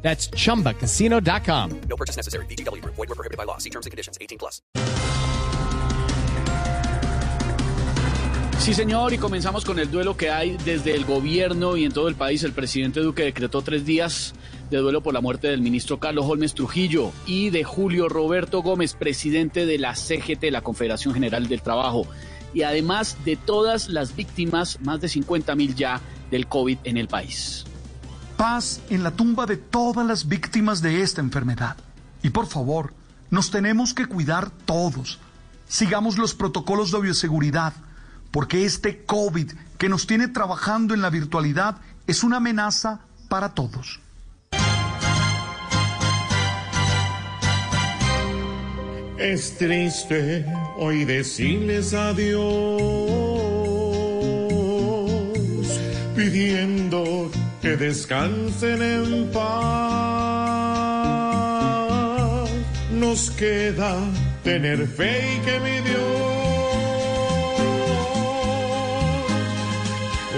That's chumbacasino.com. No purchase necessary. BGW. Void were prohibited by law. See terms and conditions. 18 plus. Sí, señor, y comenzamos con el duelo que hay desde el gobierno y en todo el país. El presidente Duque decretó tres días de duelo por la muerte del ministro Carlos Holmes Trujillo y de Julio Roberto Gómez, presidente de la CGT, la Confederación General del Trabajo, y además de todas las víctimas, más de 50 mil ya, del COVID en el país. Paz en la tumba de todas las víctimas de esta enfermedad. Y por favor, nos tenemos que cuidar todos. Sigamos los protocolos de bioseguridad, porque este COVID que nos tiene trabajando en la virtualidad es una amenaza para todos. Es triste hoy decirles adiós, pidiendo que descansen en paz. Nos queda tener fe y que mi Dios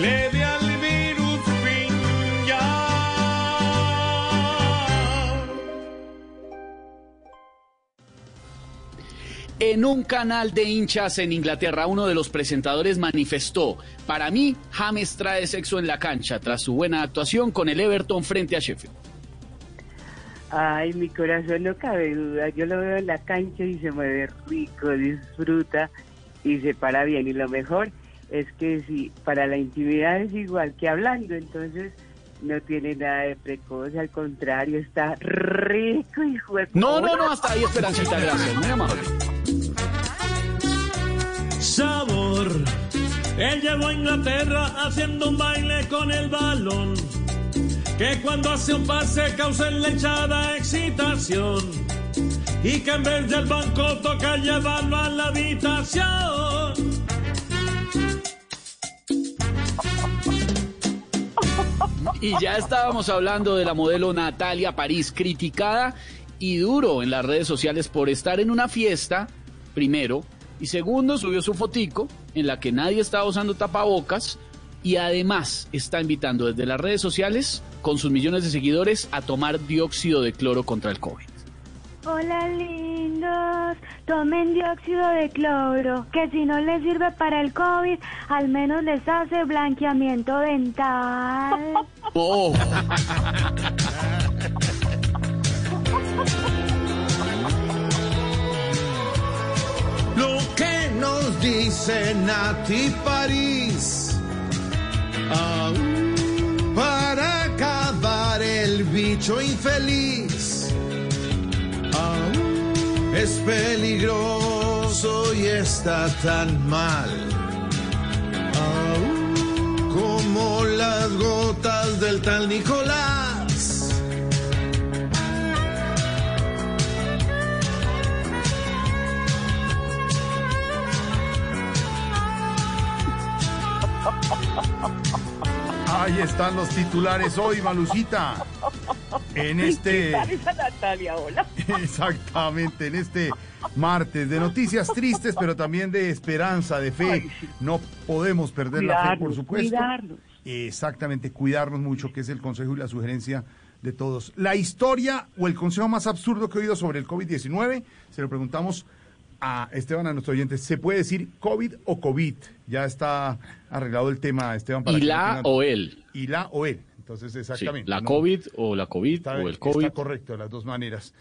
le dé En un canal de hinchas en Inglaterra, uno de los presentadores manifestó, para mí, James trae sexo en la cancha tras su buena actuación con el Everton frente a Sheffield. Ay, mi corazón no cabe duda. Yo lo veo en la cancha y se mueve rico, disfruta y se para bien. Y lo mejor es que si para la intimidad es igual que hablando, entonces no tiene nada de precoz, al contrario, está rico y juega. No, no, no, hasta ahí, Esperancita, gracias, muy amable. Sabor. Él llegó a Inglaterra haciendo un baile con el balón. Que cuando hace un pase causa en la excitación. Y que en vez del banco toca llevarlo a la habitación. Y ya estábamos hablando de la modelo Natalia París, criticada y duro en las redes sociales por estar en una fiesta, primero, y segundo, subió su fotico en la que nadie estaba usando tapabocas y además está invitando desde las redes sociales, con sus millones de seguidores, a tomar dióxido de cloro contra el COVID. Hola lindos, tomen dióxido de cloro, que si no les sirve para el COVID, al menos les hace blanqueamiento dental. Oh. Lo que nos dice Nati París. Aún para acabar el bicho infeliz. Aún es peligroso y está tan mal. Aún como las gotas del tal Nicolás. Ahí están los titulares hoy, Malucita. En este. Natalia, hola. Exactamente, en este martes de noticias tristes, pero también de esperanza, de fe. Ay, sí. No podemos perder la fe, por supuesto. cuidarnos. Exactamente, cuidarnos mucho, que es el consejo y la sugerencia de todos. La historia o el consejo más absurdo que he oído sobre el COVID-19, se lo preguntamos a Esteban, a nuestro oyente. ¿Se puede decir COVID o COVID? Ya está arreglado el tema, Esteban. para ¿Y no la o él? Y la o él. Entonces, Sí, exactamente. la ¿no? COVID o la COVID Está, o el está COVID. correcto, de las dos maneras.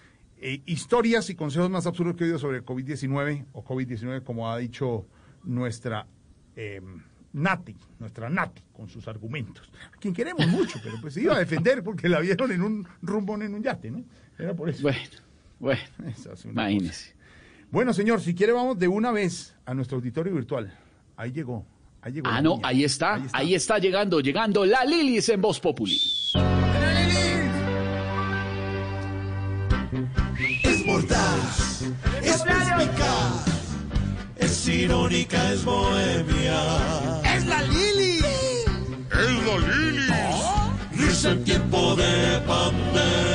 Eh, historias y consejos más absurdos que he oído sobre el COVID-19 o COVID-19, como ha dicho nuestra eh, Nati, nuestra Nati, con sus argumentos. A quien queremos mucho, pero pues se iba a defender porque la vieron en un rumbón en un yate, ¿no? Era por eso. Bueno, bueno, es imagínese. cosa. Bueno, señor, si quiere vamos de una vez a nuestro auditorio virtual. Ahí llegó. Ahí llegó Ah, no, niña. ahí está, ahí está llegando, llegando la Lilis en Voz Populi. Es mortal, es pecar. Es irónica, es bohemia. ¡Es la Lili! ¡Es la Lili! Risa en tiempo de pandemia.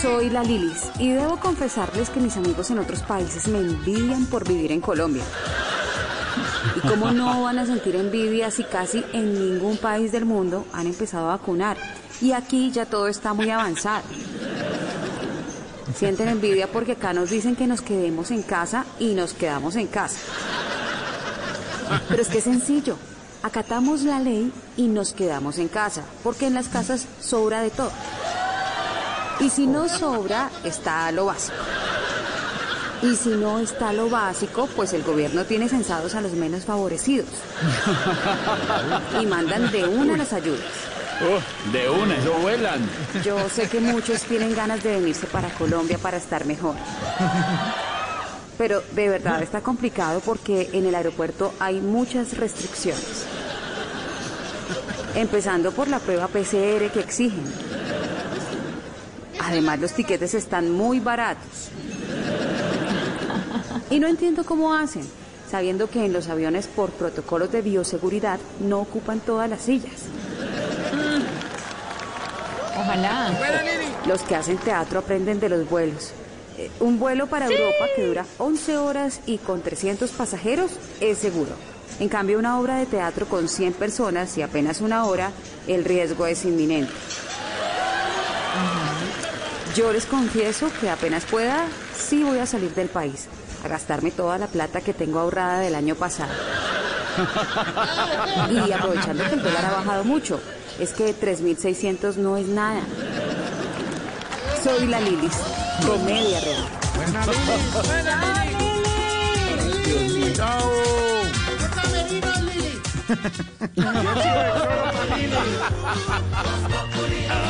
Soy la Lilis y debo confesarles que mis amigos en otros países me envidian por vivir en Colombia. ¿Y cómo no van a sentir envidia si casi en ningún país del mundo han empezado a vacunar? Y aquí ya todo está muy avanzado. Sienten envidia porque acá nos dicen que nos quedemos en casa y nos quedamos en casa. Pero es que es sencillo. Acatamos la ley y nos quedamos en casa, porque en las casas sobra de todo. Y si no sobra, está lo básico. Y si no está lo básico, pues el gobierno tiene censados a los menos favorecidos. Y mandan de una las ayudas. De una, eso vuelan. Yo sé que muchos tienen ganas de venirse para Colombia para estar mejor. Pero de verdad está complicado porque en el aeropuerto hay muchas restricciones. Empezando por la prueba PCR que exigen. Además los tiquetes están muy baratos. Y no entiendo cómo hacen, sabiendo que en los aviones por protocolos de bioseguridad no ocupan todas las sillas. Ojalá. Los que hacen teatro aprenden de los vuelos. Eh, Un vuelo para Europa que dura 11 horas y con 300 pasajeros es seguro. En cambio, una obra de teatro con 100 personas y apenas una hora, el riesgo es inminente. Yo les confieso que apenas pueda, sí voy a salir del país, a gastarme toda la plata que tengo ahorrada del año pasado. Y aprovechando que el dólar ha bajado mucho, es que 3.600 no es nada. Soy la Lilis, comedia real.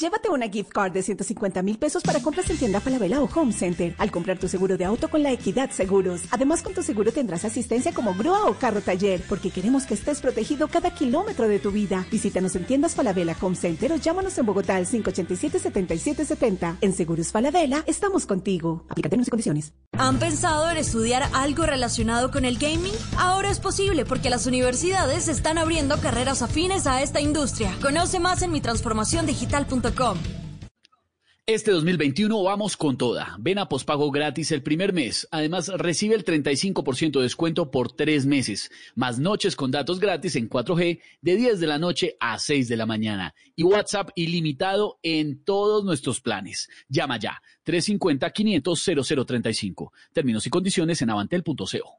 Llévate una gift card de 150 mil pesos para compras en tienda Falabella o Home Center al comprar tu seguro de auto con la Equidad Seguros. Además, con tu seguro tendrás asistencia como grúa o carro taller, porque queremos que estés protegido cada kilómetro de tu vida. Visítanos en tiendas Falabella Home Center o llámanos en Bogotá al 587-7770. En Seguros Falabella, estamos contigo. Aplica términos y condiciones. ¿Han pensado en estudiar algo relacionado con el gaming? Ahora es posible porque las universidades están abriendo carreras afines a esta industria. Conoce más en mitransformaciondigital.com. Este 2021 vamos con toda. Ven a pospago gratis el primer mes. Además, recibe el 35% de descuento por tres meses, más noches con datos gratis en 4G de 10 de la noche a 6 de la mañana y WhatsApp ilimitado en todos nuestros planes. Llama ya 350-500-0035. Términos y condiciones en avantel.co.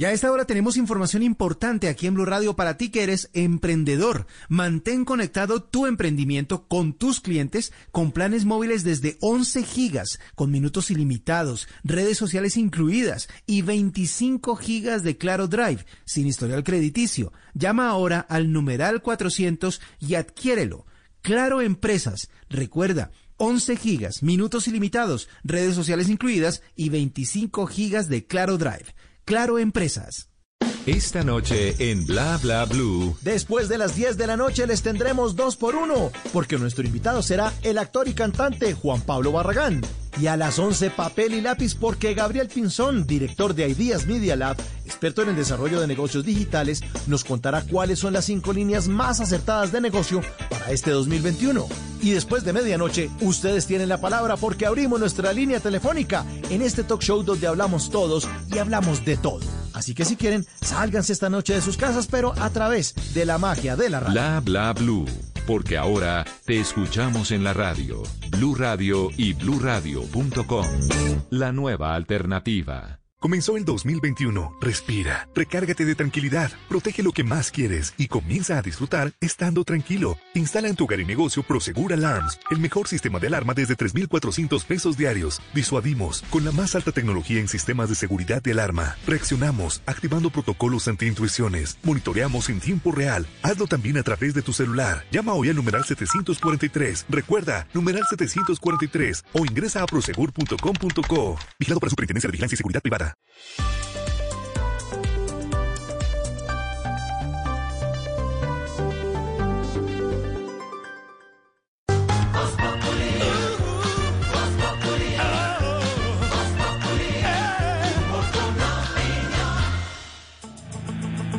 Y a esta hora tenemos información importante aquí en Blue Radio para ti que eres emprendedor. Mantén conectado tu emprendimiento con tus clientes con planes móviles desde 11 gigas, con minutos ilimitados, redes sociales incluidas y 25 gigas de Claro Drive, sin historial crediticio. Llama ahora al numeral 400 y adquiérelo. Claro Empresas. Recuerda, 11 gigas, minutos ilimitados, redes sociales incluidas y 25 gigas de Claro Drive. Claro Empresas. Esta noche en Bla Bla Blue. Después de las 10 de la noche les tendremos dos por uno, porque nuestro invitado será el actor y cantante Juan Pablo Barragán. Y a las 11 papel y lápiz porque Gabriel Pinzón, director de Ideas Media Lab, experto en el desarrollo de negocios digitales, nos contará cuáles son las cinco líneas más acertadas de negocio para este 2021. Y después de medianoche, ustedes tienen la palabra porque abrimos nuestra línea telefónica en este talk show donde hablamos todos y hablamos de todo. Así que si quieren, sálganse esta noche de sus casas, pero a través de la magia de la radio. Bla Bla Blue. Porque ahora te escuchamos en la radio, Blue Radio y bluradio.com. La nueva alternativa. Comenzó el 2021. Respira, recárgate de tranquilidad, protege lo que más quieres y comienza a disfrutar estando tranquilo. Instala en tu hogar y negocio Prosegur Alarms, el mejor sistema de alarma desde 3,400 pesos diarios. Disuadimos con la más alta tecnología en sistemas de seguridad de alarma. Reaccionamos activando protocolos anti-intrusiones. Monitoreamos en tiempo real. Hazlo también a través de tu celular. Llama hoy al numeral 743. Recuerda, numeral 743 o ingresa a prosegur.com.co. Vigilado para Superintendencia de Vigilancia y Seguridad Privada.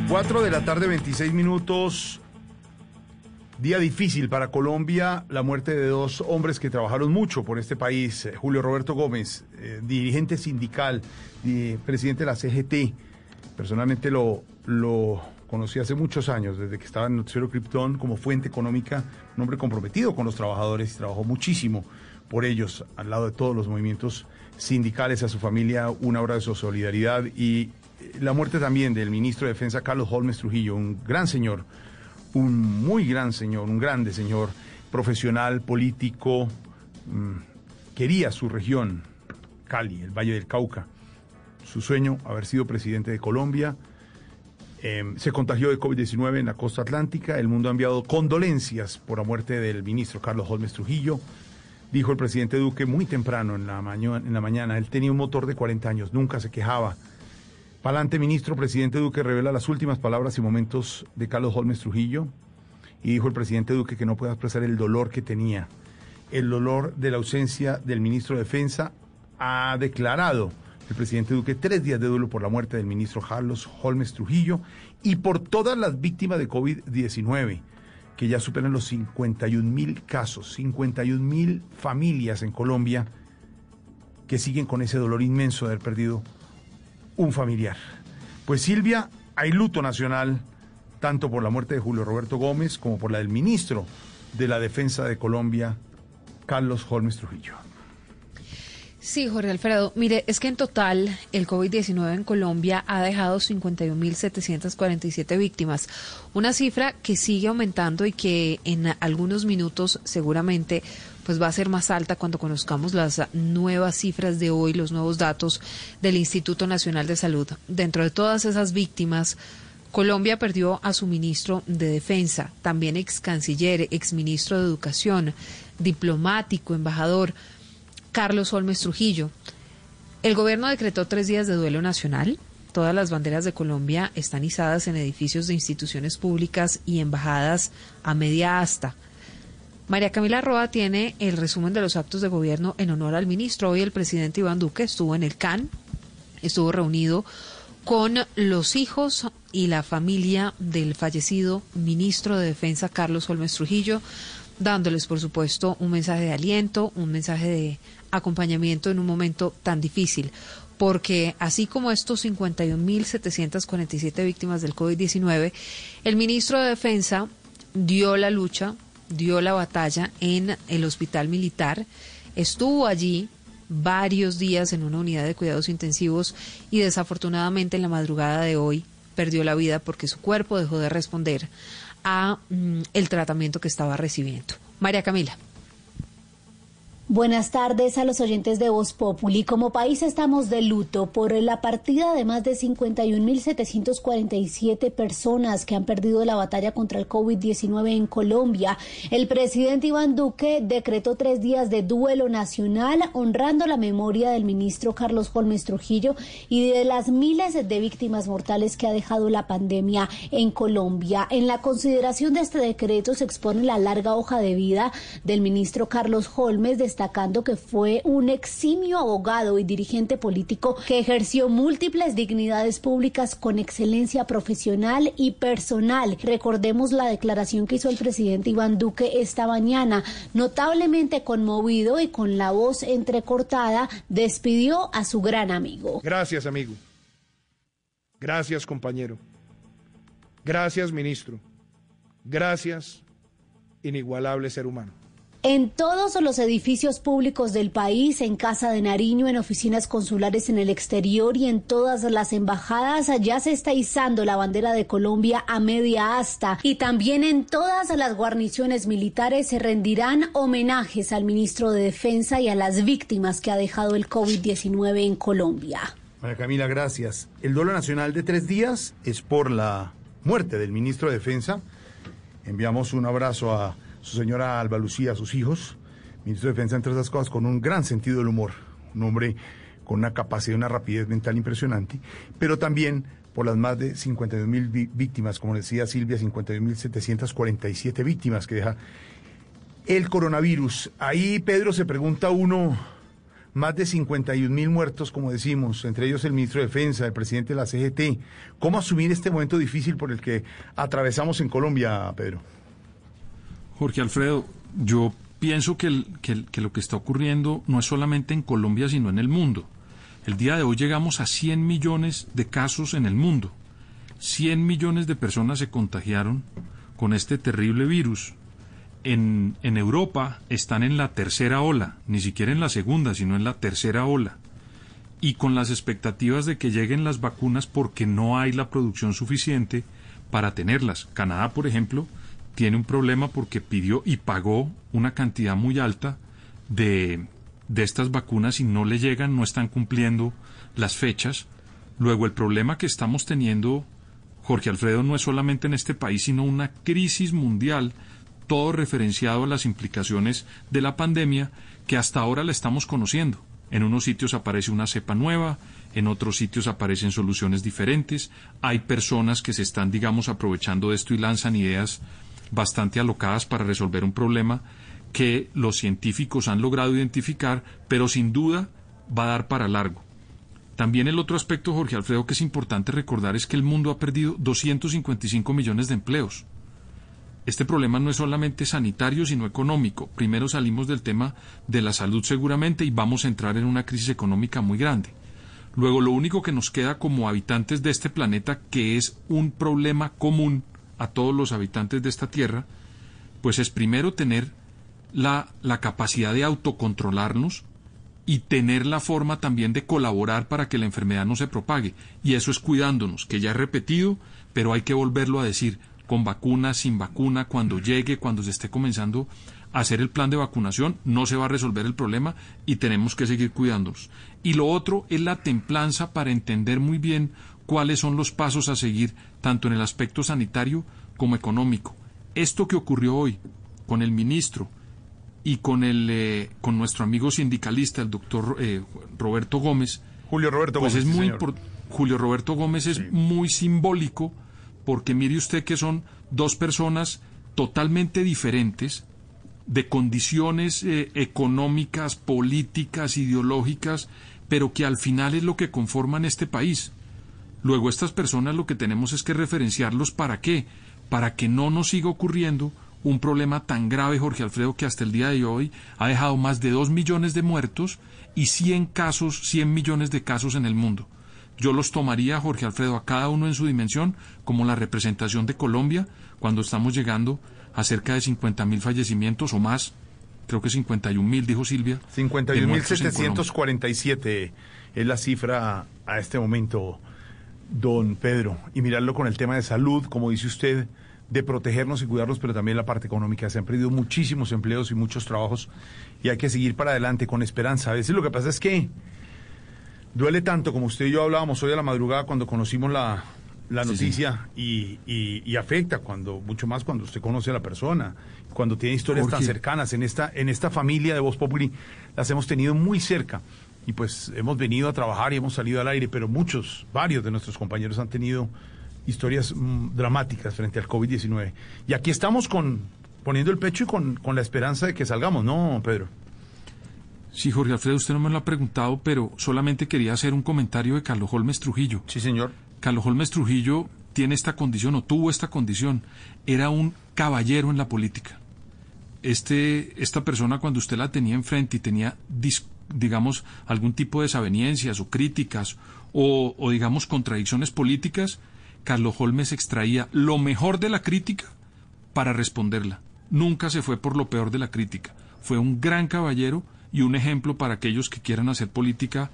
Cuatro de la tarde, 26 minutos. Día difícil para Colombia, la muerte de dos hombres que trabajaron mucho por este país. Eh, Julio Roberto Gómez, eh, dirigente sindical, eh, presidente de la CGT. Personalmente lo, conocí hace muchos años, desde que estaba en Noticiero Krypton como fuente económica, un hombre comprometido con los trabajadores y trabajó muchísimo por ellos, al lado de todos los movimientos sindicales, a su familia, de su solidaridad y eh, la muerte también del ministro de Defensa Carlos Holmes Trujillo, un gran señor un muy gran señor, un grande señor, profesional, político, mm, quería su región, Cali, el Valle del Cauca. Su sueño, haber sido presidente de Colombia. Em, se contagió de COVID-19 en la costa atlántica. El mundo ha enviado condolencias por la muerte del ministro Carlos Holmes Trujillo. Dijo el presidente Duque muy temprano en la, en la mañana, él tenía un motor de 40 años, nunca se quejaba Palante, ministro, presidente Duque revela las últimas palabras y momentos de Carlos Holmes Trujillo y dijo el presidente Duque que no puede expresar el dolor que tenía, el dolor de la ausencia del ministro de Defensa. Ha declarado el presidente Duque tres días de duelo por la muerte del ministro Carlos Holmes Trujillo y por todas las víctimas de COVID-19, que ya superan los 51 mil casos, 51 mil familias en Colombia que siguen con ese dolor inmenso de haber perdido un familiar. Pues Silvia, hay luto nacional tanto por la muerte de Julio Roberto Gómez como por la del ministro de la Defensa de Colombia, Carlos Holmes Trujillo. Sí, Jorge Alfredo. Mire, es que en total el COVID-19 en Colombia ha dejado 51.747 víctimas, una cifra que sigue aumentando y que en algunos minutos seguramente pues va a ser más alta cuando conozcamos las nuevas cifras de hoy, los nuevos datos del Instituto Nacional de Salud. Dentro de todas esas víctimas, Colombia perdió a su ministro de Defensa, también ex canciller, ex ministro de Educación, diplomático, embajador, Carlos Olmes Trujillo. El gobierno decretó tres días de duelo nacional. Todas las banderas de Colombia están izadas en edificios de instituciones públicas y embajadas a media asta. María Camila Roa tiene el resumen de los actos de gobierno en honor al ministro. Hoy el presidente Iván Duque estuvo en el CAN, estuvo reunido con los hijos y la familia del fallecido ministro de Defensa Carlos Olmes Trujillo, dándoles, por supuesto, un mensaje de aliento, un mensaje de acompañamiento en un momento tan difícil. Porque así como estos 51.747 víctimas del COVID-19, el ministro de Defensa dio la lucha dio la batalla en el hospital militar, estuvo allí varios días en una unidad de cuidados intensivos y desafortunadamente en la madrugada de hoy perdió la vida porque su cuerpo dejó de responder a mm, el tratamiento que estaba recibiendo. María Camila. Buenas tardes a los oyentes de Voz Populi. Como país estamos de luto por la partida de más de 51.747 personas que han perdido la batalla contra el COVID-19 en Colombia. El presidente Iván Duque decretó tres días de duelo nacional honrando la memoria del ministro Carlos Holmes Trujillo y de las miles de víctimas mortales que ha dejado la pandemia en Colombia. En la consideración de este decreto se expone la larga hoja de vida del ministro Carlos Holmes destacando que fue un eximio abogado y dirigente político que ejerció múltiples dignidades públicas con excelencia profesional y personal. Recordemos la declaración que hizo el presidente Iván Duque esta mañana, notablemente conmovido y con la voz entrecortada, despidió a su gran amigo. Gracias, amigo. Gracias, compañero. Gracias, ministro. Gracias, inigualable ser humano. En todos los edificios públicos del país, en Casa de Nariño, en oficinas consulares en el exterior y en todas las embajadas, ya se está izando la bandera de Colombia a media asta. Y también en todas las guarniciones militares se rendirán homenajes al ministro de Defensa y a las víctimas que ha dejado el COVID-19 en Colombia. María Camila, gracias. El duelo nacional de tres días es por la muerte del ministro de Defensa. Enviamos un abrazo a su señora Alba Lucía, sus hijos, ministro de Defensa, entre otras cosas, con un gran sentido del humor, un hombre con una capacidad y una rapidez mental impresionante, pero también por las más de 52 mil víctimas, como decía Silvia, 52 mil 747 víctimas que deja el coronavirus. Ahí, Pedro, se pregunta uno, más de 51 mil muertos, como decimos, entre ellos el ministro de Defensa, el presidente de la CGT. ¿Cómo asumir este momento difícil por el que atravesamos en Colombia, Pedro? Jorge Alfredo, yo pienso que, que, lo que está ocurriendo no es solamente en Colombia, sino en el mundo. El día de hoy llegamos a 100 millones de casos en el mundo. 100 millones de personas se contagiaron con este terrible virus. En, en, Europa están en la tercera ola, ni siquiera en la segunda, sino en la tercera ola. Y con las expectativas de que lleguen las vacunas porque no hay la producción suficiente para tenerlas. Canadá, por ejemplo, tiene un problema porque pidió y pagó una cantidad muy alta de, de estas vacunas y no le llegan, no están cumpliendo las fechas. Luego el problema que estamos teniendo, Jorge Alfredo, no es solamente en este país, sino una crisis mundial, todo referenciado a las implicaciones de la pandemia que hasta ahora la estamos conociendo. En unos sitios aparece una cepa nueva, en otros sitios aparecen soluciones diferentes, hay personas que se están, digamos, aprovechando de esto y lanzan ideas bastante alocadas para resolver un problema que los científicos han logrado identificar, pero sin duda va a dar para largo. También el otro aspecto, Jorge Alfredo, que es importante recordar es que el mundo ha perdido 255 millones de empleos. Este problema no es solamente sanitario, sino económico. Primero salimos del tema de la salud seguramente y vamos a entrar en una crisis económica muy grande. Luego lo único que nos queda como habitantes de este planeta, que es un problema común, a todos los habitantes de esta tierra, pues es primero tener la, la capacidad de autocontrolarnos y tener la forma también de colaborar para que la enfermedad no se propague. Y eso es cuidándonos, que ya he repetido, pero hay que volverlo a decir, con vacuna, sin vacuna, cuando llegue, cuando se esté comenzando a hacer el plan de vacunación, no se va a resolver el problema y tenemos que seguir cuidándonos. Y lo otro es la templanza para entender muy bien cuáles son los pasos a seguir tanto en el aspecto sanitario como económico. Esto que ocurrió hoy con el ministro y con el eh, con nuestro amigo sindicalista el doctor eh, Roberto Gómez Julio Roberto pues Gómez es muy Julio Roberto Gómez es muy simbólico porque mire usted que son dos personas totalmente diferentes de condiciones eh, económicas, políticas, ideológicas, pero que al final es lo que conforman este país. Luego estas personas lo que tenemos es que referenciarlos para qué? Para que no nos siga ocurriendo un problema tan grave, Jorge Alfredo, que hasta el día de hoy ha dejado más de dos millones de muertos y 100 casos, 100 millones de casos en el mundo. Yo los tomaría, Jorge Alfredo, a cada uno en su dimensión, como la representación de Colombia, cuando estamos llegando a cerca de 50 mil fallecimientos o más. Creo que 51 mil, dijo Silvia. 51.747 es la cifra a este momento don Pedro, y mirarlo con el tema de salud, como dice usted, de protegernos y cuidarnos, pero también la parte económica. Se han perdido muchísimos empleos y muchos trabajos y hay que seguir para adelante con esperanza. A veces lo que pasa es que duele tanto, como usted y yo hablábamos hoy a la madrugada cuando conocimos la, noticia Y, y, afecta cuando mucho más cuando usted conoce a la persona, cuando tiene historias tan cercanas. En esta, en esta familia de Voz Populi las hemos tenido muy cerca y pues hemos venido a trabajar y hemos salido al aire, pero muchos, varios de nuestros compañeros han tenido historias mm, dramáticas frente al COVID-19. Y aquí estamos con poniendo el pecho y con, con la esperanza de que salgamos, ¿no, Pedro? Sí, Jorge Alfredo, usted no me lo ha preguntado, pero solamente quería hacer un comentario de Carlos Holmes Trujillo. Sí, señor. Carlos Holmes Trujillo tiene esta condición o tuvo esta condición. Era un caballero en la política. Este, esta persona cuando usted la tenía enfrente y tenía digamos, algún tipo de desaveniencias o críticas o, digamos, contradicciones políticas, Carlos Holmes extraía lo mejor de la crítica para responderla. nunca se fue por lo peor de la crítica. Fue un gran caballero y un ejemplo para aquellos que quieran hacer política,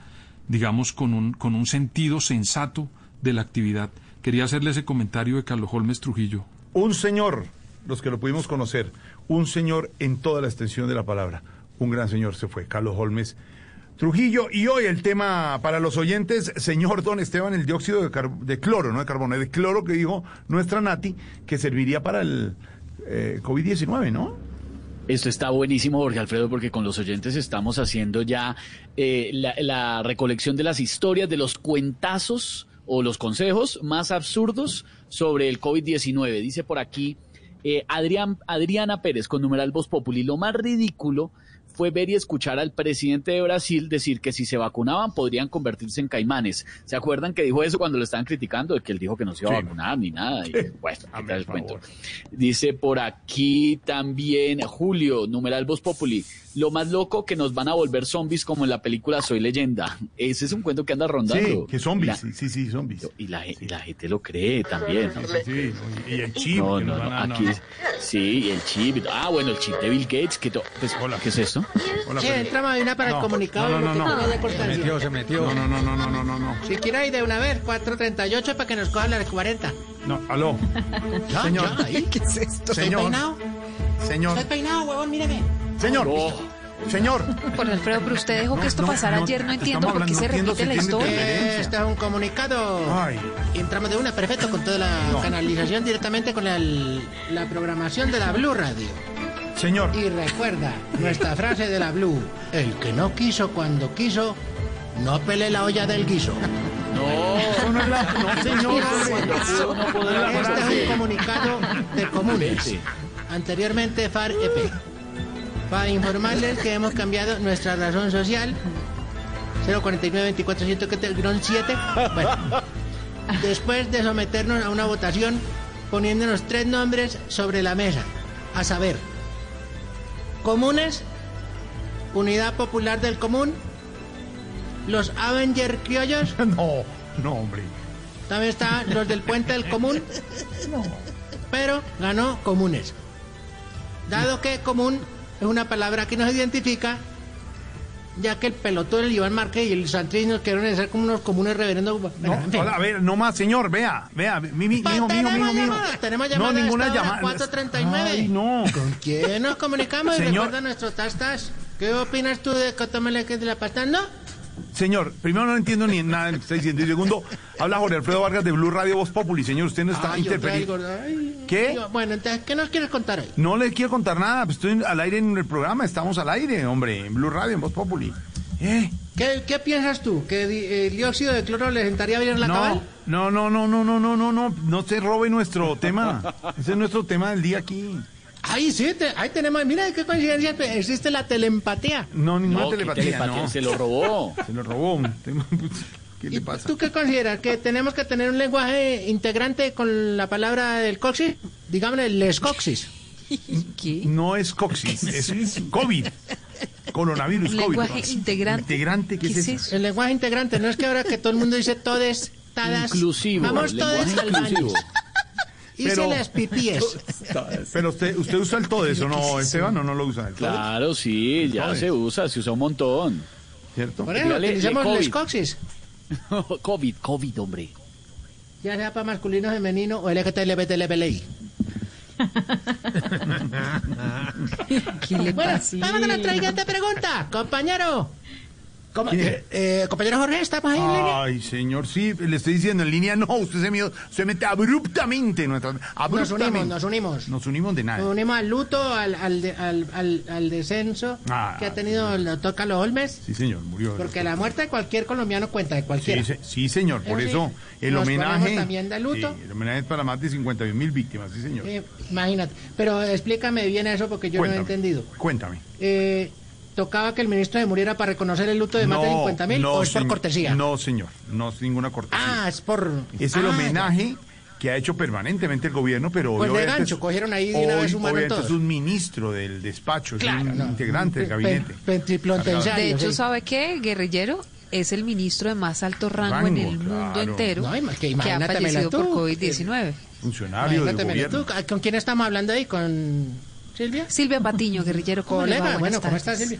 digamos, con un, con un sentido sensato de la actividad. Quería hacerle ese comentario de Carlos Holmes Trujillo. Un señor, los que lo pudimos conocer, un señor en toda la extensión de la palabra. Un gran señor se fue, Carlos Holmes Trujillo. Y hoy el tema para los oyentes, señor Don Esteban, el dióxido de, cloro, no de carbono, de cloro que dijo nuestra Nati, que serviría para el eh, COVID-19, ¿no? Esto está buenísimo, Jorge Alfredo, porque con los oyentes estamos haciendo ya eh, la, la recolección de las historias, de los cuentazos o los consejos más absurdos sobre el COVID-19. Dice por aquí eh, Adrián, Adriana Pérez con numeral Voz Populi. Lo más ridículo fue ver y escuchar al presidente de Brasil decir que si se vacunaban podrían convertirse en caimanes. ¿Se acuerdan que dijo eso cuando lo estaban criticando? De que él dijo que no se iba a Sí. vacunar ni nada. Y, bueno, ¿qué Hazme tal el cuento? Dice por aquí también Julio, numeral Voz Populi. Lo más loco que nos van a volver zombies como en la película Soy Leyenda. Ese es un cuento que anda rondando. Sí, que zombies, La- sí, sí, sí, zombies. y la, y la gente lo cree también. ¿no? Sí, sí, y el chip. No, que no, nos no, van a- no, aquí no. sí, y el chip. Ah, bueno, el chip de Bill Gates. Que to- pues, ¿Qué es esto? Hola, Sí, de una para No, el comunicado. no, no, no, no. de importancia. se metió. No, no, no, no, no, no. Si quiere ir de una vez, 4.38 para que nos cojan las 40. No, aló. Ya, Señor. ya. ¿Qué es esto? ¿Estoy Señor. peinado? Señor. Estoy peinado, huevón, míreme. Señor. Señor. Jorge Alfredo, pero usted dejó que esto no, pasara no, ayer, no entiendo por qué se repite la si historia. Eh, Este es un comunicado. Ay. Entramos de una, perfecto, con toda la No. canalización directamente con la, la programación de la Blue Radio. Señor. Y recuerda nuestra frase de la Blue: El que no quiso cuando quiso, no pele la olla del guiso. No, Eso no es la. No, señor. Este es un comunicado de comunes. Anteriormente FAR EP. Para informarles que hemos cambiado nuestra razón social. 049 24 7 Bueno, después de someternos a una votación poniéndonos tres nombres sobre la mesa, a saber, comunes, Unidad Popular del Común, los Avenger Criollos, No, no, hombre. también están los del Puente del Común, pero ganó comunes. Dado que común es una palabra que nos identifica, ya que el pelotón, el Iván Márquez y el Santrich nos quieren ser como unos comunes reverendos. No, Bueno, en fin. hola, a ver, no más, señor, vea, vea, mi, mi, Pa- mijo, mijo, tenemos mijo, mijo. llamada, tenemos No, llamada a ninguna llamada. 439. Ay, no. ¿Con quién nos comunicamos? Y recuerda nuestro tastas. ¿Qué opinas tú de que de la pasta? ¿No? Señor, primero no entiendo ni nada de lo que está diciendo. Y segundo, habla Jorge Alfredo Vargas de Blue Radio Voz Populi. Señor, usted no está ah, interferiendo. ¿Qué? Bueno, entonces, ¿qué nos quieres contar hoy? No le quiero contar nada. Pues estoy al aire en el programa. Estamos al aire, hombre. En Blue Radio, en Voz Populi. Eh. ¿Qué, ¿Qué, piensas tú? ¿Que el dióxido de cloro le sentaría bien en la no, cabal? No, no, no, no, no, no, no, no. No se robe nuestro tema. Ese es nuestro tema del día aquí. Ahí sí, te- ahí tenemos. Mira qué coincidencia. Existe la telepatía. No, ninguna No, ¿qué telepatía, telepatía? no. Se lo robó. Se lo robó. ¿Qué le pasa? ¿Tú qué consideras? ¿Que tenemos que tener un lenguaje integrante con la palabra del coxis? Digámosle, les coxis. No es coxis, es COVID. Coronavirus, COVID. lenguaje integrante. Integrante, ¿qué, ¿Qué es es eso? El lenguaje integrante, no es que ahora que todo el mundo dice todes, tadas. Inclusivo, Vamos todos lenguaje al baño. Hice Pero- las pipíes. Pero usted, usted usa el todo eso, ¿no, Esteban? ¿O no lo usa? El? Claro, sí, ya se usa, se usa un montón. ¿Cierto? Por eso utilizamos COVID. coxis. COVID, COVID, hombre. Ya sea para masculino, femenino o LGTBLI. ¿Qué le Bueno, vamos con la siguiente pregunta, compañero. Eh, eh, compañero Jorge, ¿estamos ahí en línea? Ay, señor, sí, le estoy diciendo en línea, no, usted se, metió- se mete abruptamente en nuestra... Nos Abruptamente. unimos, nos unimos. Nos unimos de Nos nada. unimos al luto, al, al, de- al, al, al descenso Ah. que ha tenido el doctor Carlos Olmes. Sí, señor, murió. Porque la muerte de cualquier colombiano cuenta, de cualquiera. Sí, se- sí, señor, por Eso sí, el nos homenaje... también de luto. Sí, el homenaje es para más de 51 mil víctimas, sí, señor. Eh, imagínate. Pero explícame bien eso porque yo no he entendido. Cuéntame. Eh, ¿Tocaba que el ministro se muriera para reconocer el luto de más de 50 mil o es por señor. cortesía? No, señor, no es ninguna cortesía. Ah, es por... es el Ah, homenaje que ha hecho permanentemente el gobierno, pero Pues de obviamente gancho, es- cogieron ahí de una vez todos. es un ministro del despacho, Claro, es un no. integrante del gabinete. pe- De hecho, sí. ¿sabe qué? Guerrillero es el ministro de más alto rango, en el mundo entero No, que que ha fallecido por tú. COVID-19. Funcionario del Imagínate, gobierno. tú, ¿Con quién estamos hablando ahí? Con ¿Silvia? Silvia Patiño, guerrillero. ¿Cómo le va? Colega, bueno, Buenas ¿cómo tardes. está Silvia?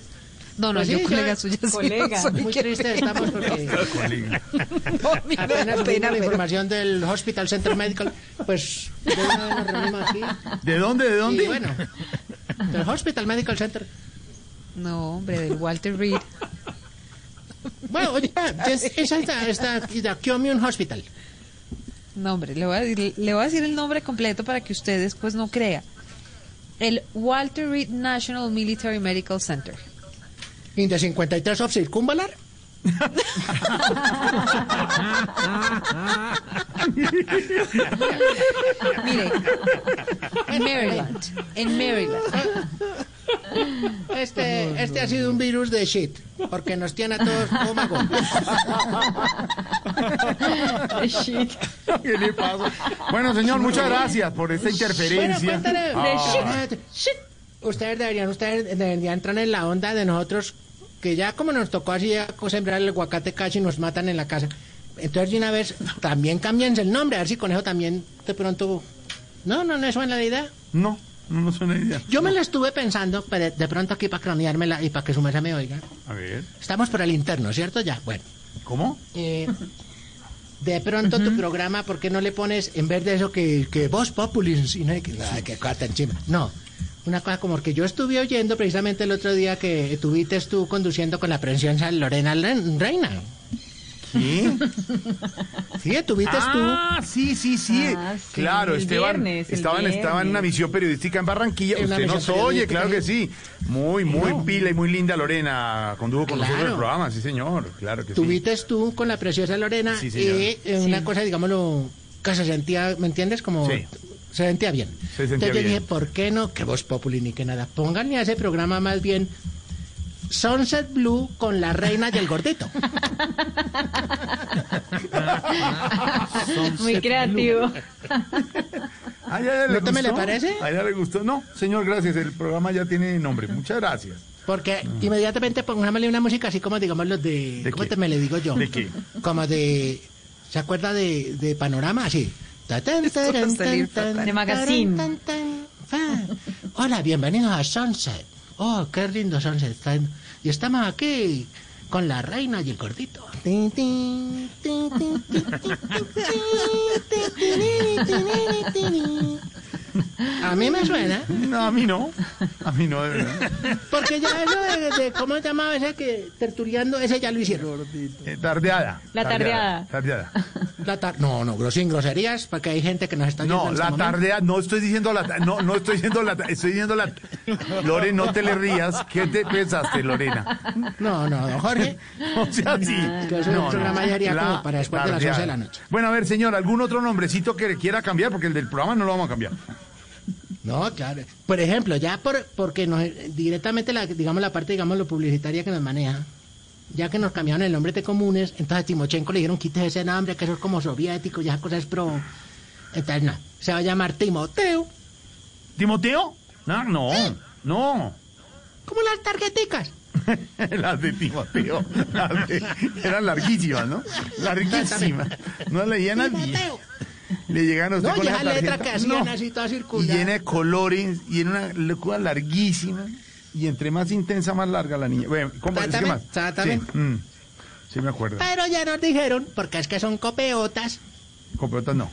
No, no, Pues yo sí, colega yo- suya. sí, colega. no soy Muy que- triste estamos porque mira, apenas pena, la pero- información del Hospital Center Medical, pues de una nos reunimos aquí. ¿De dónde? ¿De dónde? Y bueno, del Hospital Medical Center. No, hombre, del Walter Reed. Bueno, oye, es, es esta, esta, esta Commune Hospital. No, hombre, le voy, a decir, le voy a decir el nombre completo para que usted después no crea. El Walter Reed National Military Medical Center. ¿Y de 53 of Circunvalar? Mire, en Maryland, en Maryland. Este, este ha sido un virus de shit, porque nos tiene a todos estómago. shit. ¿Qué le pasa? Bueno, señor, muchas gracias por esta interferencia. Bueno, cuéntale, Ah. de shit. Ustedes deberían, ustedes deberían entrar en la onda de nosotros, que ya como nos tocó así sembrar el aguacate casi nos matan en la casa. Entonces de una vez también cámbiense el nombre, a ver si con eso también de pronto... No, no, no suena la idea. No, no nos suena idea. Yo me la estuve pensando, pero de pronto aquí para craneármela y para que su mesa me oiga. A ver. Estamos por el interno, ¿cierto? Ya, bueno. ¿Cómo? Eh, de pronto tu programa, ¿por qué no le pones, en vez de eso, que, que Voz Populis, y no hay que, nada, que carta encima? No, una cosa como que yo estuve oyendo precisamente el otro día que tuviste tú conduciendo con la preciosa Lorena Ren- Reina. ¿Qué? Sí, tuviste Ah, sí, sí, sí. Ah, sí, claro, Esteban viernes, el estaba, en- una misión periodística en Barranquilla. En Usted nos oye, claro que sí. sí. Muy, muy No. pila y muy linda Lorena condujo con nosotros el programa, sí, señor. Claro que sí. Tuviste tú con la preciosa Lorena Sí, señor. y una Sí. cosa, digámoslo, que se sentía, ¿me entiendes? Como Sí. Se sentía bien. Se sentía Entonces yo dije, ¿por qué no? Que Voz Populi ni que nada. Pónganle a ese programa más bien Sunset Blue con la reina y el gordito. Muy creativo. Ah, ya ¿No te me le parece? ¿A ella le gustó? No, señor, gracias. El programa ya tiene nombre. Muchas gracias. Porque inmediatamente pongámosle una música así como, digamos, los de... ¿De ¿Cómo qué? te me le digo yo? ¿De qué? Como de... ¿Se acuerda de, de Panorama? Así de magazine. Hola, bienvenidos a Sunset. Oh, qué lindo Sunset Y estamos aquí con la reina y el gordito. A mí me suena. No, a mí no. A mí no, de verdad. Porque ya eso de, de ¿cómo se llamaba esa que tertuliando? Ese ya lo hicieron. Eh, tardeada. La tardeada. Tardeada. La tar no, no, gros sin groserías, porque hay gente que nos está diciendo No, la este tardeada, no estoy diciendo la no, no estoy diciendo la estoy diciendo la Lore, no te le rías. ¿Qué te pensaste, Lorena? No, no, Jorge. o sea, sí. Es no, para después de las 11 de la noche. Bueno, a ver, señor, ¿algún otro nombrecito que quiera cambiar? Porque el del programa no lo vamos a cambiar. No, claro. Por ejemplo, ya por, porque nos, directamente, la, digamos, la parte, digamos, lo publicitaria que nos maneja, ya que nos cambiaron el nombre de comunes, entonces a Timochenko le dijeron quite ese nombre, que eso es como soviético, ya cosas pro. Entonces, no, se va a llamar Timoteo. ¿Timoteo? No, no, no. Como las tarjeticas. Las de Timoteo. las de- eran larguísimas, ¿no? Larguísimas. No leían al día. Le llegan a usted No, con esa letra que hacían No. así toda Y circular. llena de colores y en una locura larguísima. Y entre más intensa, más larga la niña. Bueno, ¿cómo es que más? Sí, mm, sí me acuerdo. Pero ya nos dijeron, porque es que son copeotas, Copeotas no.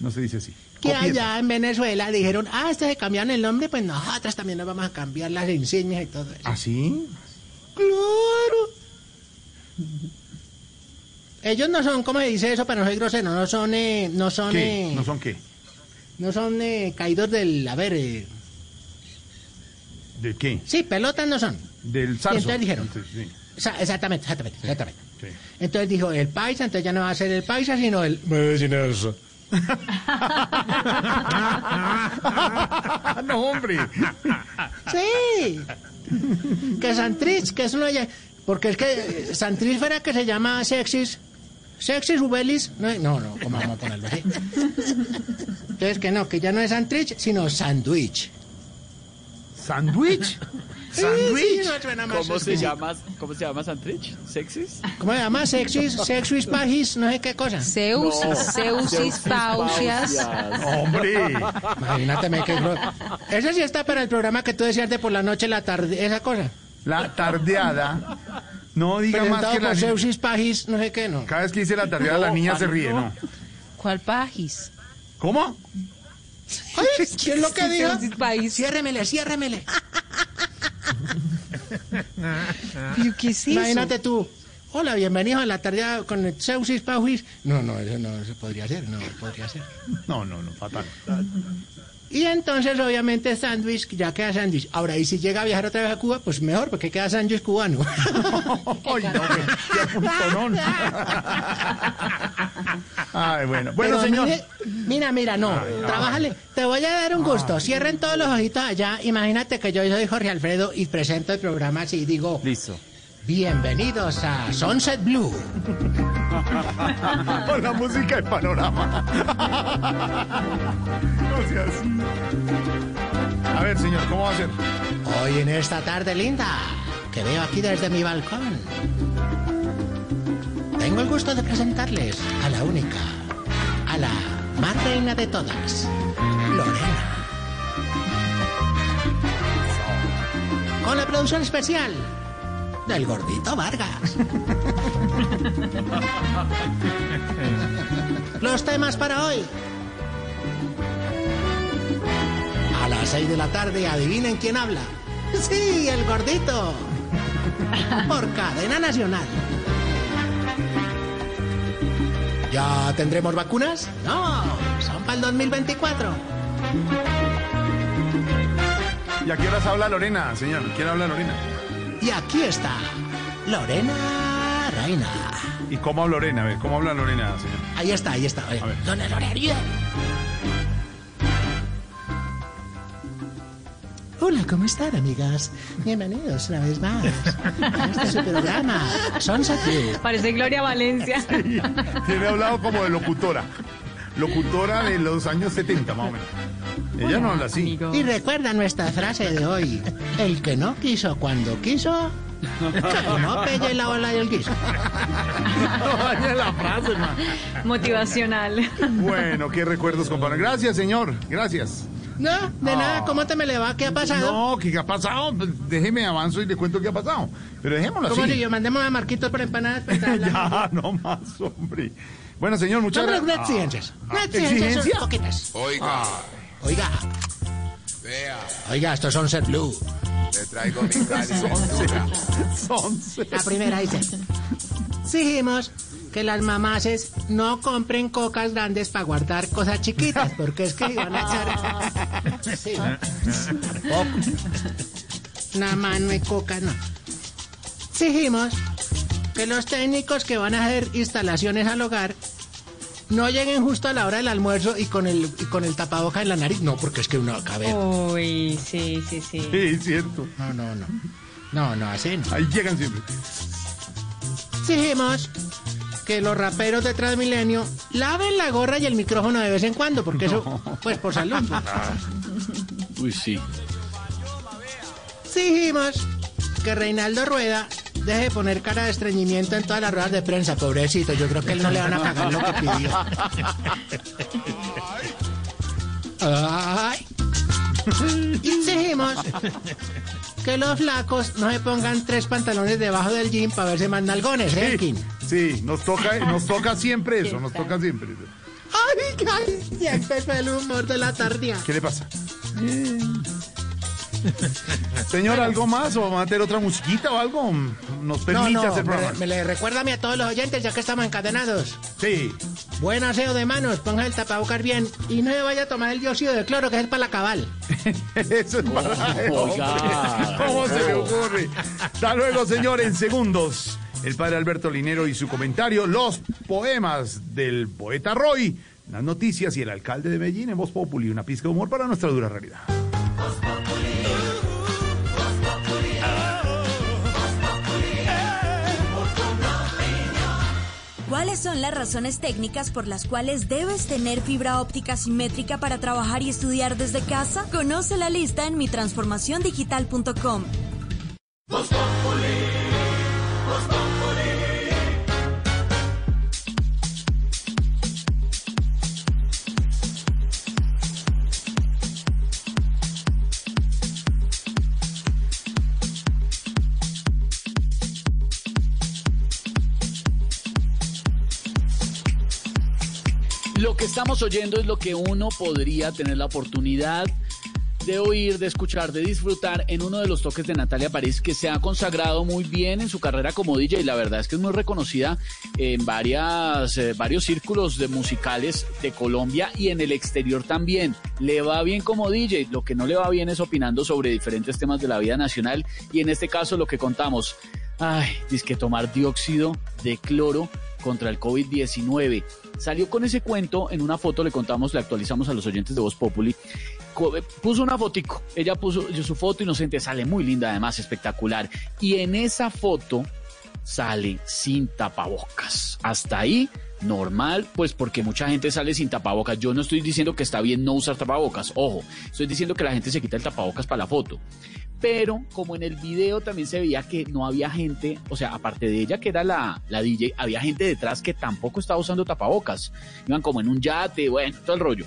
No se dice así. que allá en Venezuela dijeron, ah, este se cambiaron el nombre, pues nosotros también nos vamos a cambiar las insignias y todo eso. ¿Ah, sí? Claro. Ellos no son, ¿cómo se dice eso? Para no ser grosero, no son, eh, no son, ¿Qué? eh, ¿No son qué? no son eh, caídos del, a ver, eh, ¿De qué? sí, pelotas no son. Del Y zarzo. entonces dijeron, sí, exactamente, exactamente, exactamente. sí. Entonces dijo el paisa, entonces ya no va a ser el paisa, sino el medicinoso. no, hombre. Sí. Que Santrich, que es uno ya. Porque es que eh, Santrich fuera que se llama Sexis. Sexis Ubelis. No, no, no, ¿cómo vamos a ponerlo así? Entonces que no, que ya no es Santrich, sino Sandwich. ¿Sandwich? Sí, no suena más ¿Cómo se sexy. llama? ¿Cómo se llama Santrich? ¿Sexis? ¿Cómo se llama? Sexuis, sexuis pagis, no sé qué cosa. Zeus, No. Zeusis pausias. Hombre. Imagínate que gro- Ese sí está para el programa que tú decías de por la noche, la tarde, esa cosa. La tardeada. No diga más que la Pagis, no sé qué, no. Cada vez que dice la tardeada la niña se ríe, ¿no? ¿Cuál pajis? ¿Cómo? Ay, ¿Qué es lo que dijo? Pagis. Ciérremele, ciérremele. ¿Pero qué es eso? Imagínate tú. Hola, bienvenido a la tarde con el Seusis Pagis. No, no, eso no se podría hacer, no podría ser. No, no, no, fatal. Y entonces, obviamente, sándwich, ya queda sándwich. Ahora, y si llega a viajar otra vez a Cuba, pues mejor, porque queda sándwich cubano. Ay, no, qué, apuntonón. Ay, bueno. Bueno, Pero señor. mire, mira, mira, no. Trabájale. Te voy a dar un gusto. Cierren todos los ojitos allá. Imagínate que yo soy Jorge Alfredo y presento el programa así y digo. Listo. Bienvenidos a Sunset Blue. Con la música de panorama. No. A ver, señor, ¿cómo va a ser? Hoy en esta tarde linda, que veo aquí desde mi balcón, tengo el gusto de presentarles a la única, a la más reina de todas, Lorena. Con la producción especial del gordito Vargas. Los temas para hoy. A las 6 de la tarde, adivinen quién habla. Sí, el gordito. Por cadena nacional. ¿Ya tendremos vacunas? No, son para el 2024. ¿Y a qué horas habla Lorena, señor? ¿Quién habla Lorena? Y aquí está, Lorena Reina. ¿Y cómo habla Lorena? A ver, ¿cómo habla Lorena, señor? Ahí está, ahí está. A ver. Dona Lorena. Hola, ¿cómo están, amigas? Bienvenidos una vez más a este su programa, View. Parece Gloria Valencia. Tiene hablado como de locutora. Locutora de los años 70, más o menos. Ella no habla así. Y recuerda nuestra frase de hoy. El que no quiso cuando quiso, no pelle la ola del guiso. No dañe la frase, man. Motivacional. Bueno, qué recuerdos, compañero. Gracias, señor. Gracias. No, de nada, ¿cómo te me le va? ¿Qué ha pasado? No, ¿qué ha pasado? Pues Déjeme avanzo y le cuento qué ha pasado. Pero dejémoslo ¿Cómo así. si yo mandemos a Marquitos empanadas? Pues, está hablando. ya, no más, hombre. Bueno, señor, muchas Hombre, gracias. unas exigencias. Ah. Exigencias ¿Exigencia? son poquitas. Oiga, Oiga, vea, oiga, estos son Set Blue. le traigo mi calentura. La primera dice, exigimos que las mamases no compren cocas grandes para guardar cosas chiquitas, porque es que van a echar... Sí, poco. Una mano de coca, no. Exigimos que los técnicos que van a hacer instalaciones al hogar no lleguen justo a la hora del almuerzo y con el, y con el tapaboca en la nariz. No, porque es que uno acaba de... Uy, sí, sí, sí. Sí, cierto. No, no, no. No, no, así no. Ahí llegan siempre. Exigimos que los raperos de Transmilenio laven la gorra y el micrófono de vez en cuando, porque eso, pues por salud. Uy, sí. Exigimos que Reinaldo Rueda deje de poner cara de estreñimiento en todas las ruedas de prensa, pobrecito. Yo creo que él no le van a pagar lo que pidió. Ay. Exigimos que los flacos no se pongan tres pantalones debajo del jean para verse más nalgones, ¿eh, Elkin? Sí, nos toca, nos toca siempre eso, nos toca siempre eso. Ay, ay, ya empezó el humor de la tardía. ¿Qué le pasa? Señor, ¿algo más? ¿O va a meter otra musiquita o algo? ¿Nos permite no, no, hacer programa? me le recuérdame a todos los oyentes ya que estamos encadenados. Sí. Buen aseo de manos, ponga el tapabocas bien y no se vaya a tomar el dióxido de cloro que es para la cabal. Eso es para... Hombre, ¿Cómo se le ocurre? Hasta luego, señor, en segundos. El padre Alberto Linero y su comentario, los poemas del poeta Roy, las noticias y el alcalde de Medellín en Voz Populi, una pizca de humor para nuestra dura realidad. ¿Cuáles son las razones técnicas por las cuales debes tener fibra óptica simétrica para trabajar y estudiar desde casa? Conoce la lista en mitransformaciondigital.com. estamos oyendo es lo que uno podría tener la oportunidad de oír, de escuchar, de disfrutar en uno de los toques de Natalia París, que se ha consagrado muy bien en su carrera como DJ. La verdad es que es muy reconocida en varias, eh, varios círculos de musicales de Colombia y en el exterior también. Le va bien como DJ, lo que no le va bien es opinando sobre diferentes temas de la vida nacional y en este caso lo que contamos. Ay, dice que tomar dióxido de cloro contra el COVID-19. Salió con ese cuento en una foto, le contamos, le actualizamos a los oyentes de Voz Populi. Eh, Puso una fotico, ella puso su foto inocente, sale muy linda además, espectacular. Y en esa foto sale sin tapabocas. Hasta ahí, normal, pues porque mucha gente sale sin tapabocas. Yo no estoy diciendo que está bien no usar tapabocas, ojo, estoy diciendo que la gente se quita el tapabocas para la foto. Pero como en el video también se veía que no había gente, o sea, aparte de ella que era la, la DJ, había gente detrás que tampoco estaba usando tapabocas. Iban como en un yate, bueno, todo el rollo.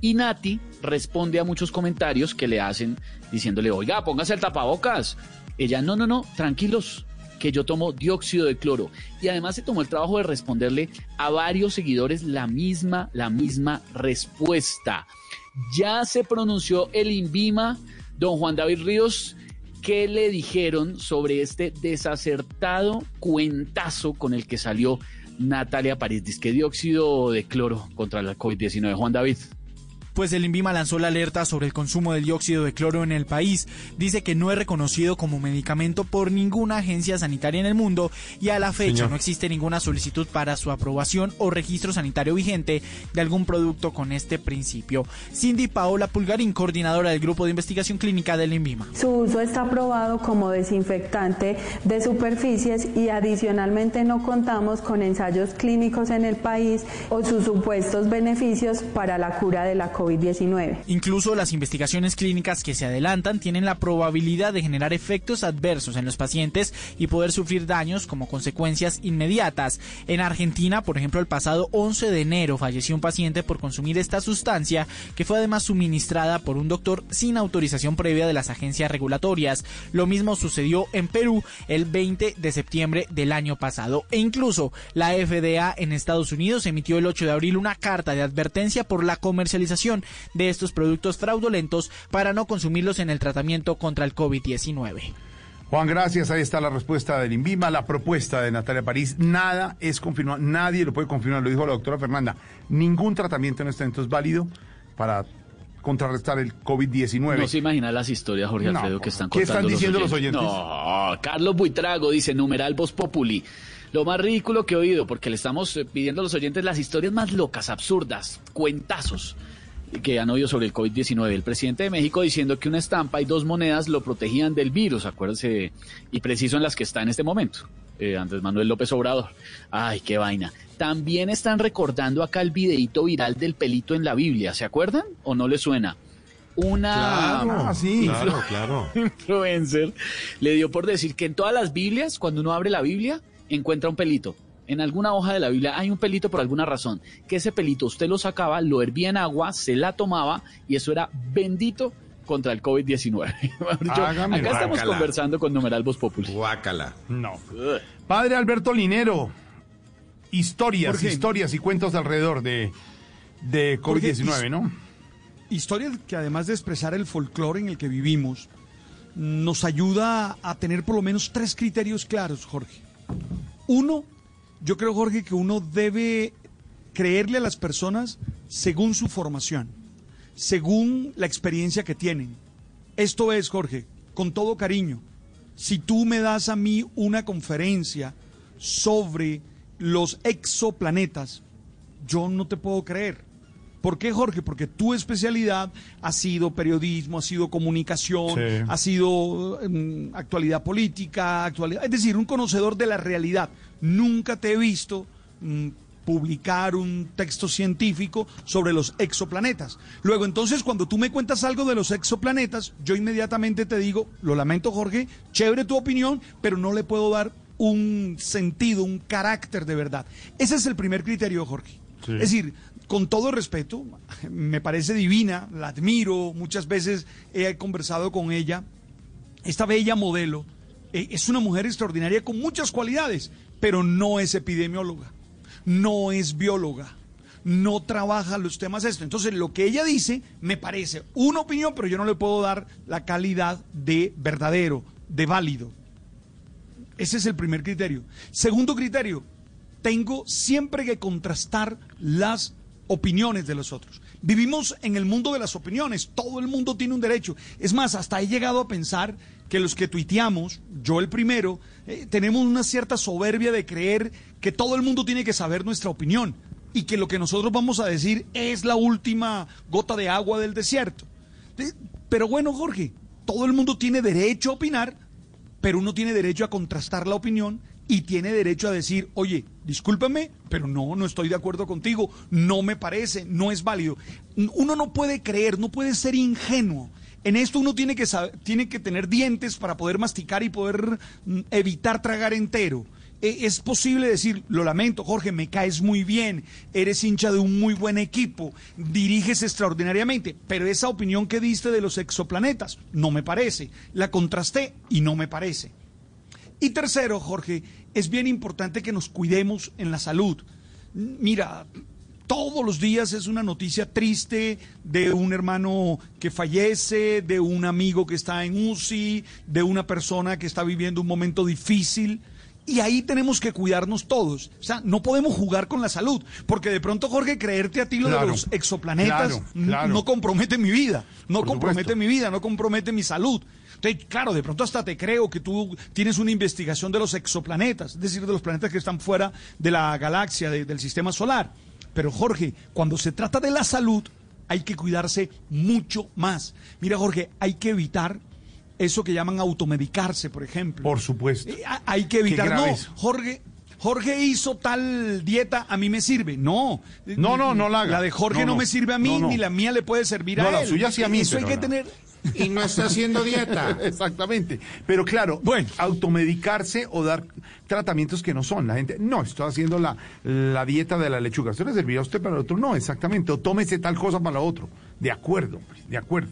Y Nati responde a muchos comentarios que le hacen diciéndole, oiga, póngase el tapabocas. Ella, no, no, no, tranquilos, que yo tomo dióxido de cloro. Y además se tomó el trabajo de responderle a varios seguidores la misma, la misma respuesta. Ya se pronunció el INVIMA, don Juan David Ríos. ¿Qué le dijeron sobre este desacertado cuentazo con el que salió Natalia París? Disque dióxido de cloro contra la COVID-19. Juan David. Pues el INVIMA lanzó la alerta sobre el consumo de dióxido de cloro en el país. Dice que no es reconocido como medicamento por ninguna agencia sanitaria en el mundo y a la fecha Señor. no existe ninguna solicitud para su aprobación o registro sanitario vigente de algún producto con este principio. Cindy Paola Pulgarín, coordinadora del Grupo de Investigación Clínica del INVIMA. Su uso está aprobado como desinfectante de superficies y adicionalmente no contamos con ensayos clínicos en el país o sus supuestos beneficios para la cura de la COVID-19. Incluso las investigaciones clínicas que se adelantan tienen la probabilidad de generar efectos adversos en los pacientes y poder sufrir daños como consecuencias inmediatas. En Argentina, por ejemplo, el pasado 11 de enero falleció un paciente por consumir esta sustancia que fue además suministrada por un doctor sin autorización previa de las agencias regulatorias. Lo mismo sucedió en Perú el 20 de septiembre del año pasado. E incluso la FDA en Estados Unidos emitió el 8 de abril una carta de advertencia por la comercialización de estos productos fraudulentos para no consumirlos en el tratamiento contra el COVID-19. Juan, gracias. Ahí está la respuesta del INVIMA, la propuesta de Natalia París. Nada es confirmado, nadie lo puede confirmar, lo dijo la doctora Fernanda. Ningún tratamiento en este momento es válido para contrarrestar el COVID-19. No se imagina las historias, Jorge No, Alfredo, que están ¿qué contando están diciendo los oyentes? No, Carlos Buitrago dice, numeral Voz Populi. Lo más ridículo que he oído, porque le estamos eh, pidiendo a los oyentes las historias más locas, absurdas, cuentazos que han oído sobre el COVID-19. El presidente de México diciendo que una estampa y dos monedas lo protegían del virus, acuérdense, y preciso en las que está en este momento. Eh, Andrés Manuel López Obrador. Ay, qué vaina. También están recordando acá el videíto viral del pelito en la Biblia, ¿se acuerdan? ¿O no le suena? Una Claro, Ah, sí. influ- claro, claro. influencer le dio por decir que en todas las Biblias, cuando uno abre la Biblia, encuentra un pelito. En alguna hoja de la Biblia hay un pelito por alguna razón. Que ese pelito usted lo sacaba, lo hervía en agua, se la tomaba y eso era bendito contra el COVID-19. Mejor dicho, Hágame Acá estamos guácala. conversando con Numeral Voz Populi. Guácala. No. Padre Alberto Linero, historias, Jorge. historias y cuentos alrededor de, de Jorge, COVID-19, his- ¿no? Historias que además de expresar el folclore en el que vivimos, nos ayuda a tener por lo menos tres criterios claros, Jorge. Uno, yo creo, Jorge, que uno debe creerle a las personas según su formación, según la experiencia que tienen. Esto es, Jorge, con todo cariño, si tú me das a mí una conferencia sobre los exoplanetas, yo no te puedo creer. ¿Por qué, Jorge? Porque tu especialidad ha sido periodismo, ha sido comunicación, Sí. ha sido mm, actualidad política, actualidad, es decir, un conocedor de la realidad. Nunca te he visto mm, publicar un texto científico sobre los exoplanetas. Luego, entonces, cuando tú me cuentas algo de los exoplanetas, yo inmediatamente te digo, lo lamento Jorge, chévere tu opinión, pero no le puedo dar un sentido, un carácter de verdad. Ese es el primer criterio, Jorge. Sí. Es decir, con todo respeto, me parece divina, la admiro, muchas veces he conversado con ella, esta bella modelo, eh, es una mujer extraordinaria con muchas cualidades, pero no es epidemióloga, no es bióloga, no trabaja los temas estos. Entonces, lo que ella dice me parece una opinión, pero yo no le puedo dar la calidad de verdadero, de válido. Ese es el primer criterio. Segundo criterio, tengo siempre que contrastar las opiniones de los otros. Vivimos en el mundo de las opiniones, todo el mundo tiene un derecho. Es más, hasta he llegado a pensar que los que tuiteamos, yo el primero, eh, tenemos una cierta soberbia de creer que todo el mundo tiene que saber nuestra opinión y que lo que nosotros vamos a decir es la última gota de agua del desierto. De- Pero bueno, Jorge, todo el mundo tiene derecho a opinar, pero uno tiene derecho a contrastar la opinión y tiene derecho a decir, oye, discúlpame, pero no, no estoy de acuerdo contigo, no me parece, no es válido. Uno no puede creer, no puede ser ingenuo. En esto uno tiene que, tiene que tener dientes para poder masticar y poder mm, evitar tragar entero. E- Es posible decir, lo lamento, Jorge, me caes muy bien, eres hincha de un muy buen equipo, diriges extraordinariamente, pero esa opinión que diste de los exoplanetas no me parece. La contrasté y no me parece. Y tercero, Jorge, es bien importante que nos cuidemos en la salud. Mira, todos los días es una noticia triste de un hermano que fallece, de un amigo que está en UCI, de una persona que está viviendo un momento difícil. Y ahí tenemos que cuidarnos todos. O sea, no podemos jugar con la salud. Porque de pronto, Jorge, creerte a ti lo de los exoplanetas claro, n- claro. no compromete mi vida. No Por compromete supuesto. mi vida, no compromete mi salud. Entonces, claro, de pronto hasta te creo que tú tienes una investigación de los exoplanetas, es decir, de los planetas que están fuera de la galaxia, de- del sistema solar. Pero Jorge, cuando se trata de la salud, hay que cuidarse mucho más. Mira, Jorge, hay que evitar eso que llaman automedicarse, por ejemplo. Por supuesto. Eh, ha- hay que evitar. No. Jorge. Jorge hizo tal dieta, a mí me sirve. No. No, no, no la haga. La de Jorge No, no, no. me sirve a mí, No, no. ni la mía le puede servir No, a la él. suya sí a mí, Eso hay que no. tener. Y no está haciendo dieta. Exactamente. Pero claro, automedicarse o dar tratamientos que no son. La gente, no, estoy haciendo la, la dieta de la lechuga. Esto le servirá a usted para el otro. No, exactamente. O tómese tal cosa para lo otro. De acuerdo, hombre, de acuerdo.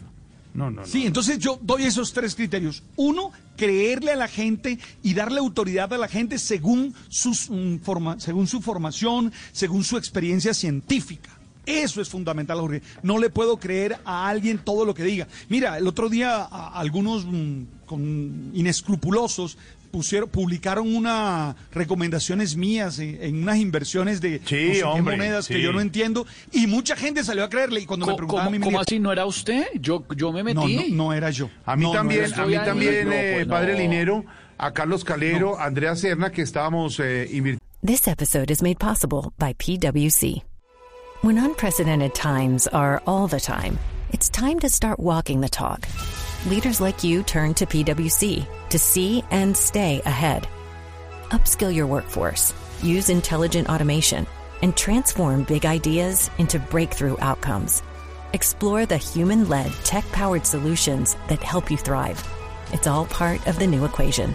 No, no, no. Sí, entonces yo doy esos tres criterios. Uno, creerle a la gente y darle autoridad a la gente según, sus, mm, forma- según su formación, según su experiencia científica. Eso es fundamental, Jorge. No le puedo creer a alguien todo lo que diga. Mira, el otro día a- algunos mm, con inescrupulosos pusieron, publicaron unas recomendaciones mías en, en unas inversiones de Sí, no sé hombre, monedas que sí. yo no entiendo y mucha gente salió a creerle y cuando me ¿Cómo, preguntaban a mí me cómo así no era usted? Yo, yo me no, metí. no, no era yo. A mí No, no también, a mí ahí, también, no, eh, pues, padre no. Linero, a Carlos Calero, Andrea Serna, que estábamos eh, invirtiendo. This episode is made possible by PWC. When unprecedented times are all the time, it's time to start walking the talk. Leaders like you turn to PWC to see and stay ahead. Upskill your workforce, use intelligent automation, and transform big ideas into breakthrough outcomes. Explore the human led, tech powered solutions that help you thrive. It's all part of the new equation.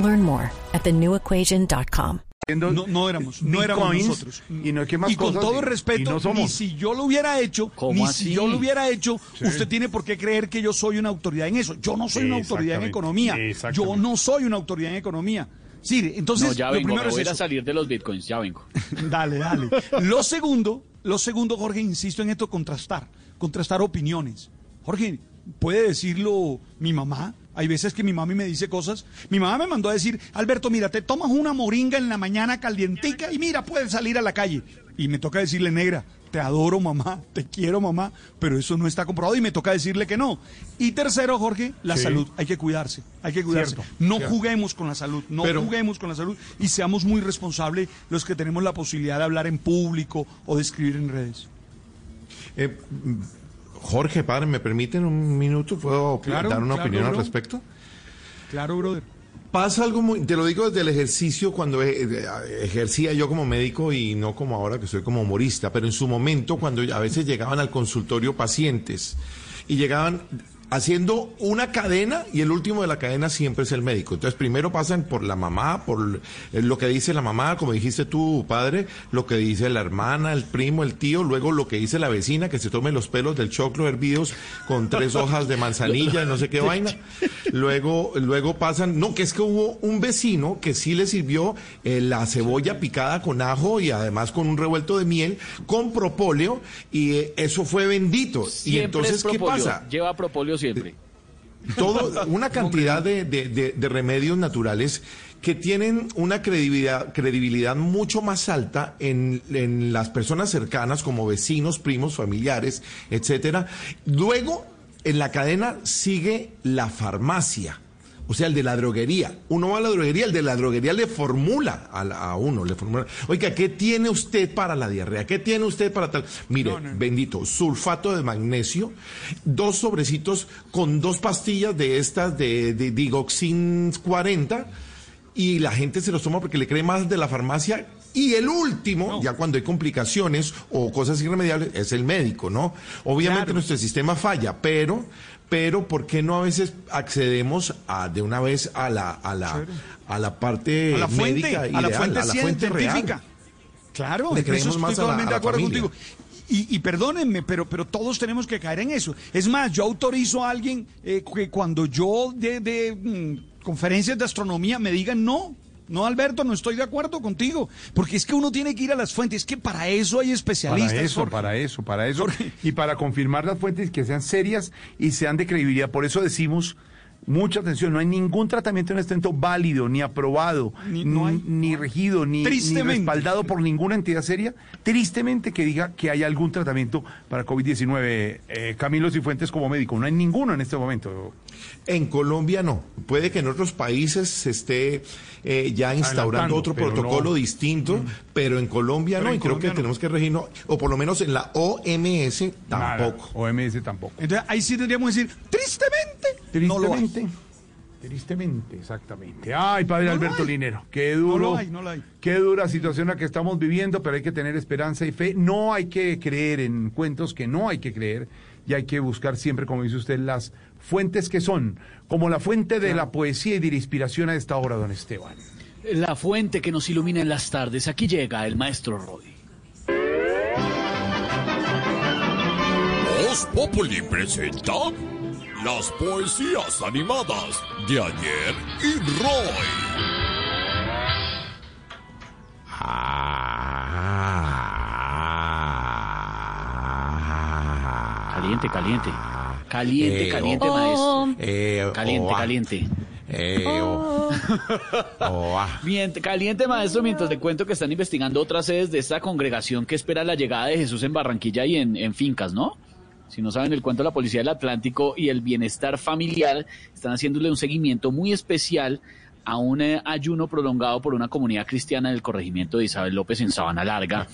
Learn more at thenewequation.com. No, no éramos, no éramos nosotros. Y no es que más y con cosas, todo y respeto, no somos. ni si yo lo hubiera hecho, ¿Cómo ni así? si yo lo hubiera hecho, Sí. usted tiene por qué creer que yo soy una autoridad en eso. Yo no soy una autoridad en economía. Yo no soy una autoridad en economía. Sí, entonces no, ya lo vengo, me primero voy es a salir de los bitcoins, ya vengo. Dale, dale. Lo segundo, lo segundo, Jorge, insisto en esto, contrastar, contrastar opiniones. Jorge, puede decirlo mi mamá. Hay veces que mi mami me dice cosas. Mi mamá me mandó a decir, Alberto, mira, te tomas una moringa en la mañana calientica y mira, puedes salir a la calle. Y me toca decirle, negra, te adoro mamá, te quiero mamá, pero eso no está comprobado y me toca decirle que no. Y tercero, Jorge, la Sí. salud. Hay que cuidarse, hay que cuidarse. Cierto, no cierto. juguemos con la salud, no Pero- juguemos con la salud y seamos muy responsables los que tenemos la posibilidad de hablar en público o de escribir en redes. Eh, Jorge, padre, ¿me permiten un minuto? ¿Puedo Claro, dar una claro, opinión al respecto? Claro, brother. Pasa algo muy, te lo digo desde el ejercicio cuando eh, eh, ejercía yo como médico y no como ahora que soy como humorista, pero en su momento cuando a veces llegaban al consultorio pacientes y llegaban haciendo una cadena y el último de la cadena siempre es el médico. Entonces primero pasan por la mamá, por lo que dice la mamá, como dijiste tú, padre, lo que dice la hermana, el primo, el tío, luego lo que dice la vecina, que se tome los pelos del choclo hervidos con tres hojas de manzanilla y no sé qué vaina. Luego, luego pasan, no, que es que hubo un vecino que sí le sirvió eh, la cebolla picada con ajo y además con un revuelto de miel, con propóleo, y eh, eso fue bendito. y entonces, es ¿qué pasa? Lleva propóleo siempre. todo, una cantidad de, de- de- de remedios naturales que tienen una credibilidad, credibilidad mucho más alta en, en las personas cercanas como vecinos, primos, familiares, etcétera. Luego, en la cadena sigue la farmacia. O sea, el de la droguería. Uno va a la droguería, el de la droguería le formula a, la- a uno, le formula. Oiga, ¿qué tiene usted para la diarrea? ¿Qué tiene usted para tal? Mire, bendito, sulfato de magnesio, dos sobrecitos con dos pastillas de estas de, de Digoxin 40 y la gente se los toma porque le cree más de la farmacia. Y el último, ya cuando hay complicaciones o cosas irremediables, es el médico, ¿no? Obviamente nuestro sistema falla, pero, pero ¿por qué no a veces accedemos a, de una vez a la, a la, a la parte a la fuente, médica a la fuente, a la fuente científica. real? Claro, Le eso más totalmente de acuerdo familia. contigo. Y, y perdónenme, pero, pero todos tenemos que caer en eso. Es más, yo autorizo a alguien eh, que cuando yo de, de, mm, conferencias de astronomía me digan no. No, Alberto, no estoy de acuerdo contigo. Porque es que uno tiene que ir a las fuentes. Es que para eso hay especialistas. Para eso, Jorge. para eso, para eso. Y para confirmar las fuentes que sean serias y sean de credibilidad. Por eso decimos, mucha atención, no hay ningún tratamiento en este momento válido, ni aprobado, ni, ni regido, ni, ni Tristemente. respaldado por ninguna entidad seria, tristemente que diga que hay algún tratamiento para COVID-19. Eh, Camilo Cifuentes como médico, no hay ninguno en este momento. En Colombia no. Puede que en otros países se esté eh, ya instaurando otro protocolo no. distinto, pero en Colombia Pero no. en y creo que no. tenemos que regirnos, o por lo menos en la OMS tampoco. OMS tampoco. Entonces ahí sí tendríamos que decir, tristemente, no lo hay. Tristemente. Tristemente, exactamente. Ay, padre No Alberto. Linero, qué duro. No hay. Qué dura situación la que estamos viviendo, pero hay que tener esperanza y fe. No hay que creer en cuentos que no hay que creer y hay que buscar siempre, como dice usted, las fuentes que son, como la fuente de la poesía y de la inspiración a esta hora, don Esteban. La fuente que nos ilumina en las tardes. Aquí llega el maestro Roy. Voz Populi presenta las poesías animadas de ayer y Roy. Caliente, caliente. Caliente, Eh, caliente, oh. maestro. Eh, Caliente, oh, ah. caliente. Eh, oh. Oh, ah. Caliente, maestro, mientras le cuento que están investigando otras sedes de esta congregación que espera la llegada de Jesús en Barranquilla y en, en fincas, ¿no? Si no saben el cuento, la Policía del Atlántico y el Bienestar Familiar están haciéndole un seguimiento muy especial a un eh, ayuno prolongado por una comunidad cristiana del corregimiento de Isabel López en Sabana Larga,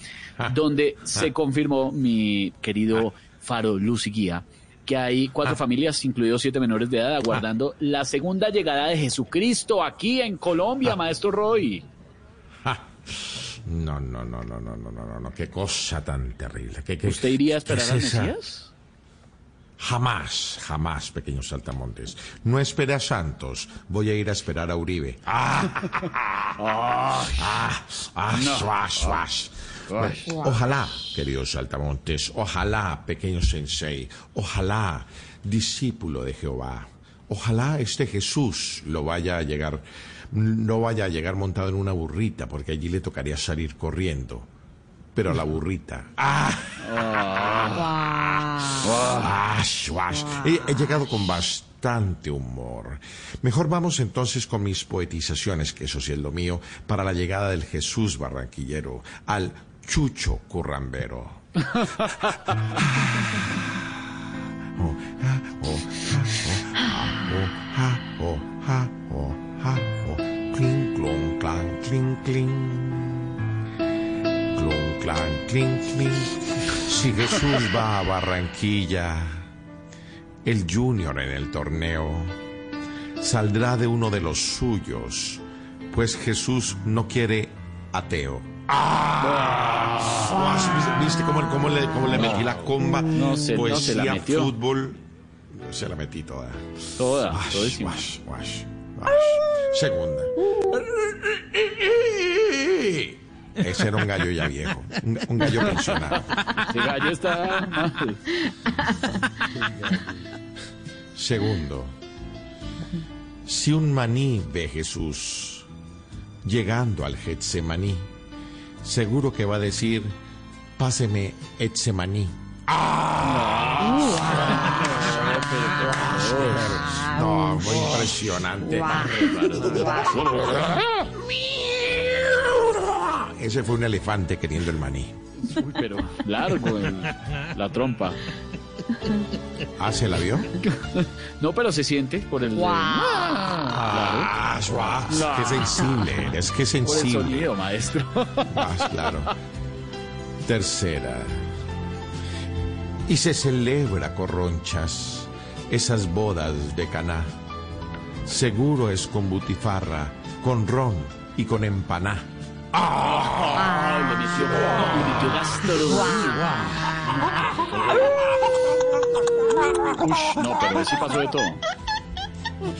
donde se confirmó, mi querido Faro, Luz y Guía, que hay cuatro ah. familias, incluidos siete menores de edad, ah. aguardando la segunda llegada de Jesucristo aquí en Colombia, ah. maestro Roy. No, no, no, no, no, no, no, no, no, qué cosa tan terrible. ¿Qué, usted iría a esperar es Mesías? Jamás, jamás, pequeños saltamontes. No espere a Santos, voy a ir a esperar a Uribe. ¡Ah! ¡Ah! ¡Ah! ¡Ah! ¡Ah! Bueno, Ojalá, queridos saltamontes, ojalá, pequeño sensei, ojalá, discípulo de Jehová, ojalá este Jesús lo vaya a llegar, no vaya a llegar montado en una burrita, porque allí le tocaría salir corriendo. Pero la burrita. ¡Ah! Ah, swash. He, he llegado con bastante humor. Mejor vamos entonces con mis poetizaciones, que eso sí es lo mío, para la llegada del Jesús barranquillero, al Chucho Currambero. Cling, clon, clan, cling, cling. Clon, clan, cling, cling. Si Jesús va a Barranquilla, el Junior en el torneo, saldrá de uno de los suyos, pues Jesús no quiere ateo. ¡Ah! ¿Viste cómo, cómo le, cómo le metí la comba? No se- no se la Poesía, metió. fútbol. Se la metí toda. Toda, Wash, todísima. wash, wash, wash. Segunda. Ese era un gallo ya viejo. Un, un gallo pensionado. Ese gallo está mal. Segundo. Si un maní ve Jesús llegando al Getsemaní, seguro que va a decir, páseme Getsemaní. No, muy impresionante. Ese fue un elefante queriendo el maní. Uy, pero largo el- la trompa. ¿Ah, se la vio? No, pero se siente por el. Ah, suá, qué sensible eres, qué Por el sensible. sonido, maestro. Más claro. Tercera. Y se celebra, corronchas, esas bodas de Caná. Seguro es con butifarra, con ron y con empaná. Ay, le metió, le metió. Ush, no, pero ese pasó de todo.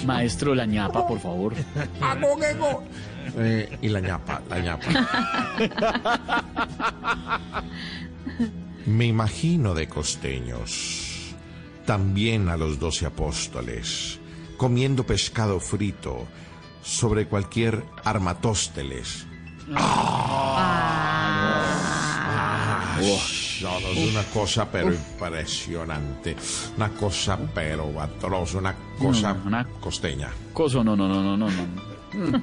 Maestro, la ñapa, por favor. Eh, y la ñapa, la ñapa. Me imagino de costeños, también a los doce apóstoles, comiendo pescado frito sobre cualquier armatósteles. Ah, no, no, es una cosa pero impresionante, una cosa pero atroz, una cosa costeña. Coso, no, no, no, no, no. no.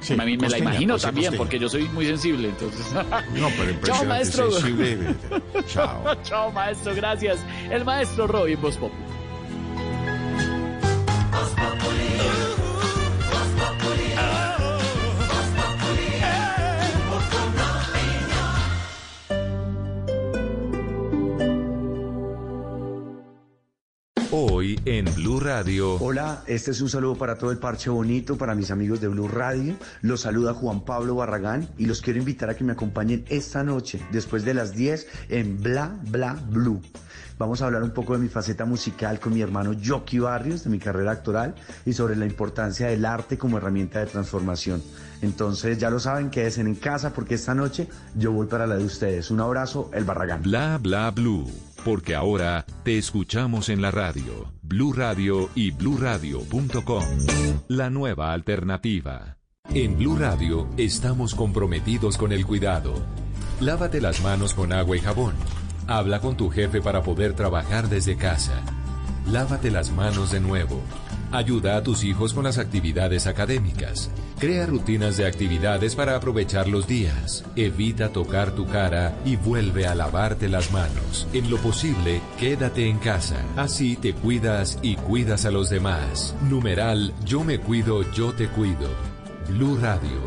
Sí, a mí me la costeña, imagino cosa también, costeña. porque yo soy muy sensible, entonces. No, pero Chao, impresionante, maestro. sensible. Chao. Chao, maestro, gracias. El maestro Robin Voz en Blue Radio. Hola, este es un saludo para todo el parche bonito, para mis amigos de Blue Radio. Los saluda Juan Pablo Barragán y los quiero invitar a que me acompañen esta noche, después de las 10, en Bla Bla Blue. Vamos a hablar un poco de mi faceta musical con mi hermano Jockey Barrios, de mi carrera actoral y sobre la importancia del arte como herramienta de transformación. Entonces, ya lo saben, quédense en casa porque esta noche yo voy para la de ustedes. Un abrazo, el Barragán. Bla bla blue, porque ahora te escuchamos en la radio, Blue Radio y bluradio.com. La nueva alternativa. En Blue Radio estamos comprometidos con el cuidado. Lávate las manos con agua y jabón. Habla con tu jefe para poder trabajar desde casa. Lávate las manos de nuevo. Ayuda a tus hijos con las actividades académicas. Crea rutinas de actividades para aprovechar los días. Evita tocar tu cara y vuelve a lavarte las manos. En lo posible, quédate en casa. Así te cuidas y cuidas a los demás. Numeral Yo me cuido, yo te cuido. Blue Radio,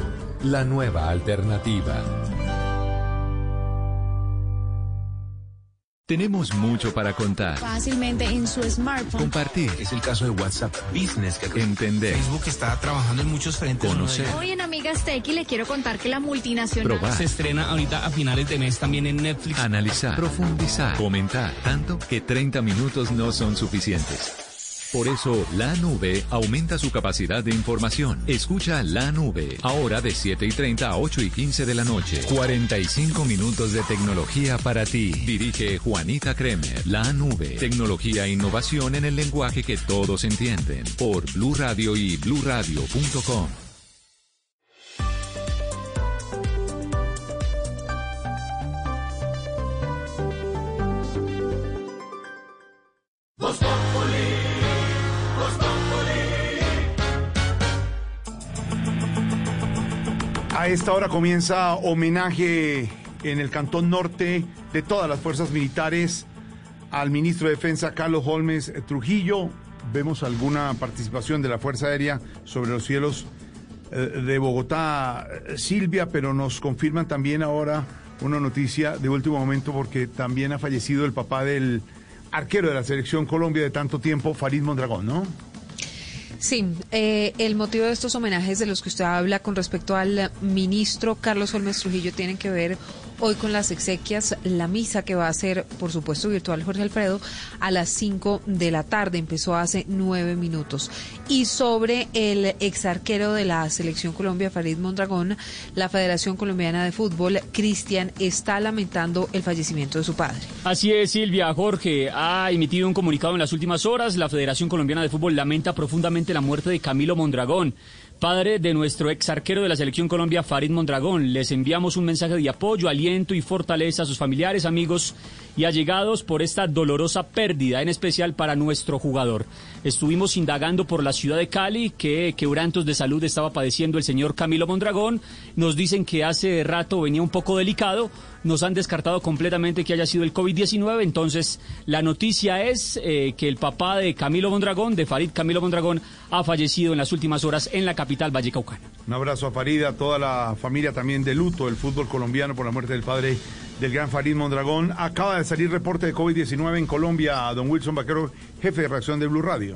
la nueva alternativa. Tenemos mucho para contar. fácilmente en su smartphone. Compartir. Es el caso de WhatsApp Business. Entender. Facebook está trabajando en muchos frentes. Conocer. Hoy en Amigas Tequi le quiero contar que la multinacional Probar. Se estrena ahorita a finales de mes también en Netflix. Analizar, profundizar, comentar, tanto que 30 minutos no son suficientes. Por eso, la nube aumenta su capacidad de información. Escucha la nube, ahora de 7 y 30 a 8 y 15 de la noche. 45 minutos de tecnología para ti. Dirige Juanita Kremer. La nube, tecnología e innovación en el lenguaje que todos entienden. Por Blue Radio y bluradio.com. A esta hora comienza homenaje en el Cantón Norte de todas las fuerzas militares al ministro de Defensa Carlos Holmes Trujillo. Vemos alguna participación de la Fuerza Aérea sobre los cielos eh, de Bogotá, eh, Silvia, pero nos confirman también ahora una noticia de último momento porque también ha fallecido el papá del arquero de la selección Colombia de tanto tiempo, Farid Mondragón, ¿no? Sí, eh, el motivo de estos homenajes de los que usted habla con respecto al ministro Carlos Holmes Trujillo tienen que ver hoy con las exequias, la misa que va a ser, por supuesto, virtual Jorge Alfredo, a las 5 de la tarde, empezó hace nueve minutos. Y sobre el exarquero de la Selección Colombia, Farid Mondragón, la Federación Colombiana de Fútbol, Cristian, está lamentando el fallecimiento de su padre. Así es, Silvia. Jorge ha emitido un comunicado en las últimas horas. La Federación Colombiana de Fútbol lamenta profundamente la muerte de Camilo Mondragón padre de nuestro ex arquero de la selección Colombia, Farid Mondragón. Les enviamos un mensaje de apoyo, aliento y fortaleza a sus familiares, amigos y allegados por esta dolorosa pérdida, en especial para nuestro jugador. Estuvimos indagando por la ciudad de Cali qué quebrantos de salud estaba padeciendo el señor Camilo Mondragón. Nos dicen que hace rato venía un poco delicado. Nos han descartado completamente que haya sido el COVID-19. Entonces, la noticia es eh, que el papá de Camilo Mondragón, de Farid Camilo Mondragón, ha fallecido en las últimas horas en la capital vallecaucana. Un abrazo a Farid, a toda la familia también de luto del fútbol colombiano por la muerte del padre del gran Farid Mondragón. Acaba de salir reporte de COVID-19 en Colombia. Don Wilson Vaquero, jefe de reacción de Blue Radio.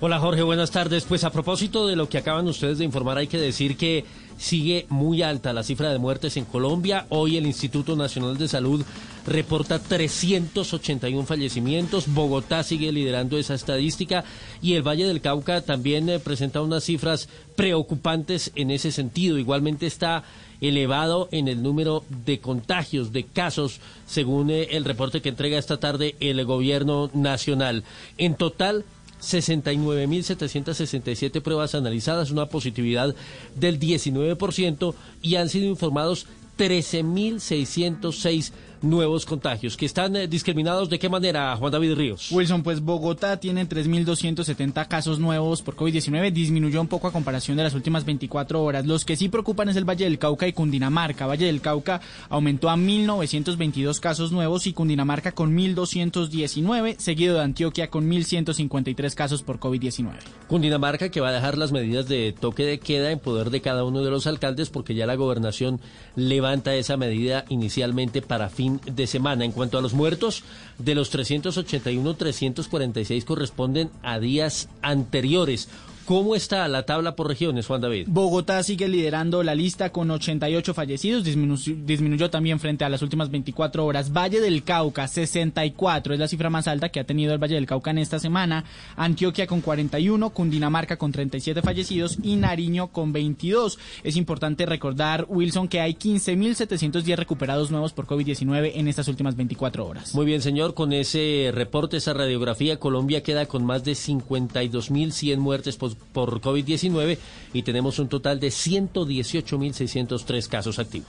Hola Jorge, buenas tardes. Pues a propósito de lo que acaban ustedes de informar, hay que decir que sigue muy alta la cifra de muertes en Colombia. Hoy el Instituto Nacional de Salud reporta 381 fallecimientos. Bogotá sigue liderando esa estadística y el Valle del Cauca también eh, presenta unas cifras preocupantes en ese sentido. Igualmente está elevado en el número de contagios, de casos, según eh, el reporte que entrega esta tarde el gobierno nacional. En total, 69.767 pruebas analizadas, una positividad del 19% y han sido informados 13.606 nuevos contagios, que están eh, discriminados de qué manera, Juan David Ríos. Wilson, pues Bogotá tiene 3.270 casos nuevos por COVID-19, disminuyó un poco a comparación de las últimas 24 horas. Los que sí preocupan es el Valle del Cauca y Cundinamarca. Valle del Cauca aumentó a 1.922 casos nuevos y Cundinamarca con 1.219, seguido de Antioquia con 1.153 casos por COVID-19. Cundinamarca que va a dejar las medidas de toque de queda en poder de cada uno de los alcaldes porque ya la gobernación levanta esa medida inicialmente para fin de semana. En cuanto a los muertos, de los 381, 346 corresponden a días anteriores. ¿Cómo está la tabla por regiones, Juan David? Bogotá sigue liderando la lista con 88 fallecidos, disminuyó, disminuyó, también frente a las últimas 24 horas. Valle del Cauca, 64, es la cifra más alta que ha tenido el Valle del Cauca en esta semana. Antioquia con 41, Cundinamarca con 37 fallecidos y Nariño con 22. Es importante recordar, Wilson, que hay 15.710 recuperados nuevos por COVID-19 en estas últimas 24 horas. Muy bien, señor, con ese reporte, esa radiografía, Colombia queda con más de 52.100 muertes por por COVID-19 y tenemos un total de 118.603 casos activos.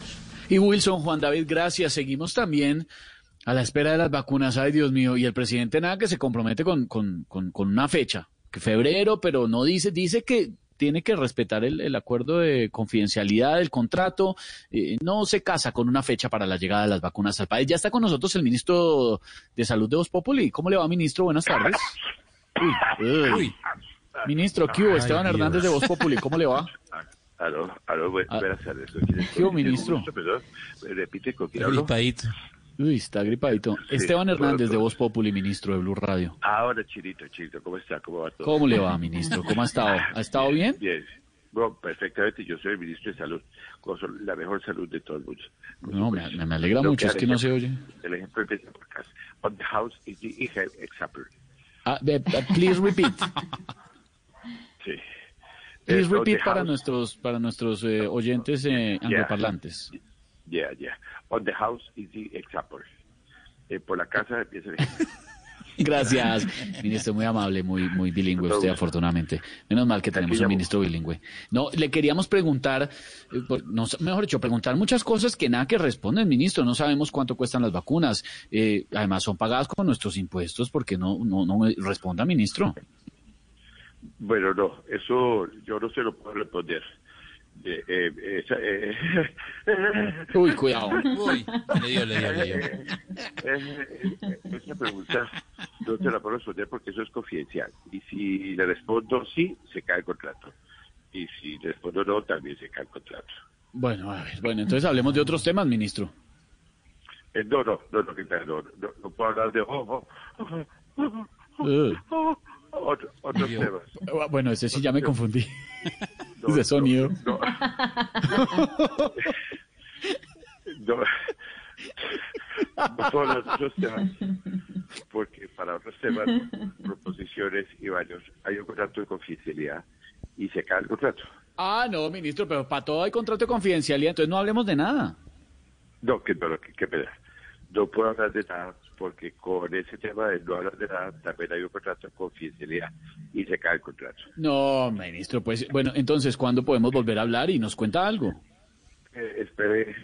Y Wilson, Juan David, gracias. Seguimos también a la espera de las vacunas. Ay, Dios mío. Y el presidente nada que se compromete con, con, con, con una fecha, que febrero, pero no dice, dice que tiene que respetar el, el, acuerdo de confidencialidad del contrato, eh, no se casa con una fecha para la llegada de las vacunas al país. Ya está con nosotros el ministro de Salud de Voz Populi. ¿Cómo le va, ministro? Buenas tardes. Uy, uy. Ministro, ¿qué hubo? Esteban Ay, Hernández de Voz Populi, ¿cómo le va? Aló, aló, buenas tardes. ¿Qué hubo, ministro? Perdón, repite con quién hablo. Gripadito. Uy, está gripadito. Sí, Esteban Hernández de Voz Populi, ministro de Blue Radio. Ahora, Chirito, Chirito, ¿cómo está? ¿Cómo va todo? ¿Cómo le va, ministro? ¿Cómo ha estado? ¿Ha estado bien? Bien. Bueno, perfectamente. Yo soy el ministro de Salud, con la mejor salud de todo el mundo. No, me, me alegra Lo mucho, es que no se oye. El ejemplo empieza por casa. On the house is the example. Uh, please repeat. Please repeat para nuestros para nuestros eh, oyentes eh, angloparlantes. Yeah, yeah. On the house is the example. Eh, por la casa empieza el Gracias, ministro, muy amable, muy muy bilingüe usted, afortunadamente. Menos mal que tenemos un ministro bilingüe. No, le queríamos preguntar, no, mejor dicho, preguntar muchas cosas que nada que responden, ministro. No sabemos cuánto cuestan las vacunas. Eh, además, son pagadas con nuestros impuestos, porque no, no, no responda, ministro. Bueno, no, eso yo no se lo puedo responder. Eh, eh, eh, Uy, cuidado. Uy, le dio, le dio, le dio. Esa pregunta no te la puedo responder porque eso es confidencial. Y si le respondo sí, se cae el contrato. Y si le respondo no, también se cae el contrato. Bueno, bueno, entonces hablemos de otros temas, ministro. no, no, no, no, no, no, no puedo hablar de... Oh, Otro, otros Dios. temas. Bueno, ese sí ya me confundí. No, de sonido. No. No. No los otros temas. Porque para otros temas, proposiciones y varios, hay un contrato de confidencialidad y se cae el contrato. Ah, no, ministro, pero para todo hay contrato de confidencialidad, entonces no hablemos de nada. No, que no, que, que pena. No puedo hablar de nada porque con ese tema de no hablar de nada también hay un contrato de confidencialidad y se cae el contrato. No, ministro, pues bueno, entonces, ¿cuándo podemos volver a hablar y nos cuenta algo? Eh, espere.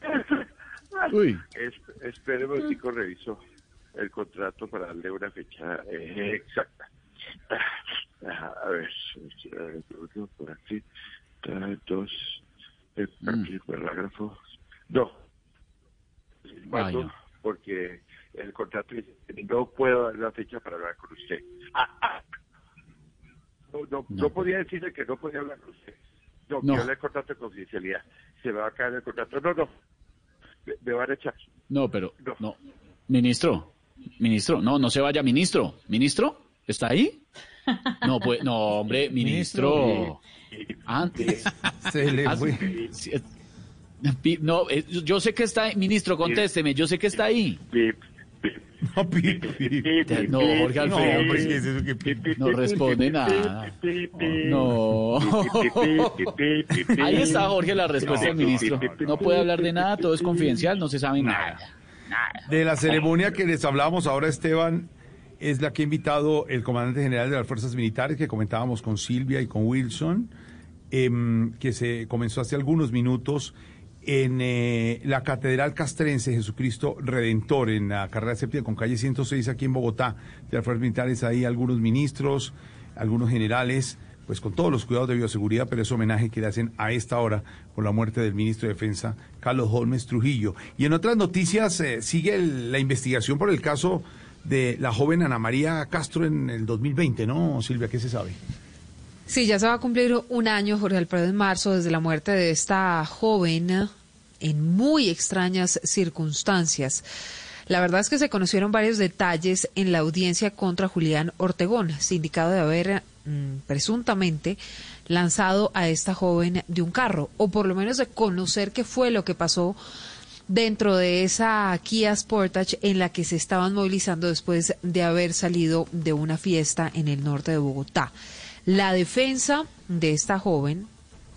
Uy. Es, espere un momentico, reviso el contrato para darle una fecha eh, exacta. Ah, A ver, por aquí, dos, el parágrafo. No. ¿Cuándo? Porque el contrato dice no puedo dar la fecha para hablar con usted. Ah, ah. No, no, no podía decirle que no podía hablar con usted. No, No. quiero el contrato de confidencialidad. Se me va a caer el contrato. No, no. Me, me van a echar. No, pero no. Ministro, ministro, no, no se vaya, ministro. ¿Ministro? ¿Está ahí? No, pues, no, hombre, ministro. Antes. Se le Ah, fue. Eh, No, eh, yo sé que está ahí. Ministro, contésteme, yo sé que está ahí. No. No, Jorge No, Alfredo. ¿qué es eso que? No responde nada. No. Ahí está, Jorge, la respuesta del ministro. No puede hablar de nada, todo es confidencial, no se sabe nada. De la ceremonia que les hablábamos ahora, Esteban, es la que ha invitado el comandante general de las fuerzas militares, que comentábamos con Silvia y con Wilson, em, que se comenzó hace algunos minutos en eh, la Catedral Castrense Jesucristo Redentor, en la carrera séptima con calle 106 aquí en Bogotá. De fuerzas militares, ahí algunos ministros, algunos generales, pues con todos los cuidados de bioseguridad, pero ese homenaje que le hacen a esta hora por la muerte del ministro de Defensa, Carlos Holmes Trujillo. Y en otras noticias, eh, sigue el- la investigación por el caso de la joven Ana María Castro en el 2020, ¿no, Silvia? ¿Qué se sabe? Sí, ya se va a cumplir un año, Jorge Alfredo, en marzo, desde la muerte de esta joven en muy extrañas circunstancias. La verdad es que se conocieron varios detalles en la audiencia contra Julián Ortegón, sindicado de haber mm, presuntamente lanzado a esta joven de un carro, o por lo menos de conocer qué fue lo que pasó dentro de esa Kia Sportage en la que se estaban movilizando después de haber salido de una fiesta en el norte de Bogotá. La defensa de esta joven,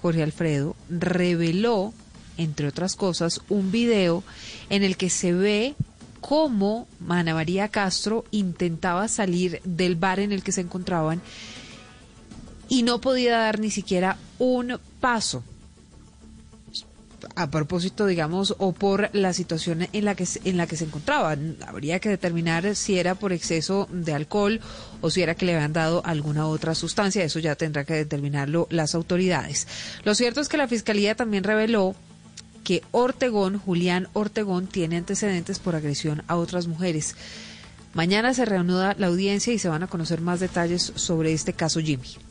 Jorge Alfredo, reveló, entre otras cosas, un video en el que se ve cómo Ana María Castro intentaba salir del bar en el que se encontraban y no podía dar ni siquiera un paso a propósito, digamos, o por la situación en la que en la que se encontraban. Habría que determinar si era por exceso de alcohol o si era que le habían dado alguna otra sustancia. Eso ya tendrá que determinarlo las autoridades. Lo cierto es que la fiscalía también reveló que Ortegón, Julián Ortegón, tiene antecedentes por agresión a otras mujeres. Mañana se reanuda la audiencia y se van a conocer más detalles sobre este caso Jimmy.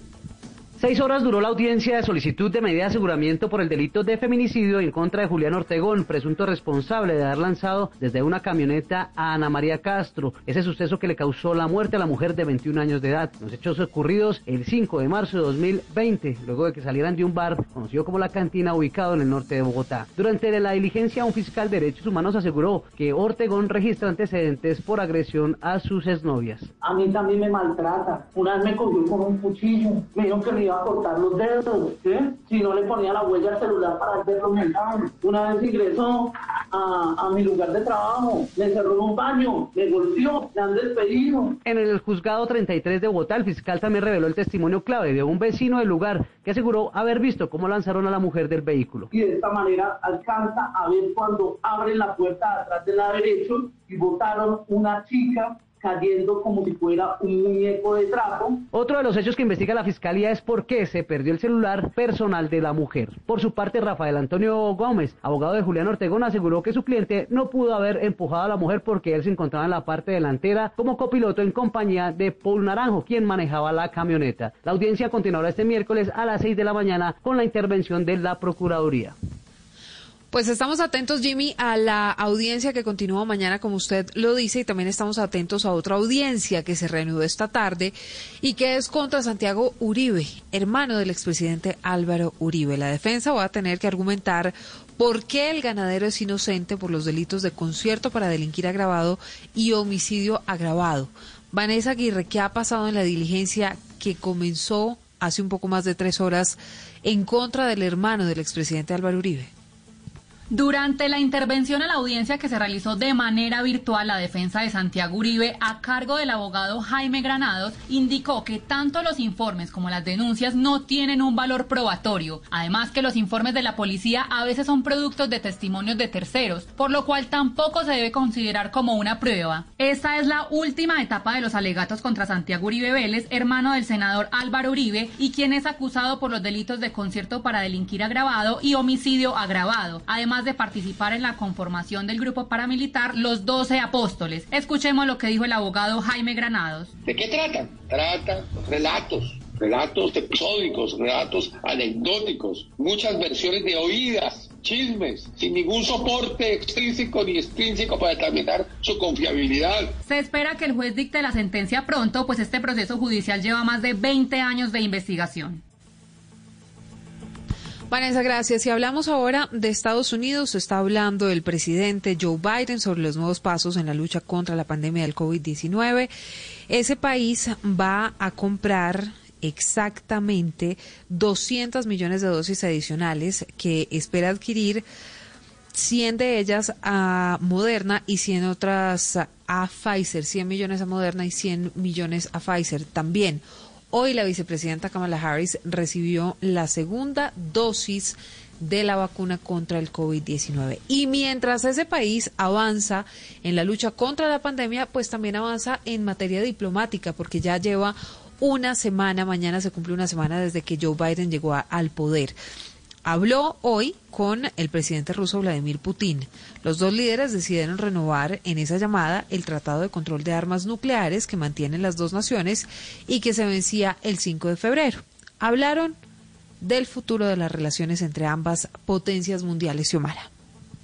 Seis horas duró la audiencia de solicitud de medida de aseguramiento por el delito de feminicidio en contra de Julián Ortegón, presunto responsable de haber lanzado desde una camioneta a Ana María Castro, ese suceso que le causó la muerte a la mujer de 21 años de edad. Los hechos ocurridos el 5 de marzo de 2020, luego de que salieran de un bar conocido como La Cantina, ubicado en el norte de Bogotá. Durante la diligencia, un fiscal de derechos humanos aseguró que Ortegón registra antecedentes por agresión a sus exnovias. A mí también me maltrata. Una vez me cogió con un cuchillo. Me dijo que iba a cortar los dedos. Si no le ponía la huella al celular para verlo mental. Una vez ingresó a, a mi lugar de trabajo. Me encerró en un baño. Me golpeó. Me han despedido. En el juzgado 33 de Bogotá, el fiscal también reveló el testimonio clave de un vecino del lugar que aseguró haber visto cómo lanzaron a la mujer del vehículo. Y de esta manera alcanza a ver cuando abren la puerta de atrás del lado derecho y botaron una chica cayendo como si fuera un muñeco de trapo. Otro de los hechos que investiga la fiscalía es por qué se perdió el celular personal de la mujer. Por su parte, Rafael Antonio Gómez, abogado de Julián Ortegón, aseguró que su cliente no pudo haber empujado a la mujer porque él se encontraba en la parte delantera como copiloto en compañía de Paul Naranjo, quien manejaba la camioneta. La audiencia continuará este miércoles a las 6 de la mañana con la intervención de la Procuraduría. Pues estamos atentos, Jimmy, a la audiencia que continúa mañana, como usted lo dice, y también estamos atentos a otra audiencia que se reanudó esta tarde y que es contra Santiago Uribe, hermano del expresidente Álvaro Uribe. La defensa va a tener que argumentar por qué el ganadero es inocente por los delitos de concierto para delinquir agravado y homicidio agravado. Vanessa Aguirre, ¿qué ha pasado en la diligencia que comenzó hace un poco más de tres horas en contra del hermano del expresidente Álvaro Uribe? Durante la intervención a la audiencia que se realizó de manera virtual, la defensa de Santiago Uribe, a cargo del abogado Jaime Granados, indicó que tanto los informes como las denuncias no tienen un valor probatorio. Además que los informes de la policía a veces son productos de testimonios de terceros, por lo cual tampoco se debe considerar como una prueba. Esta es la última etapa de los alegatos contra Santiago Uribe Vélez, hermano del senador Álvaro Uribe, y quien es acusado por los delitos de concierto para delinquir agravado y homicidio agravado. Además de participar en la conformación del grupo paramilitar Los Doce Apóstoles. Escuchemos lo que dijo el abogado Jaime Granados. ¿De qué tratan? Tratan relatos, relatos episódicos, relatos anecdóticos, muchas versiones de oídas, chismes, sin ningún soporte extrínseco ni extrínseco para determinar su confiabilidad. Se espera que el juez dicte la sentencia pronto, pues este proceso judicial lleva más de 20 años de investigación. Vanessa, gracias. Si hablamos ahora de Estados Unidos, está hablando el presidente Joe Biden sobre los nuevos pasos en la lucha contra la pandemia del COVID-19. Ese país va a comprar exactamente 200 millones de dosis adicionales que espera adquirir 100 de ellas a Moderna y 100 otras a Pfizer, 100 millones a Moderna y 100 millones a Pfizer también. Hoy la vicepresidenta Kamala Harris recibió la segunda dosis de la vacuna contra el COVID-19. Y mientras ese país avanza en la lucha contra la pandemia, pues también avanza en materia diplomática, porque ya lleva una semana, mañana se cumple una semana desde que Joe Biden llegó al poder. Habló hoy con el presidente ruso Vladimir Putin. Los dos líderes decidieron renovar en esa llamada el Tratado de Control de Armas Nucleares que mantienen las dos naciones y que se vencía el 5 de febrero. Hablaron del futuro de las relaciones entre ambas potencias mundiales, Xiomara.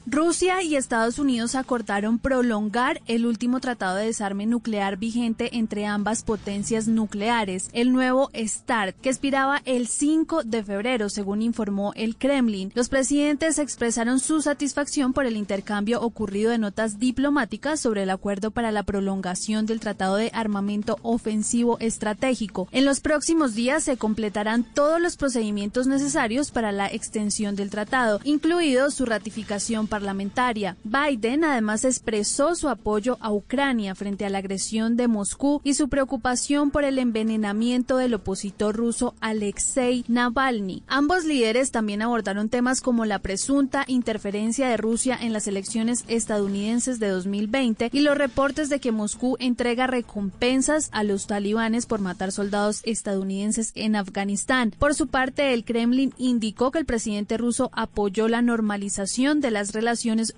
Rusia y Estados Unidos acordaron prolongar el último tratado de desarme nuclear vigente entre ambas potencias nucleares, el nuevo START, que expiraba el 5 de febrero, según informó el Kremlin. Los presidentes expresaron su satisfacción por el intercambio ocurrido de notas diplomáticas sobre el acuerdo para la prolongación del tratado de armamento ofensivo estratégico. En los próximos días se completarán todos los procedimientos necesarios para la extensión del tratado, incluido su ratificación parlamentaria. Biden además expresó su apoyo a Ucrania frente a la agresión de Moscú y su preocupación por el envenenamiento del opositor ruso Alexei Navalny. Ambos líderes también abordaron temas como la presunta interferencia de Rusia en las elecciones estadounidenses de 2020 y los reportes de que Moscú entrega recompensas a los talibanes por matar soldados estadounidenses en Afganistán. Por su parte, el Kremlin indicó que el presidente ruso apoyó la normalización de las relaciones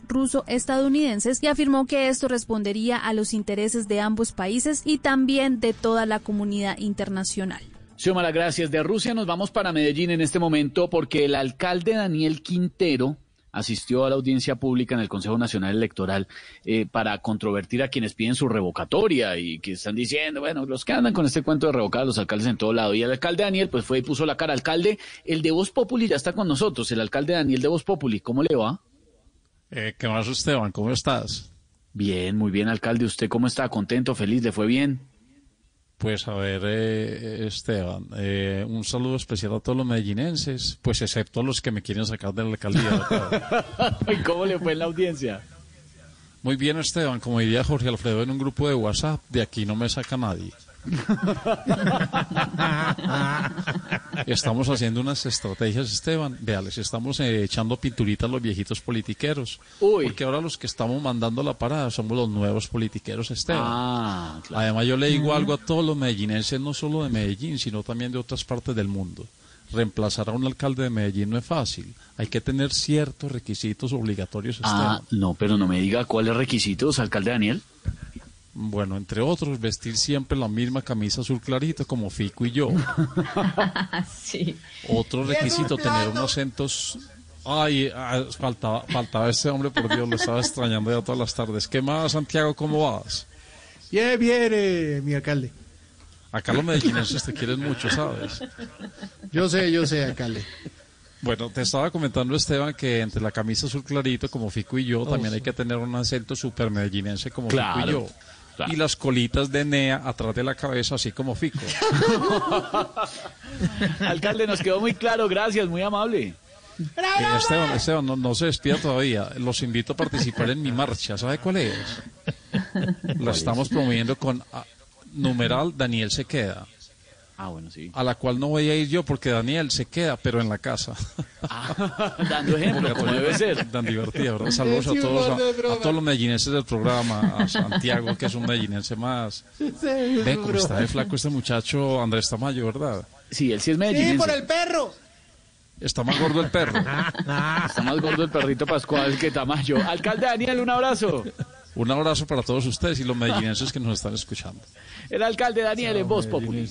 ruso-estadounidenses y afirmó que esto respondería a los intereses de ambos países y también de toda la comunidad internacional. Xiomara, gracias. De Rusia nos vamos para Medellín en este momento porque el alcalde Daniel Quintero asistió a la audiencia pública en el Consejo Nacional Electoral eh, para controvertir a quienes piden su revocatoria y que están diciendo, bueno, los que andan con este cuento de revocar a los alcaldes en todo lado. Y el alcalde Daniel, pues fue y puso la cara. Alcalde, el de Voz Populi ya está con nosotros, el alcalde Daniel de Voz Populi. ¿Cómo le va? Eh, ¿Qué más, Esteban? ¿Cómo estás? Bien, muy bien, alcalde. ¿Usted cómo está? ¿Contento? ¿Feliz? ¿Le fue bien? Pues a ver, eh, Esteban, eh, un saludo especial a todos los medellinenses, pues excepto a los que me quieren sacar de la alcaldía. ¿Y cómo le fue en la audiencia? Muy bien, Esteban, como diría Jorge Alfredo en un grupo de WhatsApp, de aquí no me saca nadie. Estamos haciendo unas estrategias, Esteban. Veales, estamos eh, echando pinturitas a los viejitos politiqueros. Porque ahora los que estamos mandando la parada somos los nuevos politiqueros, Esteban. Ah, claro. Además, yo le digo algo a todos los medellinenses, no solo de Medellín, sino también de otras partes del mundo. Reemplazar a un alcalde de Medellín no es fácil. Hay que tener ciertos requisitos obligatorios, Esteban. Ah, no, pero no me diga cuáles requisitos, alcalde Daniel. Bueno, entre otros, vestir siempre la misma camisa azul clarita como Fico y yo. sí. Otro requisito, tener unos acentos Ay, ah, faltaba, faltaba este hombre, por Dios, lo estaba extrañando ya todas las tardes. ¿Qué más, Santiago? ¿Cómo vas? Bien, bien, eh, mi alcalde. Acá los medellinenses te quieren mucho, ¿sabes? Yo sé, yo sé, alcalde. Bueno, te estaba comentando, Esteban, que entre la camisa azul clarito como Fico y yo, Oh, también sí. hay que tener un acento super medellinense como Claro, Fico y yo. Claro. Y las colitas de Nea atrás de la cabeza, así como Fico. Alcalde, nos quedó muy claro, gracias, muy amable. Eh, Esteban, Esteban, no, no se despida todavía. Los invito a participar en mi marcha. ¿Sabe cuál es? La estamos promoviendo con ah, numeral Daniel se queda. Ah, bueno, sí. A la cual no voy a ir yo porque Daniel se queda, pero en la casa. Dando ejemplo, como debe ser. Tan divertido, ¿verdad? Saludos a todos, a, a todos los medellinenses del programa, a Santiago, que es un medellinense más. Ve cómo está de flaco este muchacho Andrés Tamayo, ¿verdad? Sí, él sí es Sí, medellinense. por el perro. Está más gordo el perro. Está más gordo el perrito Pascual que Tamayo. Alcalde Daniel, un abrazo. Un abrazo para todos ustedes y los medellinenses que nos están escuchando. El alcalde Daniel en Voz Populi.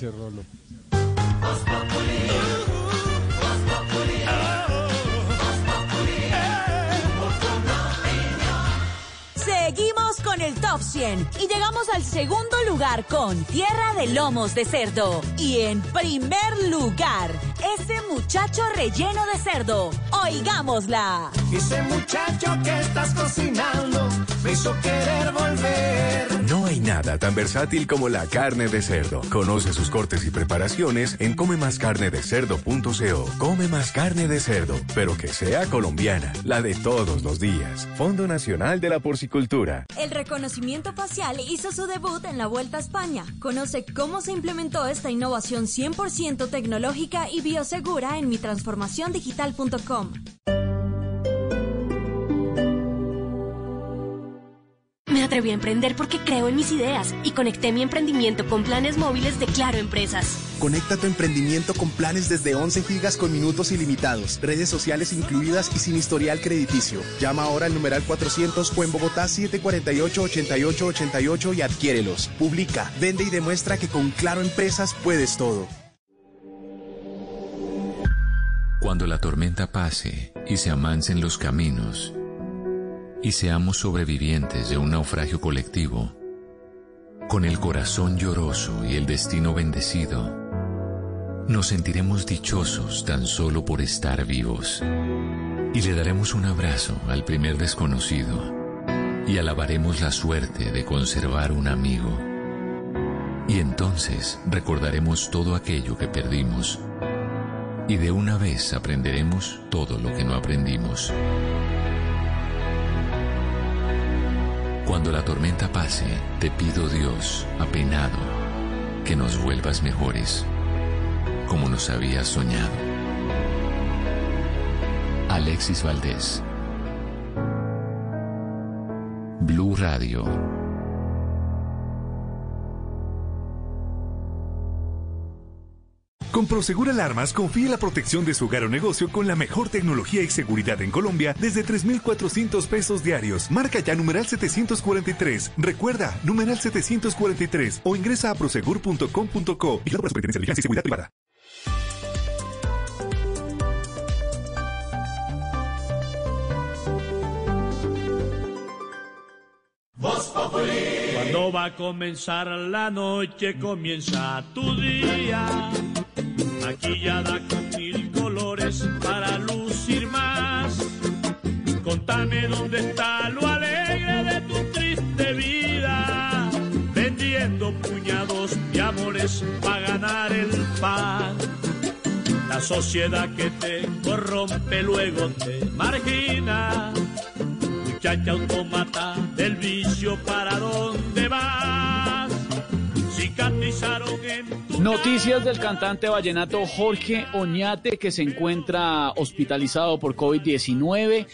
Seguimos con el top 100 y llegamos al segundo lugar con Tierra de Lomos de Cerdo. Y en primer lugar, ese muchacho relleno de cerdo. Oigámosla. Ese muchacho que estás cocinando me hizo querer volver. No hay nada tan versátil como la carne de cerdo. Conoce sus cortes y preparaciones en comemascarnedecerdo.co. Come más carne de cerdo, pero que sea colombiana, la de todos los días. Fondo Nacional de la Porcicultura. El reconocimiento facial hizo su debut en la Vuelta a España. Conoce cómo se implementó esta innovación 100% tecnológica y biosegura en mitransformaciondigital.com. atreví a emprender porque creo en mis ideas y conecté mi emprendimiento con planes móviles de Claro Empresas. Conecta tu emprendimiento con planes desde 11 gigas con minutos ilimitados, redes sociales incluidas y sin historial crediticio. Llama ahora al numeral 400 o en Bogotá 748-8888 y adquiérelos. Publica, vende y demuestra que con Claro Empresas puedes todo. Cuando la tormenta pase y se amancen los caminos y seamos sobrevivientes de un naufragio colectivo, con el corazón lloroso y el destino bendecido, nos sentiremos dichosos tan solo por estar vivos y le daremos un abrazo al primer desconocido y alabaremos la suerte de conservar un amigo. Y entonces recordaremos todo aquello que perdimos y de una vez aprenderemos todo lo que no aprendimos. Cuando la tormenta pase, te pido Dios, apenado, que nos vuelvas mejores, como nos habías soñado. Alexis Valdés. Blue Radio. Con Prosegur Alarmas confíe la protección de su hogar o negocio con la mejor tecnología y seguridad en Colombia desde 3,400 pesos diarios. Marca ya numeral 743. Recuerda, numeral 743 o ingresa a prosegur.com.co y la Superintendencia de Vigilancia y Seguridad Privada. Cuando va a comenzar la noche, comienza tu día. Maquillada con mil colores para lucir más. Contame dónde está lo alegre de tu triste vida. Vendiendo puñados de amores para ganar el pan. La sociedad que te corrompe luego te margina. Muchacha automata del vicio, ¿para dónde vas? Cicatrizaron en Noticias del cantante vallenato Jorge Oñate que se encuentra hospitalizado por COVID-19.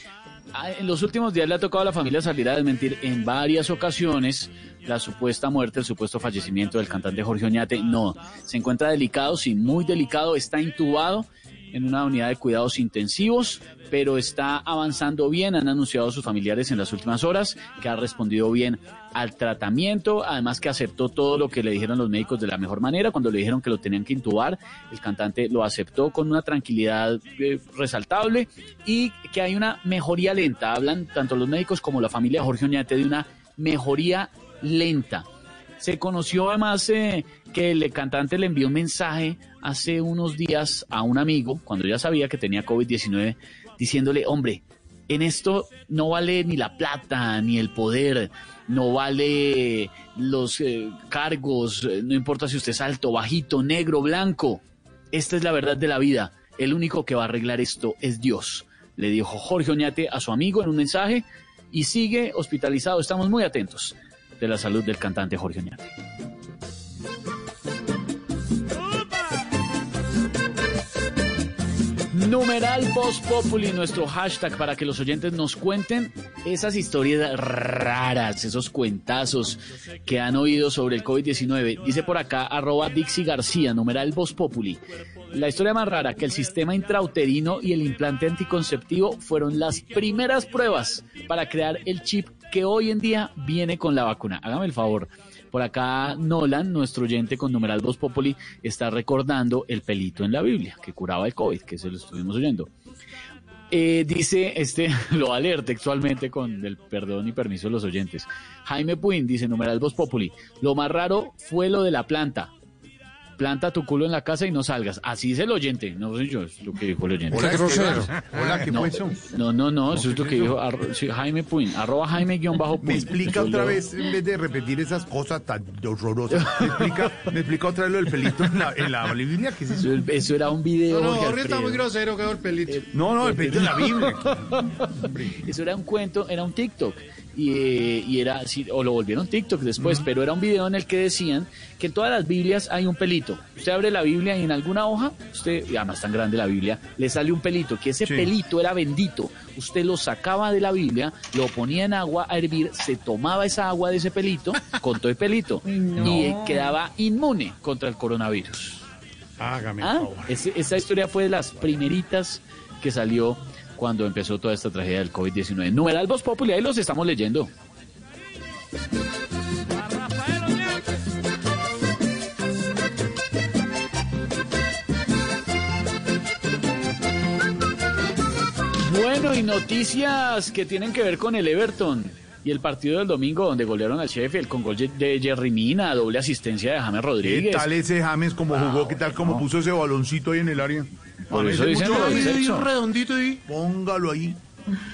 Ah, En los últimos días le ha tocado a la familia salir a desmentir en varias ocasiones la supuesta muerte, el supuesto fallecimiento del cantante Jorge Oñate. No, se encuentra delicado, sí, muy delicado, está intubado en una unidad de cuidados intensivos, pero está avanzando bien. Han anunciado sus familiares en las últimas horas que ha respondido bien al tratamiento, además que aceptó todo lo que le dijeron los médicos de la mejor manera. Cuando le dijeron que lo tenían que intubar, el cantante lo aceptó con una tranquilidad eh, resaltable y que hay una mejoría lenta. Hablan tanto los médicos como la familia Jorge Oñate de una mejoría lenta. Se conoció además eh, que el cantante le envió un mensaje hace unos días a un amigo, cuando ya sabía que tenía COVID-19, diciéndole, hombre, en esto no vale ni la plata, ni el poder, no vale los eh, cargos, eh, no importa si usted es alto, bajito, negro, blanco. Esta es la verdad de la vida. El único que va a arreglar esto es Dios. Le dijo Jorge Oñate a su amigo en un mensaje y sigue hospitalizado. Estamos muy atentos de la salud del cantante Jorge Oñate. Numeral Post Populi, nuestro hashtag para que los oyentes nos cuenten esas historias raras, esos cuentazos que han oído sobre el COVID-19. Dice por acá, arroba Dixie García, numeral Post Populi. La historia más rara, que el sistema intrauterino y el implante anticonceptivo fueron las primeras pruebas para crear el chip que hoy en día viene con la vacuna. Hágame el favor. Por acá Nolan, nuestro oyente con numeral Voz Populi, está recordando el pelito en la Biblia que curaba el COVID, que se lo estuvimos oyendo. Eh, dice, este lo va a textualmente con el perdón y permiso de los oyentes. Jaime Puin dice, numeral Voz Populi, lo más raro fue lo de la planta planta tu culo en la casa y no salgas. Así dice el oyente, no sé yo, es lo que dijo el oyente. Hola, grosero. Hola, ¿qué no, fue eso? No, no, no, eso es lo que dijo arro- sí, Jaime Puin, arroba Jaime guion bajo Puin. Me explica Eso otra lo- vez, en vez de repetir esas cosas tan horrorosas, me explica, me explica otra vez lo del pelito en la, en la Biblia, ¿qué es eso? Eso, eso era un video. No, no, está muy grosero, quedó el pelito. No, no, el pelito en la Biblia. Eso era un cuento, era un TikTok. Y, eh, y era así, o lo volvieron TikTok después, pero era un video en el que decían que en todas las Biblias hay un pelito. Usted abre la Biblia y en alguna hoja, usted, y además tan grande la Biblia, le sale un pelito, que ese Sí. pelito era bendito. Usted lo sacaba de la Biblia, lo ponía en agua a hervir, se tomaba esa agua de ese pelito, con todo el pelito, y eh, quedaba inmune contra el coronavirus. Hágame Ah, favor. esa historia fue de las primeritas que salió cuando empezó toda esta tragedia del COVID-19. Numeral Voz Populi, ahí los estamos leyendo. Bueno, y noticias que tienen que ver con el Everton y el partido del domingo donde golearon al Sheffield con gol de Jerry Mina, doble asistencia de James ¿Qué Rodríguez. tal ese James como jugó? ¿Qué tal como puso ese baloncito ahí en el área? Por eso dicen mucho redondito ahí. Póngalo ahí.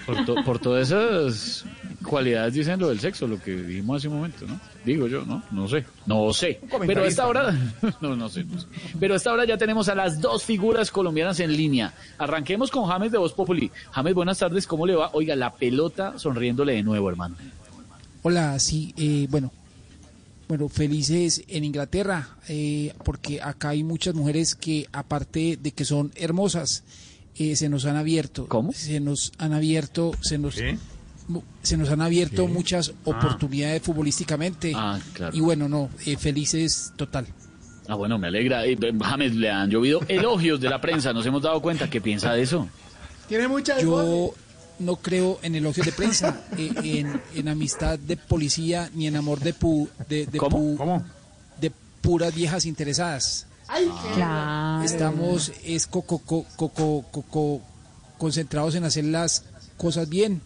Por, to- por todas esas cualidades dicen lo del sexo, lo que dijimos hace un momento, ¿no? Digo yo, ¿no? No sé. No sé. Pero a esta hora... No, no sé, no sé. Pero a esta hora ya tenemos a las dos figuras colombianas en línea. Arranquemos con James de Voz Populi. James, buenas tardes, ¿cómo le va? Oiga, la pelota sonriéndole de nuevo, hermano. Hola, sí, eh, bueno, bueno, felices en Inglaterra, eh, porque acá hay muchas mujeres que, aparte de que son hermosas, eh, se nos han abierto. ¿Cómo? Se nos han abierto, se nos, ¿Qué? Mu- se nos han abierto muchas Ah. oportunidades futbolísticamente. Ah, claro. Y bueno, no, eh, felices total. Ah, bueno, me alegra. Eh, James, le han llovido elogios de la prensa. Nos hemos dado cuenta. ¿Qué piensa de eso? Tiene muchas Yo no creo en elogios de prensa, eh, en, en amistad de policía, ni en amor de pu, de, de ¿Cómo? pu- ¿Cómo? de puras viejas interesadas. Ay, Claro. Estamos es coco, co- coco- coco- concentrados en hacer las cosas bien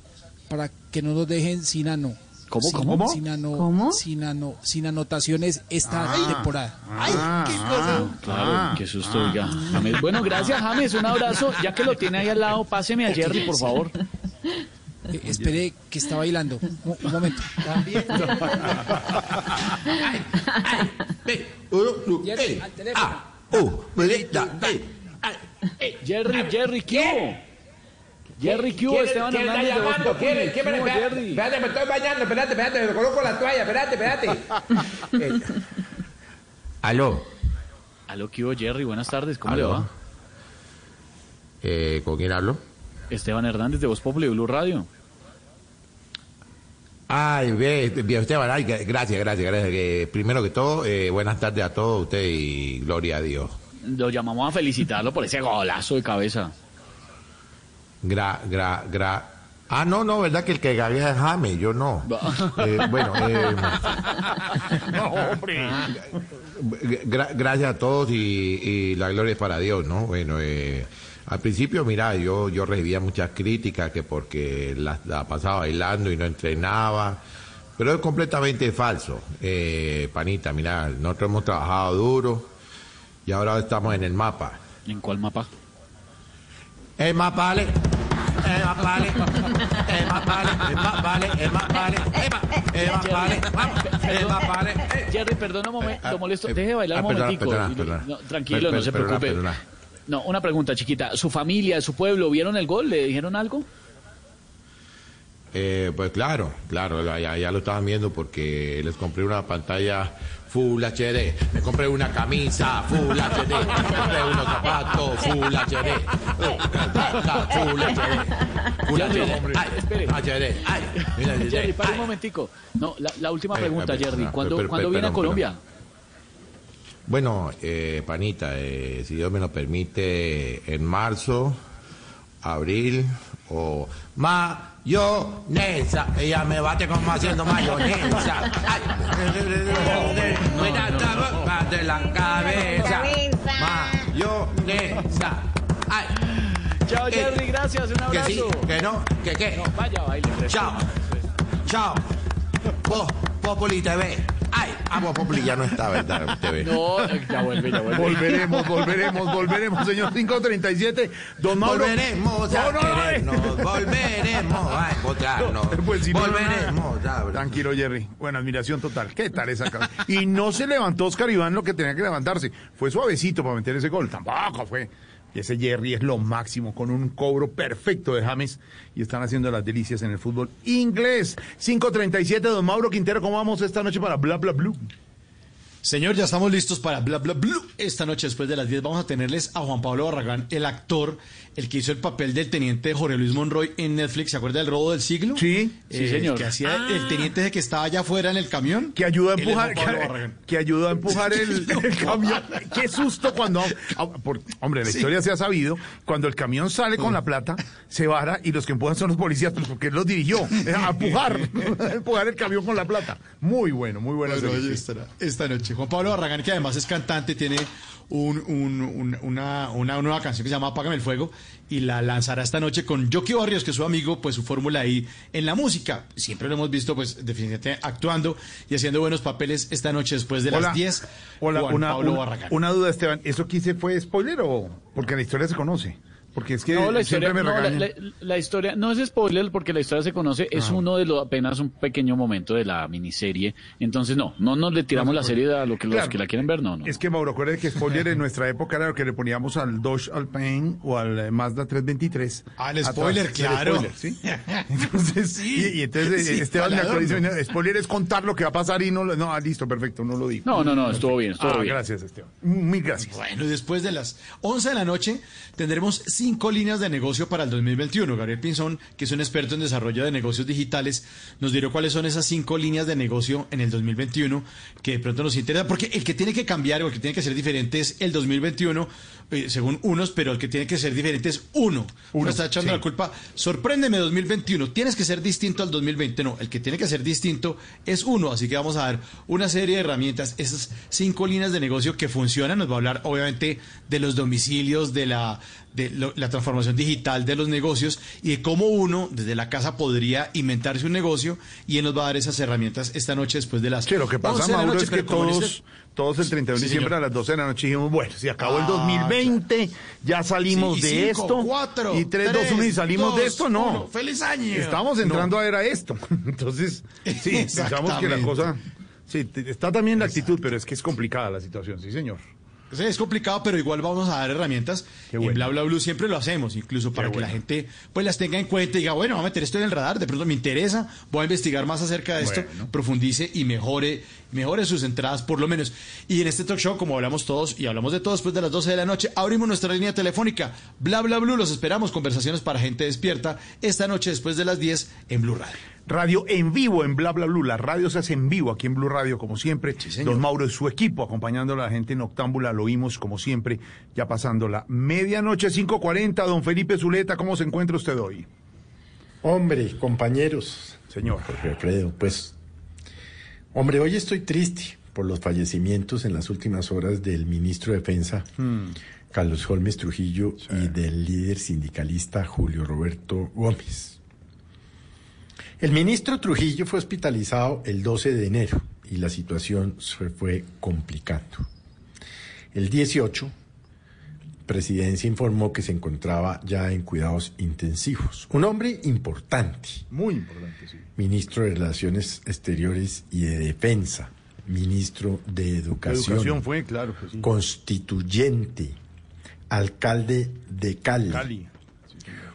para que no nos dejen sin ano. ¿Cómo, Sin- cómo? Sin, ano- ¿Cómo? sin, ano- sin anotaciones esta temporada. Ay, qué cosa. Claro, Ah. qué susto, oiga. James. Bueno, gracias, James. Un abrazo. Ya que lo tiene ahí al lado, páseme a Jerry, por favor. Eh, espere que está bailando. Un, un momento. Jerry, al teléfono. Jerry, Jerry, ¿qué? Jerry, ¿qué hubo? Esteban ¿Quién está Hernández de Voz llamando? ¿Quién? ¿Quién me ¿Qué hubo, espérate, Jerry? espérate, me estoy bañando, espérate, espérate, me coloco la toalla, espérate, espérate. Eh, Aló, Aló, ¿qué hubo, Jerry? Buenas tardes, ¿cómo le va? eh, ¿con quién hablo? Esteban Hernández de Voz Populi, Blue Radio. Ay, bien, Esteban, ay, gracias, gracias, gracias. primero que todo, eh, buenas tardes a todos ustedes y gloria a Dios. lo llamamos a felicitarlo por ese golazo de cabeza. Gra, gra, gra. Ah, no, no, ¿verdad? Que el que gaguea es Jaime, yo no. Eh, bueno, eh, gra- gracias a todos y, y la gloria es para Dios, ¿no? Bueno, eh, al principio, mira, yo, yo recibía muchas críticas que porque la, la pasaba bailando y no entrenaba, pero es completamente falso. Eh, panita, mira, nosotros hemos trabajado duro y ahora estamos en el mapa. ¿En cuál mapa? El mapa, vale. El mapa, vale. El mapa, vale. El mapa, vale. El mapa, vale. El mapa, vale. Vamos. El mapa, vale. Jerry, perdona un momento, lo molesto. Deje de bailar ah, un momentico. tranquilo, no se preocupe. No, una pregunta chiquita. ¿Su familia, su pueblo, vieron el gol? ¿Le dijeron algo? Eh, pues claro, claro, ya, ya lo estaban viendo porque les compré una pantalla Full HD, me compré una camisa Full HD, me compré unos zapatos Full HD, eh, Full HD, Full Jerry, HD, ay, espere. HD, ay, mira, Jerry, para un momentico. No, la, la última pregunta, ay, Jerry. ¿Cuándo, per- per- ¿cuándo viene a perdón, Colombia? Bueno, eh, panita, eh, si Dios me lo permite, en marzo, abril o mayonesa. Ella me bate como haciendo mayonesa. Ay, de la cabeza. Mayonesa. Ay. Chao, Eh, Jerry, gracias. Un abrazo. Que sí, que no, que qué. No, vaya, baile. Chao. Chao. Po, Populi TV. Ay, Agua Populi ya no está, ¿verdad? TV. No, ya vuelve, ya vuelve. Volveremos, volveremos, volveremos, señor 537. Don Mauro. Volveremos a No, eh. querernos, volveremos a encontrarnos. Pues si volveremos nada. a Tranquilo, Jerry. Buena admiración total. ¿Qué tal esa cabeza? Y no se levantó Oscar Iván lo que tenía que levantarse. Fue suavecito para meter ese gol. Tampoco fue. Y ese Jerry es lo máximo, con un cobro perfecto de James. Y están haciendo las delicias en el fútbol inglés. 537, don Mauro Quintero, ¿cómo vamos esta noche para Bla Bla Blue? Señor, ya estamos listos para Bla Bla Blue. Esta noche, después de las 10, vamos a tenerles a Juan Pablo Barragán, el actor, el que hizo el papel del teniente Jorge Luis Monroy en Netflix. ¿Se acuerda del robo del siglo? Sí, sí, señor. Que hacía el teniente ese que estaba allá afuera en el camión. Que ayuda a empujar, que, que ayuda a empujar el, el camión. Qué susto cuando, ah, por- hombre, la Sí. historia se ha sabido, cuando el camión sale con la plata, se vara y los que empujan son los policías, pues, porque él los dirigió, eh, a empujar, a empujar el camión con la plata. Muy bueno, muy buena Bueno, serie, ahí sí. Juan Pablo Barragán, que además es cantante, tiene un- un- un- una, una nueva canción que se llama Apágame el Fuego y la lanzará esta noche con Jockey Barrios, que es su amigo, pues su fórmula ahí en la música. Siempre lo hemos visto, pues definitivamente actuando y haciendo buenos papeles esta noche después de Hola. las 10. Hola, Juan una, Pablo Barragán. una duda, Esteban. ¿Eso que hice fue spoiler o...? Porque la historia se conoce. Porque es que No, la siempre historia, me no, la, regañan. la- la historia no es spoiler porque la historia se conoce, es uno de los apenas un pequeño momento de la miniserie. Entonces, no, no nos le tiramos la serie a lo que los que la quieren ver, no, no. Es que Mauro, acuérdate que spoiler en nuestra época era lo que le poníamos al Dodge Alpine o al eh, Mazda 323. Ah, el Atrás, spoiler, el claro. spoiler, ¿sí? Entonces, y, y entonces Sí, eh, Esteban Spoiler es contar lo que va a pasar y no lo. No, ah, listo, perfecto, no lo digo. No, no, no, estuvo bien, estuvo Ah, bien. gracias, Esteban. Mil gracias. Bueno, y después de las 11 de la noche tendremos cinco líneas de negocio para el 2021. Gabriel Pinzón, que es un experto en desarrollo de negocios digitales, nos dirá cuáles son esas cinco líneas de negocio en el 2021 que de pronto nos interesa, porque el que tiene que cambiar o el que tiene que ser diferente es el 2021, eh, según unos, pero el que tiene que ser diferente es uno. Uno está echando sí. la culpa. Sorpréndeme 2021, tienes que ser distinto al 2020. No, el que tiene que ser distinto es uno. Así que vamos a dar una serie de herramientas, esas cinco líneas de negocio que funcionan. Nos va a hablar, obviamente, de los domicilios, de la, de lo- la transformación digital de los negocios y de cómo uno desde la casa podría inventarse un negocio. Y él nos va a dar esas herramientas esta noche después de las Sí, lo que pasa, 11 de la Mauro, noche, es que todos, este- todos el 31 de Sí, diciembre señor. a las 12 de la noche dijimos, bueno, se acabó el Ah, 2020, ya salimos Sí, de cinco, esto. cuatro, y 3, 2, tres, 1 y salimos de esto, no. uno. ¡Feliz año! Estamos entrando No. a ver a esto. Entonces, sí, pensamos que la cosa... Sí, está también la actitud, pero es que es complicada la situación, sí, señor. Es complicado, pero igual vamos a dar herramientas. Qué En bueno. Bla Bla Blue siempre lo hacemos, incluso para Qué que la bueno. gente pues las tenga en cuenta y diga, bueno, vamos a meter esto en el radar, de pronto me interesa, voy a investigar más acerca de esto, Bueno. profundice y mejore, mejore sus entradas por lo menos. Y en este talk show, como hablamos todos y hablamos de todo después de las 12 de la noche, abrimos nuestra línea telefónica. Bla Bla Blue, los esperamos, conversaciones para gente despierta, esta noche después de las 10 en Blue Radio. Radio en vivo en Bla Bla Blue. La radio se hace en vivo aquí en Blue Radio, como siempre. Don Mauro y su equipo acompañando a la gente en Octámbula. Lo oímos, como siempre, ya pasando la medianoche 5.40. Don Felipe Zuleta, ¿cómo se encuentra usted hoy? Hombre, compañeros. Señor. Jorge Alfredo, pues. Hombre, hoy estoy triste por los fallecimientos en las últimas horas del ministro de Defensa, Hmm. Carlos Holmes Trujillo, y del líder sindicalista Julio Roberto Gómez. El ministro Trujillo fue hospitalizado el 12 de enero y la situación se fue complicando. El 18, Presidencia informó que se encontraba ya en cuidados intensivos. Un hombre importante, Muy importante, sí. ministro de Relaciones Exteriores y de Defensa, ministro de Educación, Educación fue, claro que sí. constituyente, alcalde de Cali, Cali.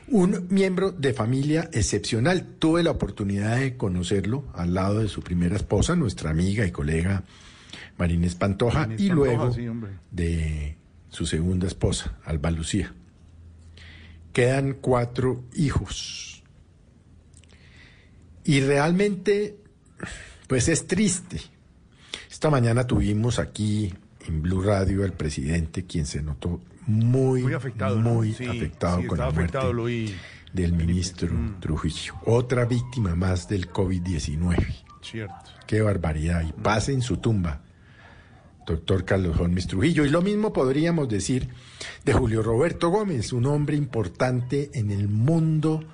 Un miembro de familia excepcional. Tuve la oportunidad de conocerlo al lado de su primera esposa, nuestra amiga y colega Marínez Pantoja, y Pantoja, luego sí, de su segunda esposa, Alba Lucía. Quedan cuatro hijos. Y realmente, pues es triste. Esta mañana tuvimos aquí en Blue Radio al presidente, quien se notó muy, Muy afectado, ¿no? muy Sí, afectado sí, con la muerte afectado, del ministro Mm. Trujillo. Otra víctima más del COVID-19. Cierto. Qué barbaridad. Y pase en su tumba, doctor Carlos Holmes Trujillo. Y lo mismo podríamos decir de Julio Roberto Gómez, un hombre importante en el mundo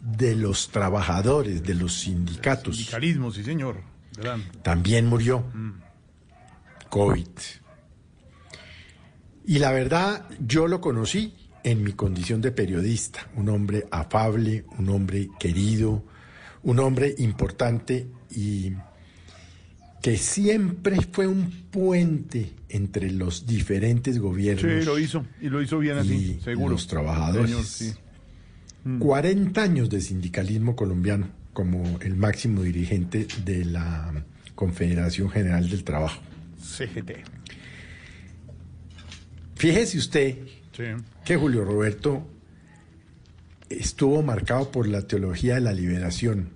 de los trabajadores, de los sindicatos. Sindicalismo, sí, señor. Gran. También murió. COVID. Y la verdad, yo lo conocí en mi condición de periodista, un hombre afable, un hombre querido, un hombre importante y que siempre fue un puente entre los diferentes gobiernos. Sí, lo hizo. Y lo hizo bien así, seguro. los trabajadores. Señor, sí. 40 años de sindicalismo colombiano como el máximo dirigente de la Confederación General del Trabajo. CGT. Fíjese usted Sí. que Julio Roberto estuvo marcado por la teología de la liberación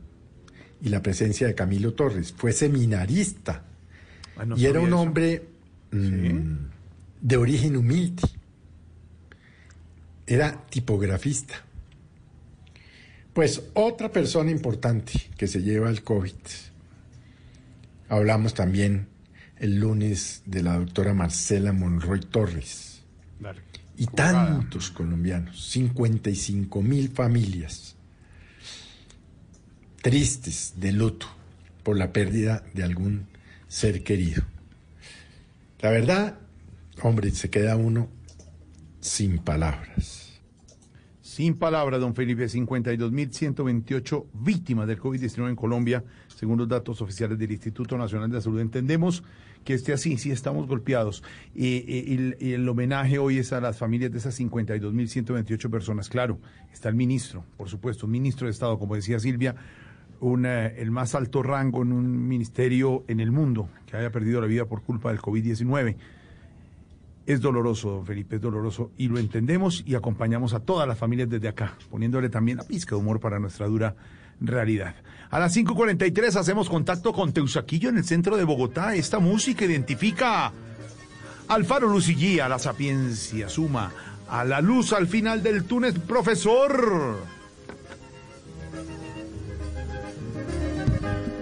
y la presencia de Camilo Torres. Fue seminarista Ah, no y era un eso. hombre mm, de origen humilde. Era tipografista. Pues otra persona importante que se lleva el COVID. Hablamos también el lunes de la doctora Marcela Monroy Torres Dale. y tantos colombianos, 55 mil familias tristes de luto por la pérdida de algún ser querido. La verdad, hombre, se queda uno sin palabras. Sin palabras, don Felipe, 52.128 víctimas del COVID-19 en Colombia, según los datos oficiales del Instituto Nacional de la Salud. Entendemos que esté así, sí estamos golpeados. Y, el, homenaje hoy es a las familias de esas 52.128 personas. Claro, está el ministro, por supuesto, un ministro de Estado, como decía Silvia, un, eh, el más alto rango en un ministerio en el mundo que haya perdido la vida por culpa del COVID-19. Es doloroso, don Felipe, es doloroso y lo entendemos y acompañamos a todas las familias desde acá, poniéndole también la pizca de humor para nuestra dura realidad. A las 5.43 hacemos contacto con Teusaquillo en el centro de Bogotá. Esta música identifica al faro Lucillí, a la sapiencia suma, a la luz al final del túnel, profesor.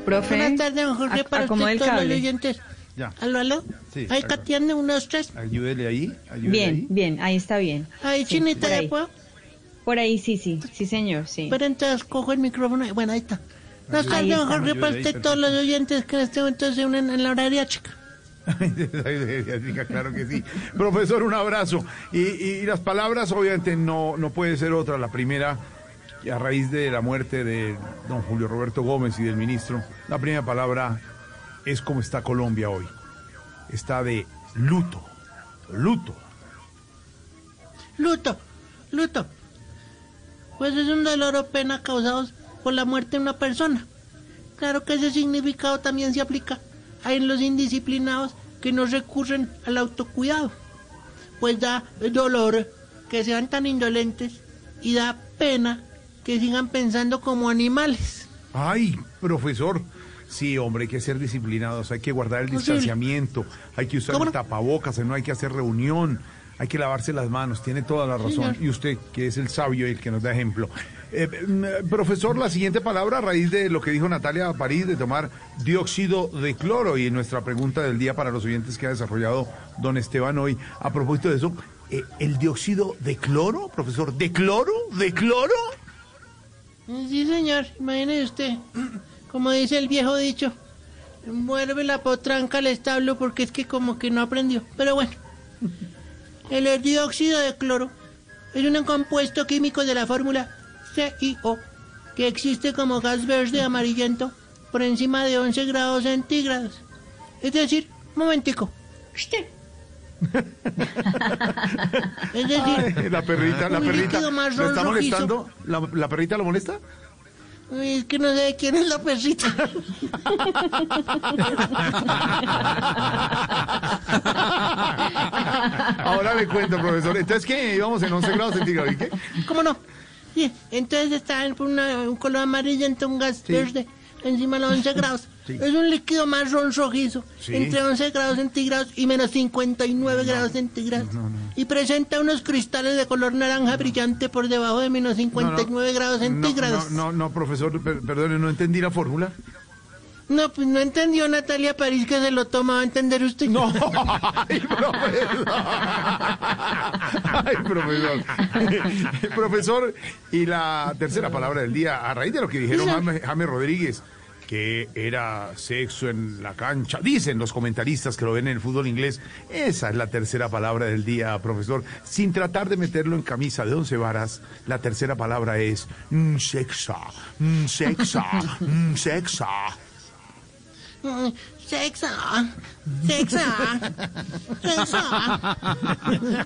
Profe, Buenas tardes, don Jorge, para usted todos los oyentes. Ya. ¿Aló, aló? Sí, Ahí acá. Catiane, unos tres. Ayúdele ahí, ayúdele Bien, ahí. bien, ahí está bien. Ahí, Sí, chinita, por ¿ya ahí. puedo? Por ahí sí, sí, sí señor, sí. Pero entonces cojo el micrófono. y- Bueno, ahí está. Buenas Ahí tardes, don está. Jorge, para ahí, usted todos los oyentes que en este momento se unen en la horaria chica. claro que sí. Profesor, un abrazo. Y, y las palabras, obviamente, no, no puede ser otra. La primera, a raíz de la muerte de don Julio Roberto Gómez y del ministro, la primera palabra es cómo está Colombia hoy. Está de luto, luto. Luto, luto. Pues es un dolor o pena causados por la muerte de una persona. Claro que ese significado también se aplica a los indisciplinados que no recurren al autocuidado. Pues da dolor que sean tan indolentes y da pena que sigan pensando como animales. Ay, profesor. Sí, hombre, hay que ser disciplinados, hay que guardar el distanciamiento, hay que usar ¿Cómo el tapabocas, no hay que hacer reunión, hay que lavarse las manos, tiene toda la razón. Señor. Y usted, que es el sabio y el que nos da ejemplo. Eh, mm, profesor, la siguiente palabra a raíz de lo que dijo Natalia París de tomar dióxido de cloro y nuestra pregunta del día para los oyentes que ha desarrollado don Esteban hoy a propósito de eso. eh, ¿El dióxido de cloro, profesor? ¿De cloro? ¿De cloro? Sí, señor, imagínese usted. Como dice el viejo dicho, muerde la potranca al establo porque es que como que no aprendió. Pero bueno, el dióxido de cloro es un compuesto químico de la fórmula CIO que existe como gas verde amarillento por encima de 11 grados centígrados. Es decir, un momentico. Es decir, Ay, la perrita, la un perrita. líquido marrón ¿Lo está rojizo. molestando? ¿La, la perrita lo molesta? Uy, Es que no sé quién es la perrita. Ahora le cuento, profesor. Entonces, ¿qué? Íbamos en 11 grados centígrados. ¿Y qué? ¿Cómo no? Sí, entonces está en una- un color amarillento, un gas verde, encima de los 11 grados. Sí. Es un líquido marrón rojizo, Sí. entre 11 grados centígrados y menos 59 grados centígrados. Y presenta unos cristales de color naranja brillante por debajo de menos 59 grados No, centígrados. no, no, no, profesor, per- perdone, no entendí la fórmula. No, pues no entendió Natalia París que se lo toma, ¿va a entender usted? No, ay, profesor. Ay, profesor. profesor, y la tercera palabra del día, a raíz de lo que dijeron James, James Rodríguez, que era sexo en la cancha, dicen los comentaristas que lo ven en el fútbol inglés, esa es la tercera palabra del día, profesor. Sin tratar de meterlo en camisa de once varas, la tercera palabra es mm, sexa, mm, sexa, mm, sexa. Mm, Sexa, sexa, sexa.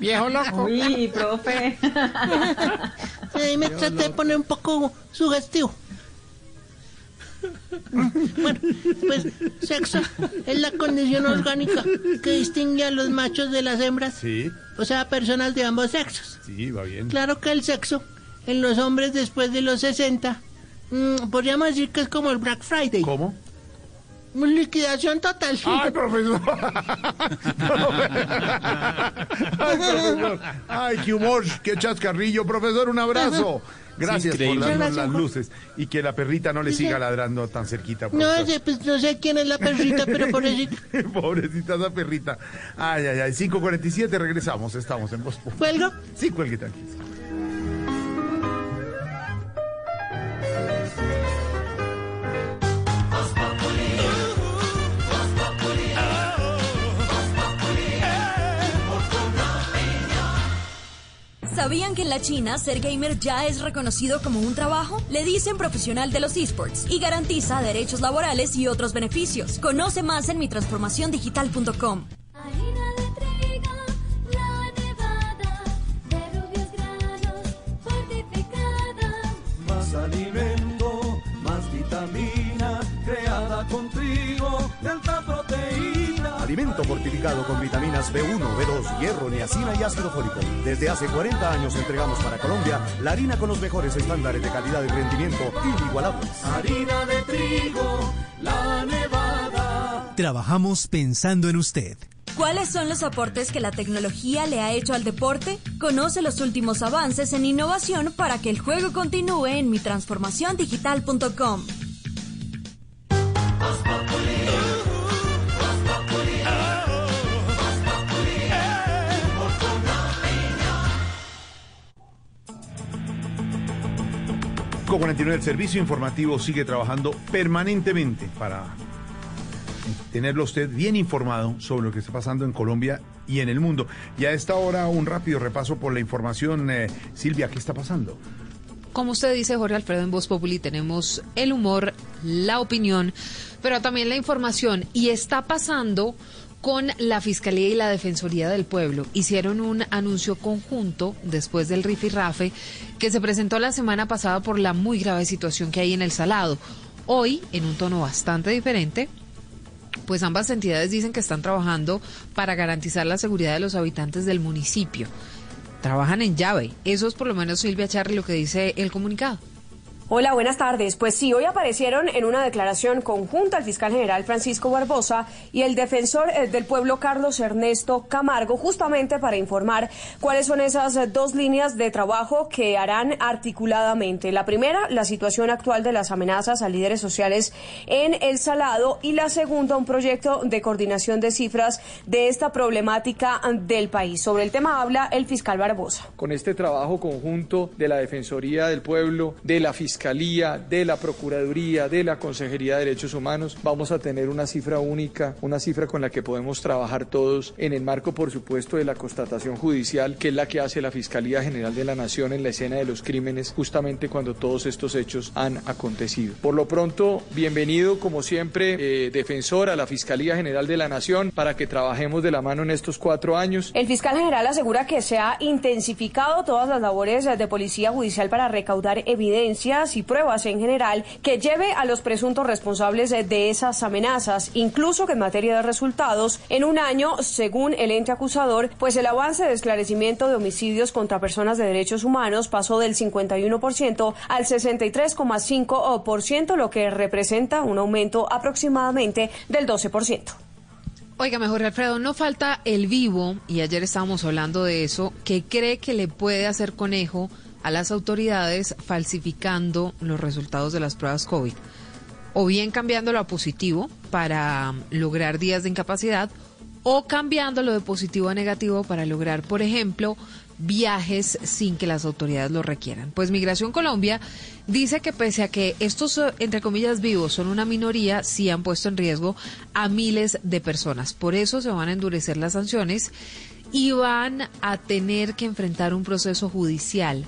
Viejo loco. Uy, profe. Sí, me traté de poner un poco sugestivo. Bueno, pues sexo es la condición orgánica que distingue a los machos de las hembras, Sí, o sea, personas de ambos sexos. sí, va bien. Claro que el sexo en los hombres después de los 60, mm, podríamos decir que es como el Black Friday. ¿Cómo? Liquidación total. ¡Ay, profesor! ¡Ay, profesor! ¡Ay, qué humor! ¡Qué chascarrillo! Profesor, un abrazo. Gracias por darnos las luces y que la perrita no le siga ladrando tan cerquita. No sé, pues no sé quién es la perrita, pero eso Pobrecita esa perrita. Ay, ay, ay. 5.47, regresamos. Estamos en Voz Populi. ¿Cuelgo? Sí, cuelgue ¿Sabían que en la China ser gamer ya es reconocido como un trabajo? Le dicen profesional de los esports y garantiza derechos laborales y otros beneficios. Conoce más en mitransformaciondigital.com. Harina de trigo, la nevada, de rubios granos, fortificada. Más alimento, más vitamina, creada con trigo, de alta proteína. Alimento fortificado con vitaminas B1, B2, hierro, niacina y ácido fólico. Desde hace 40 años entregamos para Colombia la harina con los mejores estándares de calidad y rendimiento inigualables. Harina de trigo, la nevada. Trabajamos pensando en usted. ¿Cuáles son los aportes que la tecnología le ha hecho al deporte? Conoce los últimos avances en innovación para que el juego continúe en mitransformaciondigital.com. Con 49 el servicio informativo sigue trabajando permanentemente para tenerlo usted bien informado sobre lo que está pasando en Colombia y en el mundo. Y a esta hora un rápido repaso por la información. eh, Silvia, ¿qué está pasando? Como usted dice, Jorge Alfredo, en Voz Populi tenemos el humor, la opinión, pero también la información. Y está pasando con la Fiscalía y la Defensoría del Pueblo. Hicieron un anuncio conjunto después del rifirrafe que se presentó la semana pasada por la muy grave situación que hay en el Salado. Hoy, en un tono bastante diferente, pues ambas entidades dicen que están trabajando para garantizar la seguridad de los habitantes del municipio. Trabajan en llave. Eso es por lo menos Silvia Charri lo que dice el comunicado. Hola, buenas tardes. Pues sí, hoy aparecieron en una declaración conjunta el fiscal general Francisco Barbosa y el defensor eh, del pueblo Carlos Ernesto Camargo, justamente para informar cuáles son esas eh, dos líneas de trabajo que harán articuladamente. La primera, la situación actual de las amenazas a líderes sociales en El Salado y la segunda, un proyecto de coordinación de cifras de esta problemática del país. Sobre el tema habla el fiscal Barbosa. Con este trabajo conjunto de la Defensoría del Pueblo, de la Fiscalía, de la Procuraduría, de la Consejería de Derechos Humanos, vamos a tener una cifra única, una cifra con la que podemos trabajar todos en el marco, por supuesto, de la constatación judicial, que es la que hace la Fiscalía General de la Nación en la escena de los crímenes, justamente cuando todos estos hechos han acontecido. Por lo pronto, bienvenido, como siempre, eh, defensor a la Fiscalía General de la Nación para que trabajemos de la mano en estos cuatro años. El fiscal general asegura que se ha intensificado todas las labores de policía judicial para recaudar evidencias y pruebas en general que lleve a los presuntos responsables de de esas amenazas, incluso que en materia de resultados, en un año, según el ente acusador, pues el avance de esclarecimiento de homicidios contra personas de derechos humanos pasó del 51% al 63,5%, lo que representa un aumento aproximadamente del 12%. Oiga, mejor Alfredo, no falta el vivo, y ayer estábamos hablando de eso, que cree que le puede hacer conejo a las autoridades falsificando los resultados de las pruebas COVID. O bien cambiándolo a positivo para lograr días de incapacidad, o cambiándolo de positivo a negativo para lograr, por ejemplo, viajes sin que las autoridades lo requieran. Pues Migración Colombia dice que pese a que estos, entre comillas, vivos son una minoría, sí han puesto en riesgo a miles de personas. Por eso se van a endurecer las sanciones y van a tener que enfrentar un proceso judicial.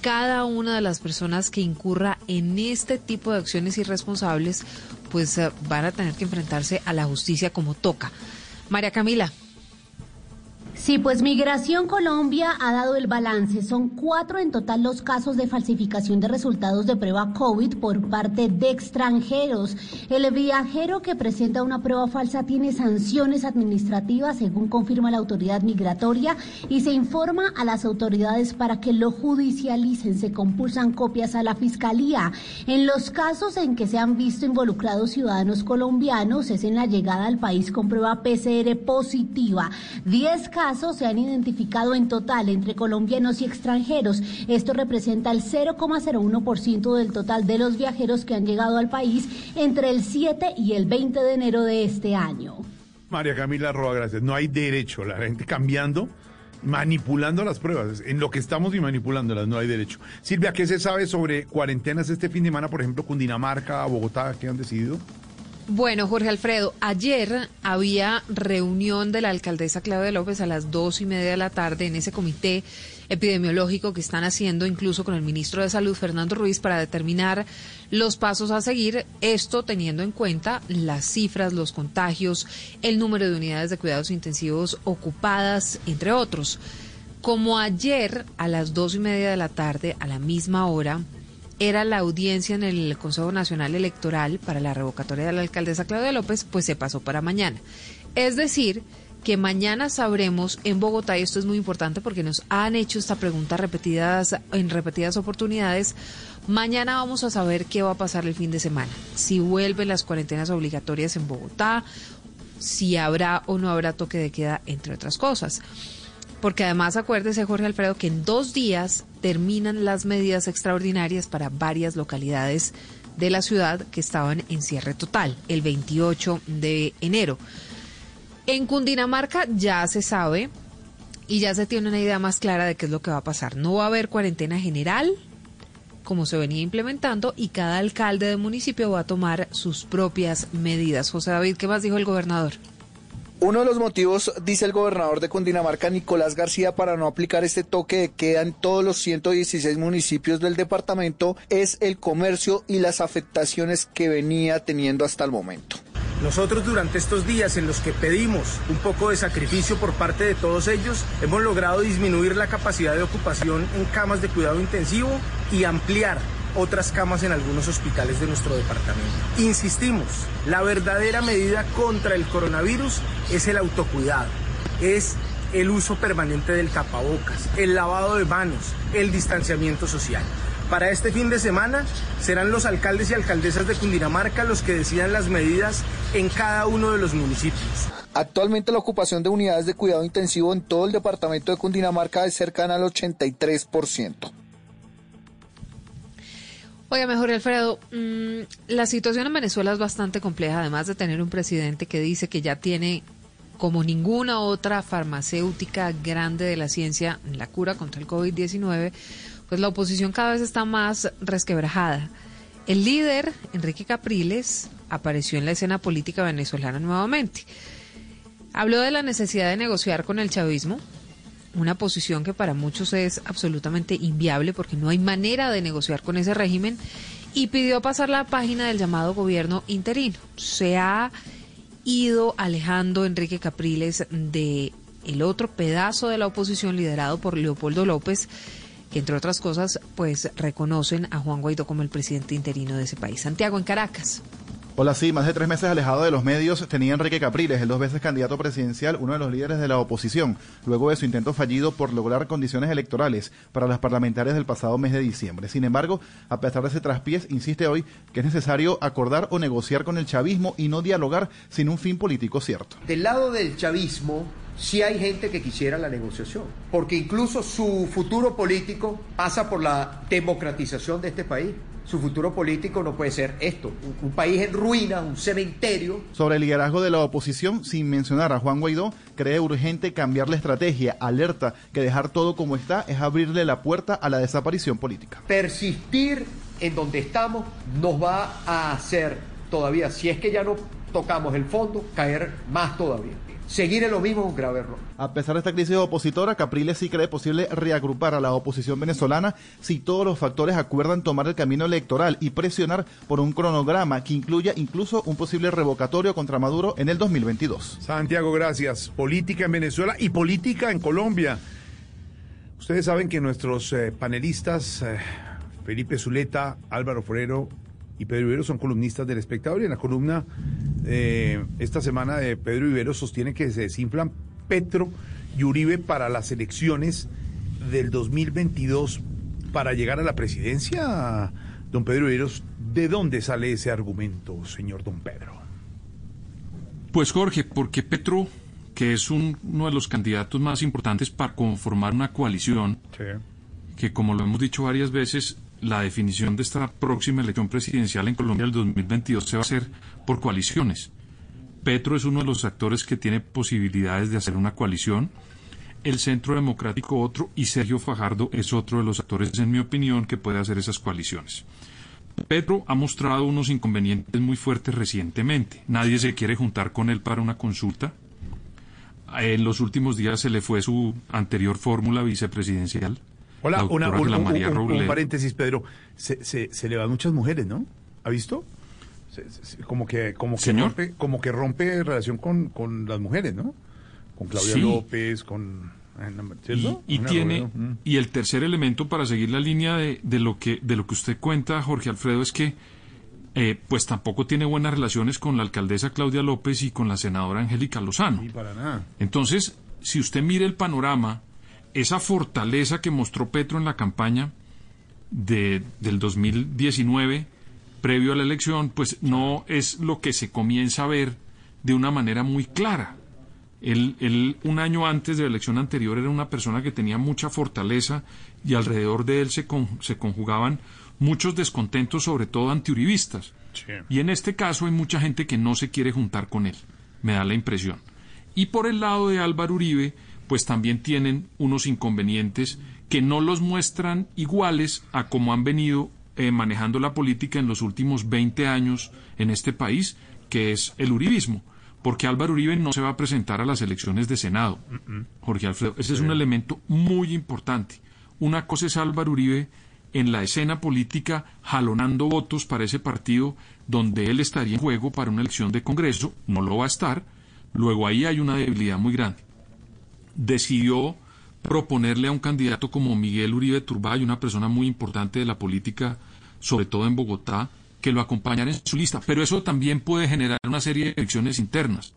Cada una de las personas que incurra en este tipo de acciones irresponsables, pues eh, van a tener que enfrentarse a la justicia como toca. María Camila. Sí, pues Migración Colombia ha dado el balance. Son cuatro en total los casos de falsificación de resultados de prueba COVID por parte de extranjeros. El viajero que presenta una prueba falsa tiene sanciones administrativas, según confirma la autoridad migratoria, y se informa a las autoridades para que lo judicialicen. Se compulsan copias a la fiscalía. En los casos en que se han visto involucrados ciudadanos colombianos es en la llegada al país con prueba PCR positiva. Diez se han identificado en total entre colombianos y extranjeros. Esto representa el 0,01% del total de los viajeros que han llegado al país entre el 7 y el 20 de enero de este año. María Camila Roa, gracias. No hay derecho. La gente cambiando, manipulando las pruebas. En lo que estamos y manipulándolas, no hay derecho. Silvia, ¿qué se sabe sobre cuarentenas este fin de semana, por ejemplo, Cundinamarca, Bogotá, qué han decidido? Bueno, Jorge Alfredo, ayer había reunión de la alcaldesa Claudia López a las dos y media de la tarde en ese comité epidemiológico que están haciendo incluso con el ministro de Salud, Fernando Ruiz, para determinar los pasos a seguir, esto teniendo en cuenta las cifras, los contagios, el número de unidades de cuidados intensivos ocupadas, entre otros. Como ayer a las dos y media de la tarde, a la misma hora, era la audiencia en el Consejo Nacional Electoral para la revocatoria de la alcaldesa Claudia López, pues se pasó para mañana. Es decir, que mañana sabremos en Bogotá, y esto es muy importante porque nos han hecho esta pregunta repetidas en repetidas oportunidades, mañana vamos a saber qué va a pasar el fin de semana, si vuelven las cuarentenas obligatorias en Bogotá, si habrá o no habrá toque de queda, entre otras cosas. Porque además acuérdese, Jorge Alfredo, que en dos días terminan las medidas extraordinarias para varias localidades de la ciudad que estaban en cierre total, el 28 de enero. En Cundinamarca ya se sabe y ya se tiene una idea más clara de qué es lo que va a pasar. No va a haber cuarentena general, como se venía implementando, y cada alcalde de municipio va a tomar sus propias medidas. José David, ¿qué más dijo el gobernador? Uno de los motivos, dice el gobernador de Cundinamarca, Nicolás García, para no aplicar este toque de queda en todos los 116 municipios del departamento es el comercio y las afectaciones que venía teniendo hasta el momento. Nosotros durante estos días en los que pedimos un poco de sacrificio por parte de todos ellos, hemos logrado disminuir la capacidad de ocupación en camas de cuidado intensivo y ampliar otras camas en algunos hospitales de nuestro departamento. Insistimos, la verdadera medida contra el coronavirus es el autocuidado, es el uso permanente del tapabocas, el lavado de manos, el distanciamiento social. Para este fin de semana serán los alcaldes y alcaldesas de Cundinamarca los que decidan las medidas en cada uno de los municipios. Actualmente la ocupación de unidades de cuidado intensivo en todo el departamento de Cundinamarca es cercana al 83%. Oiga, mejor Alfredo, mm, la situación en Venezuela es bastante compleja, además de tener un presidente que dice que ya tiene como ninguna otra farmacéutica grande de la ciencia la cura contra el COVID-19, pues la oposición cada vez está más resquebrajada. El líder, Enrique Capriles, apareció en la escena política venezolana nuevamente. Habló de la necesidad de negociar con el chavismo, una posición que para muchos es absolutamente inviable porque no hay manera de negociar con ese régimen y pidió pasar la página del llamado gobierno interino. Se ha ido alejando Enrique Capriles de el otro pedazo de la oposición liderado por Leopoldo López, que entre otras cosas pues reconocen a Juan Guaidó como el presidente interino de ese país. Santiago en Caracas. Hola, sí, más de tres meses alejado de los medios tenía Enrique Capriles, el dos veces candidato presidencial, uno de los líderes de la oposición, luego de su intento fallido por lograr condiciones electorales para las parlamentarias del pasado mes de diciembre. Sin embargo, a pesar de ese traspiés, insiste hoy que es necesario acordar o negociar con el chavismo y no dialogar sin un fin político cierto. Del lado del chavismo, sí hay gente que quisiera la negociación, porque incluso su futuro político pasa por la democratización de este país. Su futuro político no puede ser esto, un, un país en ruinas, un cementerio. Sobre el liderazgo de la oposición, sin mencionar a Juan Guaidó, cree urgente cambiar la estrategia, alerta que dejar todo como está es abrirle la puerta a la desaparición política. Persistir en donde estamos nos va a hacer todavía, si es que ya no tocamos el fondo, caer más todavía. Seguir en lo mismo es un grave error. A pesar de esta crisis opositora, Capriles sí cree posible reagrupar a la oposición venezolana si todos los factores acuerdan tomar el camino electoral y presionar por un cronograma que incluya incluso un posible revocatorio contra Maduro en el 2022. Santiago, gracias. Política en Venezuela y política en Colombia. Ustedes saben que nuestros eh, panelistas, eh, Felipe Zuleta, Álvaro Forero y Pedro Ibero, son columnistas del espectador. Y en la columna eh, esta semana de Pedro Ibero sostiene que se desinflan Petro y Uribe para las elecciones del 2022 para llegar a la presidencia. Don Pedro Ibero, ¿de dónde sale ese argumento, señor don Pedro? Pues Jorge, porque Petro, que es un- uno de los candidatos más importantes para conformar una coalición, que como lo hemos dicho varias veces, la definición de esta próxima elección presidencial en Colombia del 2022 se va a hacer por coaliciones. Petro es uno de los actores que tiene posibilidades de hacer una coalición, el Centro Democrático otro y Sergio Fajardo es otro de los actores, en mi opinión, que puede hacer esas coaliciones. Petro ha mostrado unos inconvenientes muy fuertes recientemente. Nadie se quiere juntar con él para una consulta. En los últimos días se le fue su anterior fórmula vicepresidencial. Hola, la una, un, un- paréntesis, Pedro. Se, se, se le van muchas mujeres, ¿no? ¿Ha visto? Se- como que, como que Señor. rompe, como que rompe relación con, con las mujeres, ¿no? Con Claudia Sí. López, con ¿cierto? Y, y tiene Robledo, mm. y el tercer elemento para seguir la línea de, de lo que de lo que usted cuenta Jorge Alfredo es que eh, pues tampoco tiene buenas relaciones con la alcaldesa Claudia López y con la senadora Angélica Lozano. Y para nada. Entonces, si usted mira el panorama, esa fortaleza que mostró Petro en la campaña de, del 2019, previo a la elección, pues no es lo que se comienza a ver de una manera muy clara. Él, él, un año antes de la elección anterior, era una persona que tenía mucha fortaleza y alrededor de él se, con- se conjugaban muchos descontentos, sobre todo antiuribistas. Y en este caso hay mucha gente que no se quiere juntar con él, me da la impresión. Y por el lado de Álvaro Uribe, pues también tienen unos inconvenientes que no los muestran iguales a como han venido eh, manejando la política en los últimos 20 años en este país, que es el uribismo. Porque Álvaro Uribe no se va a presentar a las elecciones de Senado. Jorge Alfredo, ese es un elemento muy importante. Una cosa es Álvaro Uribe en la escena política jalonando votos para ese partido donde él estaría en juego para una elección de Congreso, no lo va a estar. Luego ahí hay una debilidad muy grande. Decidió proponerle a un candidato como Miguel Uribe Turbay, una persona muy importante de la política, sobre todo en Bogotá, que lo acompañara en su lista. Pero eso también puede generar una serie de elecciones internas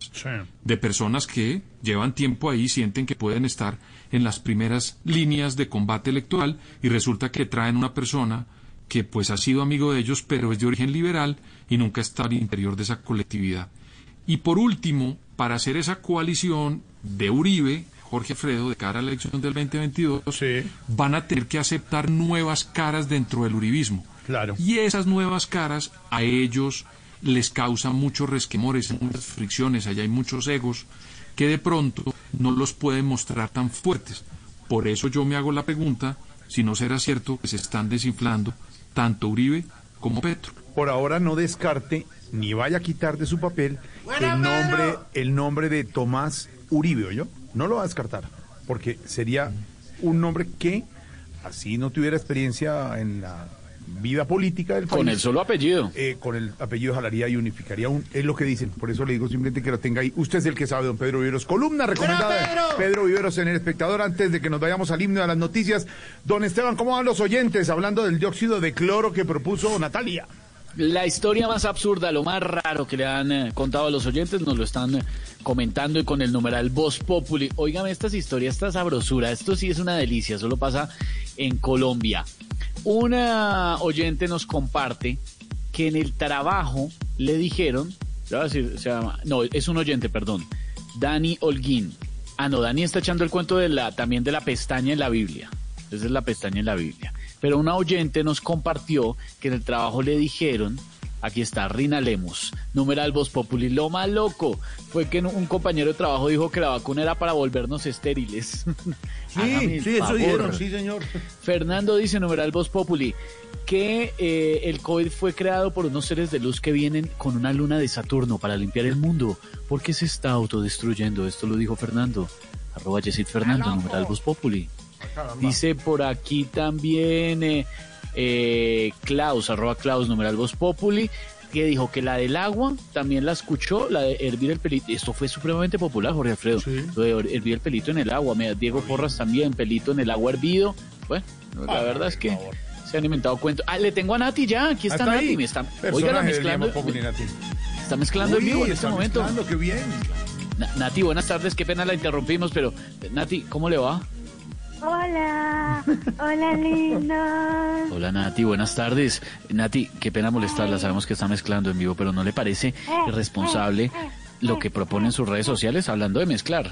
de personas que llevan tiempo ahí, sienten que pueden estar en las primeras líneas de combate electoral y resulta que traen una persona que pues ha sido amigo de ellos, pero es de origen liberal y nunca está al interior de esa colectividad. Y por último, para hacer esa coalición de Uribe, Jorge Alfredo, de cara a la elección del 2022, van a tener que aceptar nuevas caras dentro del uribismo. Claro. Y esas nuevas caras a ellos les causan muchos resquemores, muchas fricciones, allá hay muchos egos que de pronto no los pueden mostrar tan fuertes. Por eso yo me hago la pregunta si no será cierto que se están desinflando tanto Uribe como Petro. Por ahora no descarte ni vaya a quitar de su papel el nombre, el nombre de Tomás Uribe, yo No lo va a descartar, porque sería un nombre que, así no tuviera experiencia en la vida política del país. Con el solo apellido. eh, con el apellido jalaría y unificaría un, es lo que dicen, por eso le digo simplemente que lo tenga ahí. Usted es el que sabe, don Pedro Viveros. Columna recomendada de Pedro Viveros en el espectador antes de que nos vayamos al himno de las noticias. Don Esteban, ¿cómo van los oyentes hablando del dióxido de cloro que propuso Natalia? La historia más absurda, lo más raro que le han eh, contado a los oyentes, nos lo están eh, comentando y con el numeral Voz Populi. Óigame estas historias, esta sabrosura, esto sí es una delicia, solo pasa en Colombia. Una oyente nos comparte que en el trabajo le dijeron, se llama, no, es un oyente, perdón, Dani Holguín. Ah, no, Dani está echando el cuento de la, también de la pestaña en la Biblia. Esa es la pestaña en la Biblia. Pero una oyente nos compartió que en el trabajo le dijeron, aquí está, Rina Lemus, numeral Voz Populi, lo más loco fue que un compañero de trabajo dijo que la vacuna era para volvernos estériles. El sí, eso dijeron, sí, señor. Fernando dice, numeral Voz Populi, que eh, el COVID fue creado por unos seres de luz que vienen con una luna de Saturno para limpiar el mundo. ¿Por qué se está autodestruyendo? Esto lo dijo Fernando. Arroba Yesid Fernando, numeral Voz Populi. Dice por aquí también eh, eh, Klaus, arroba Klaus, numeral Voz Populi, que dijo que la del agua también la escuchó, la de hervir el pelito. Esto fue supremamente popular, Jorge Alfredo. Lo de hervir el pelito en el agua. Mira, Diego Porras también, pelito en el agua hervido. Bueno, la verdad es que se han inventado cuentos. Ah, le tengo a Nati ya, aquí está Nati. ahí. Me está, oiga, del mezclando. Voz Populi, Nati. Está mezclando en Uy, vivo en este momento. qué bien. Nati, buenas tardes, qué pena la interrumpimos, pero Nati, ¿cómo le va? Hola, hola lindos. Hola Nati, buenas tardes. Nati, qué pena molestarla, sabemos que está mezclando en vivo, pero ¿no le parece irresponsable lo que propone en sus redes sociales hablando de mezclar?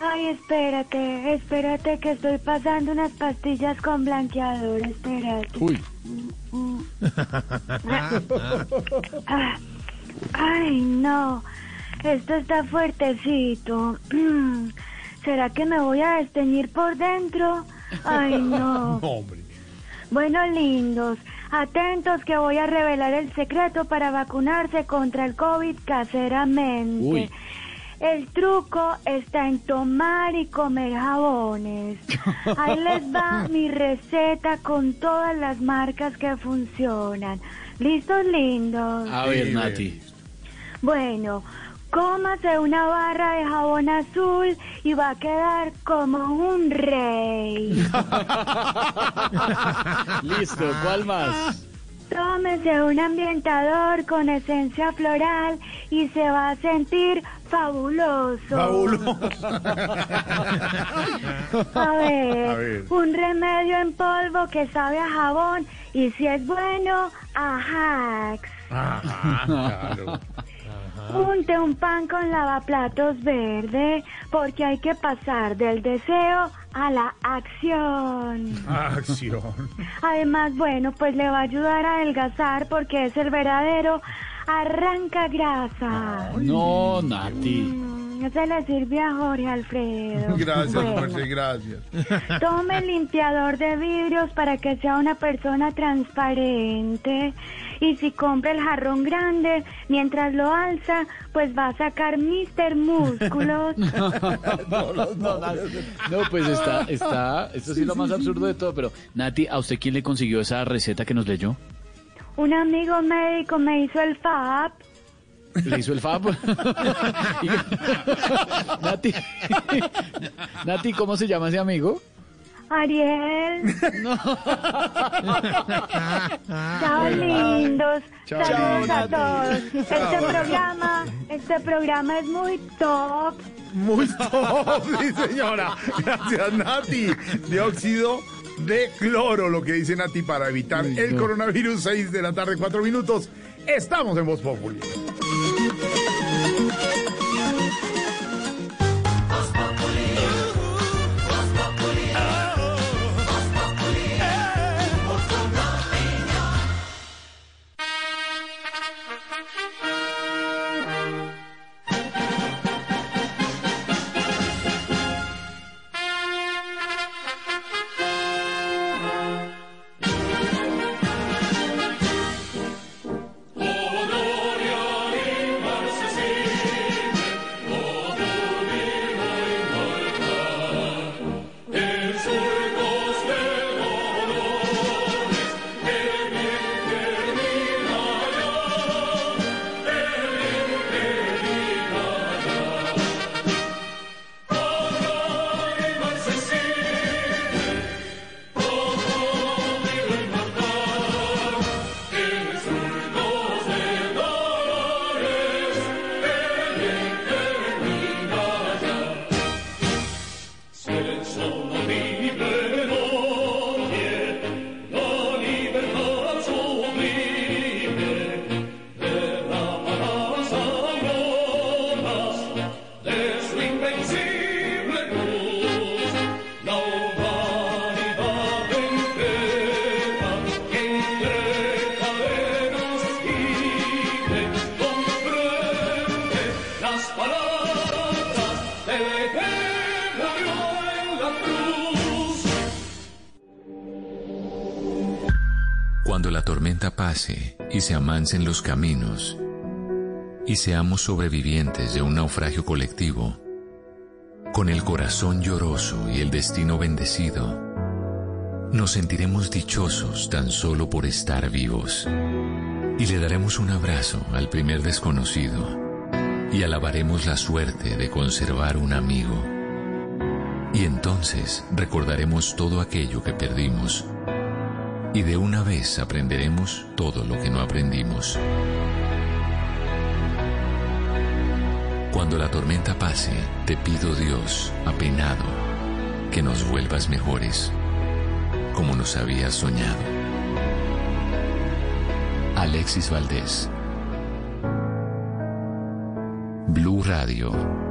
Ay, espérate, espérate que estoy pasando unas pastillas con blanqueador, espérate. Uy. Mm. Ah, Ay, no, esto está fuertecito. ¿Será que me voy a desteñir por dentro? Ay, no. hombre. Bueno, lindos, atentos que voy a revelar el secreto para vacunarse contra el COVID caseramente. Uy. El truco está en tomar y comer jabones. Ahí les va mi receta con todas las marcas que funcionan. ¿Listos, lindos? A ver, Nati. Bueno, cómase una barra de jabón azul y va a quedar como un rey. Listo, ¿cuál más? Tómese un ambientador con esencia floral y se va a sentir fabuloso. A ver, A ver. un remedio en polvo que sabe a jabón y si es bueno, a hacks. Ajá, claro. Unte un pan con lavaplatos verde porque hay que pasar del deseo a la acción. Acción. Además, bueno, pues le va a ayudar a adelgazar porque es el verdadero arranca grasa. No, Nati. Mm, Se le sirve a Jorge Alfredo. Gracias, Bueno, gracias. Tome el limpiador de vidrios para que sea una persona transparente. Y si compra el jarrón grande, mientras lo alza, pues va a sacar Mister Músculos. No, pues está, está, esto sí es lo más absurdo de todo, pero Nati, ¿a usted quién le consiguió esa receta que nos leyó? Un amigo médico me hizo el FAP. ¿Le hizo el fab? Nati, Nati, ¿cómo se llama ese amigo? Ariel. No. Chao lindos. Chao, Saludos a Nati. todos. Este programa, este programa es muy top. Muy top, sí, señora. Gracias, Nati. Dióxido de cloro, lo que dicen a ti para evitar el coronavirus. 6 de la tarde, 4 minutos. Estamos en Voz Populi. Se amancen los caminos y seamos sobrevivientes de un naufragio colectivo, con el corazón lloroso y el destino bendecido, nos sentiremos dichosos tan solo por estar vivos y le daremos un abrazo al primer desconocido y alabaremos la suerte de conservar un amigo. Y entonces recordaremos todo aquello que perdimos y de una vez aprenderemos todo lo que no aprendimos. Cuando la tormenta pase, te pido Dios, apenado, que nos vuelvas mejores, como nos habías soñado. Alexis Valdés. Blue Radio.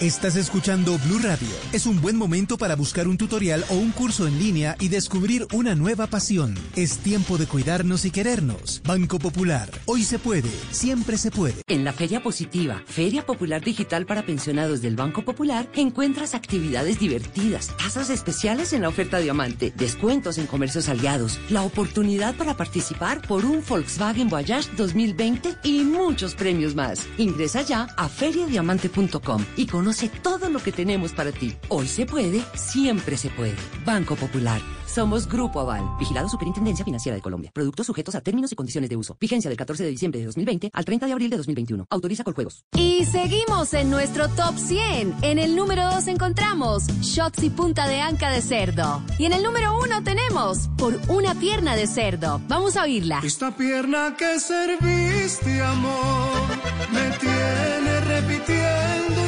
Estás escuchando Blue Radio. Es un buen momento para buscar un tutorial o un curso en línea y descubrir una nueva pasión. Es tiempo de cuidarnos y querernos. Banco Popular. Hoy se puede, siempre se puede. En la Feria Positiva, Feria Popular Digital para Pensionados del Banco Popular, encuentras actividades divertidas, tasas especiales en la oferta Diamante, descuentos en comercios aliados, la oportunidad para participar por un Volkswagen Voyage 2020 y muchos premios más. Ingresa ya a feriadiamante.com y conoce todo lo que tenemos para ti. Hoy se puede, siempre se puede. Banco Popular. Somos Grupo Aval, vigilado Superintendencia Financiera de Colombia. Productos sujetos a términos y condiciones de uso. Vigencia del 14 de diciembre de 2020 al 30 de abril de 2021. Autoriza con juegos. Y seguimos en nuestro top 100. En el número 2 encontramos Shots y punta de anca de cerdo. Y en el número 1 tenemos Por una pierna de cerdo. Vamos a oírla. Esta pierna que serviste, amor, me tiene repitiendo y repitiendo.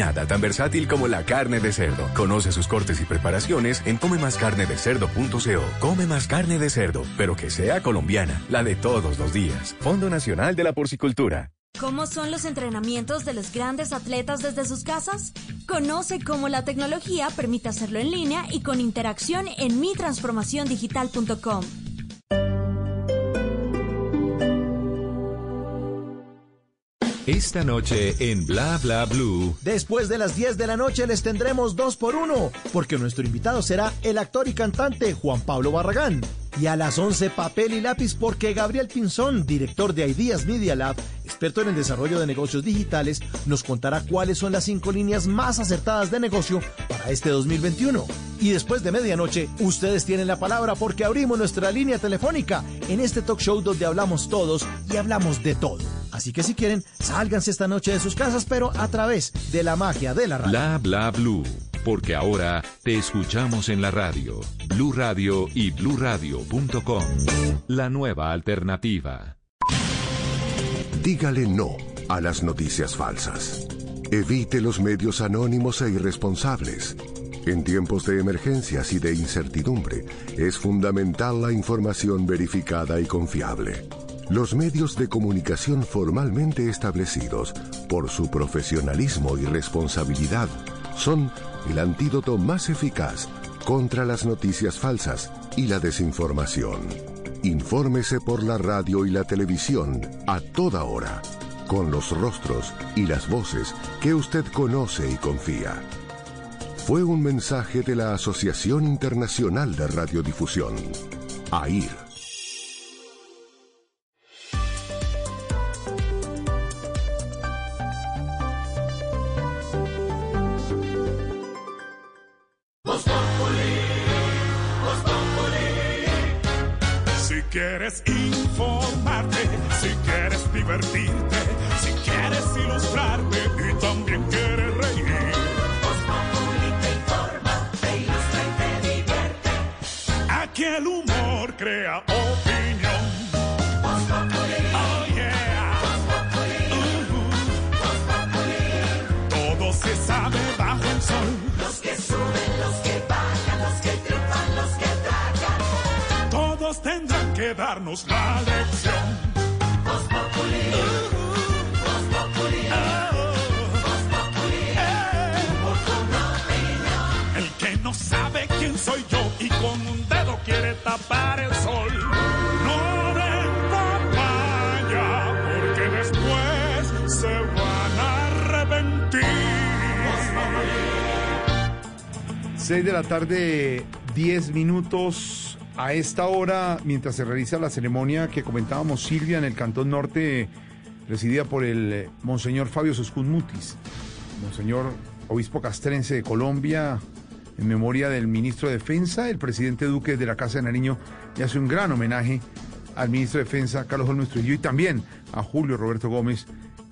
Nada tan versátil como la carne de cerdo. Conoce sus cortes y preparaciones en comemascarnedecerdo.co. Come más carne de cerdo, pero que sea colombiana, la de todos los días. Fondo Nacional de la Porcicultura. ¿Cómo son los entrenamientos de los grandes atletas desde sus casas? Conoce cómo la tecnología permite hacerlo en línea y con interacción en mitransformaciondigital.com. Esta noche en Bla Bla Blue. Después de las 10 de la noche les tendremos dos por uno, porque nuestro invitado será el actor y cantante Juan Pablo Barragán. Y a las 11 papel y lápiz porque Gabriel Pinzón, director de Ideas Media Lab, experto en el desarrollo de negocios digitales, nos contará cuáles son las cinco líneas más acertadas de negocio para este 2021. Y después de medianoche, ustedes tienen la palabra porque abrimos nuestra línea telefónica en este talk show donde hablamos todos y hablamos de todo. Así que si quieren, sálganse esta noche de sus casas, pero a través de la magia de la radio. Bla Bla Blue. Porque ahora te escuchamos en la radio. Blue Radio y bluradio.com. La nueva alternativa. Dígale no a las noticias falsas. Evite los medios anónimos e irresponsables. En tiempos de emergencias y de incertidumbre, es fundamental la información verificada y confiable. Los medios de comunicación formalmente establecidos, por su profesionalismo y responsabilidad, son el antídoto más eficaz contra las noticias falsas y la desinformación. Infórmese por la radio y la televisión a toda hora, con los rostros y las voces que usted conoce y confía. Fue un mensaje de la Asociación Internacional de Radiodifusión, AIR. Crea opinión. Voz Populi. Oh yeah. Voz Populi. Voz Populi. Todo se sabe bajo el sol. Los que suben, los que bajan, los que triunfan, los que tragan. Todos tendrán que darnos la lección. Voz Populi. Voz Populi. Voz Populi. Humor con opinión. El que no sabe quién soy yo y con un quiere tapar el sol. No den papaya, porque después se van a arrepentir. 6 de la tarde, 10 minutos. A esta hora, mientras se realiza la ceremonia que comentábamos, Silvia, en el Cantón Norte, presidida por el Monseñor Fabio Soscún Mutis, Monseñor Obispo Castrense de Colombia, en memoria del ministro de Defensa, el presidente Duque de la Casa de Nariño, y hace un gran homenaje al ministro de Defensa, Carlos Holmes Trujillo, y también a Julio Roberto Gómez,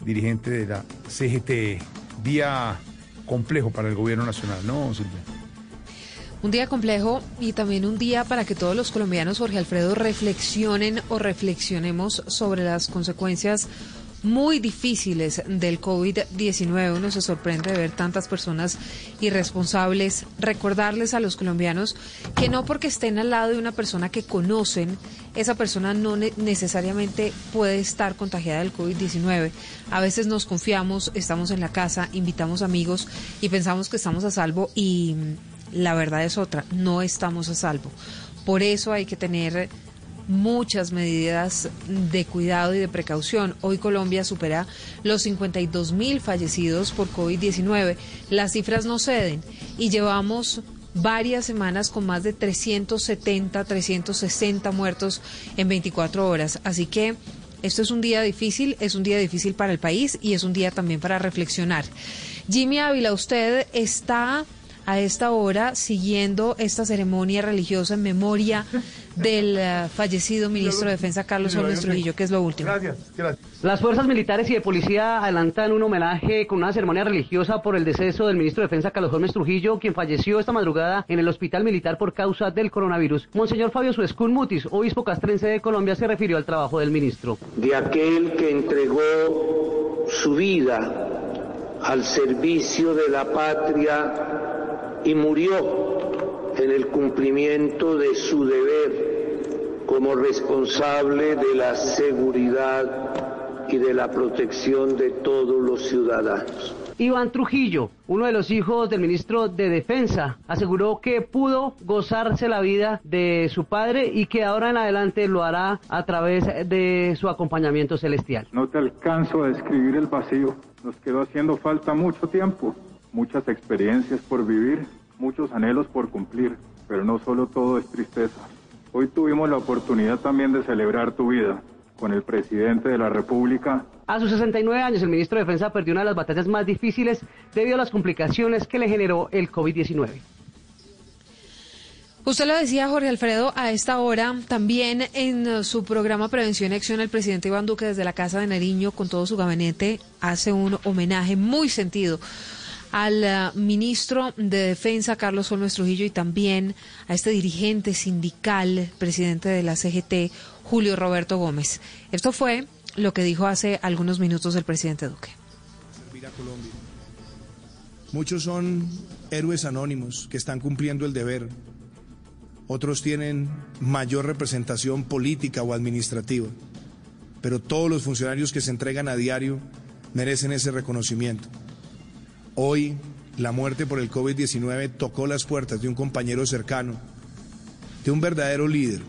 dirigente de la CGT. Día complejo para el gobierno nacional, ¿no, Silvia? Un día complejo y también un día para que todos los colombianos, Jorge Alfredo, reflexionen o reflexionemos sobre las consecuencias muy difíciles del COVID-19. Uno se sorprende de ver tantas personas irresponsables. Recordarles a los colombianos que no porque estén al lado de una persona que conocen, esa persona no ne- necesariamente puede estar contagiada del COVID-19. A veces nos confiamos, estamos en la casa, invitamos amigos y pensamos que estamos a salvo y mm, la verdad es otra, no estamos a salvo. Por eso hay que tener muchas medidas de cuidado y de precaución. Hoy Colombia supera los 52 mil fallecidos por COVID-19. Las cifras no ceden y llevamos varias semanas con más de 370, 360 muertos en 24 horas. Así que esto es un día difícil, es un día difícil para el país y es un día también para reflexionar. Jimmy Ávila, usted está a esta hora siguiendo esta ceremonia religiosa en memoria del eh, fallecido ministro de Defensa Carlos Holmes Trujillo, que es lo último. Gracias, gracias. Las fuerzas militares y de policía adelantan un homenaje con una ceremonia religiosa por el deceso del ministro de Defensa Carlos Holmes Trujillo, quien falleció esta madrugada en el hospital militar por causa del coronavirus. Monseñor Fabio Suescún Mutis, obispo castrense de Colombia, se refirió al trabajo del ministro. de aquel que entregó su vida al servicio de la patria y murió en el cumplimiento de su deber como responsable de la seguridad y de la protección de todos los ciudadanos. Iván Trujillo, uno de los hijos del ministro de Defensa, aseguró que pudo gozarse la vida de su padre y que ahora en adelante lo hará a través de su acompañamiento celestial. No te alcanzo a describir el vacío. Nos quedó haciendo falta mucho tiempo, muchas experiencias por vivir, muchos anhelos por cumplir, pero no solo todo es tristeza. Hoy tuvimos la oportunidad también de celebrar tu vida con el presidente de la República A sus 69 años, el ministro de Defensa perdió una de las batallas más difíciles debido a las complicaciones que le generó el COVID-19. Usted lo decía, Jorge Alfredo, a esta hora, también en eh, su programa Prevención y Acción, el presidente Iván Duque desde la Casa de Nariño, con todo su gabinete, hace un homenaje muy sentido al eh, ministro de Defensa, Carlos Olmes Trujillo, y también a este dirigente sindical, presidente de la CGT, Julio Roberto Gómez. Esto fue lo que dijo hace algunos minutos el presidente Duque. Muchos son héroes anónimos que están cumpliendo el deber. Otros tienen mayor representación política o administrativa. Pero todos los funcionarios que se entregan a diario merecen ese reconocimiento. Hoy, la muerte por el COVID-19 tocó las puertas de un compañero cercano, de un verdadero líder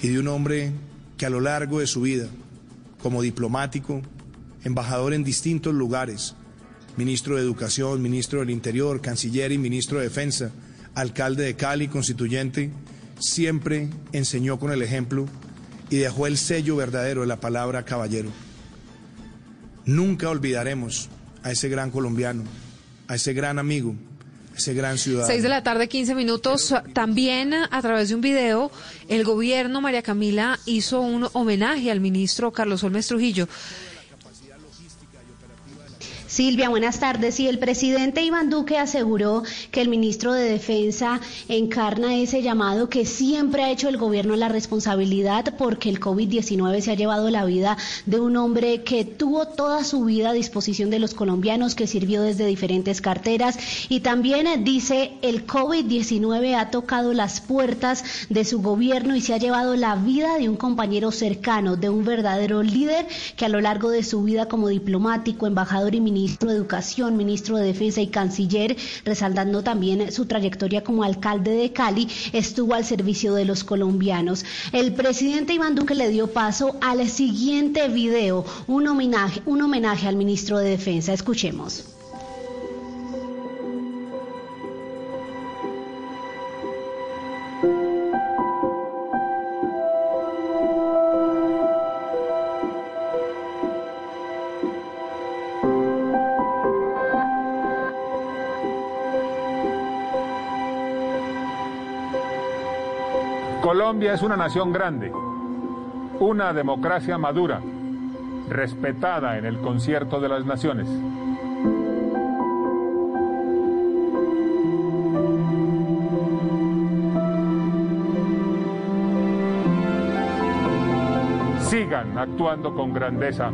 y de un hombre que a lo largo de su vida, como diplomático, embajador en distintos lugares, ministro de Educación, ministro del Interior, canciller y ministro de Defensa, alcalde de Cali, constituyente, siempre enseñó con el ejemplo y dejó el sello verdadero de la palabra caballero. Nunca olvidaremos a ese gran colombiano, a ese gran amigo, a ese gran ciudadano. Seis de la tarde, 15 minutos. También a través de un video, el gobierno María Camila hizo un homenaje al ministro Carlos Olmes Trujillo. Silvia, buenas tardes. Y el presidente Iván Duque aseguró que el ministro de Defensa encarna ese llamado que siempre ha hecho el gobierno la responsabilidad porque el COVID-19 se ha llevado la vida de un hombre que tuvo toda su vida a disposición de los colombianos, que sirvió desde diferentes carteras. Y también dice el COVID-19 ha tocado las puertas de su gobierno y se ha llevado la vida de un compañero cercano, de un verdadero líder que a lo largo de su vida como diplomático, embajador y ministro ministro de Educación, ministro de Defensa y canciller, resaltando también su trayectoria como alcalde de Cali, estuvo al servicio de los colombianos. El presidente Iván Duque le dio paso al siguiente video, un homenaje, un homenaje al ministro de Defensa. Escuchemos. Colombia es una nación grande, una democracia madura, respetada en el concierto de las naciones. Sigan actuando con grandeza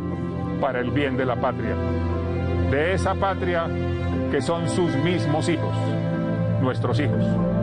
para el bien de la patria, de esa patria que son sus mismos hijos, nuestros hijos.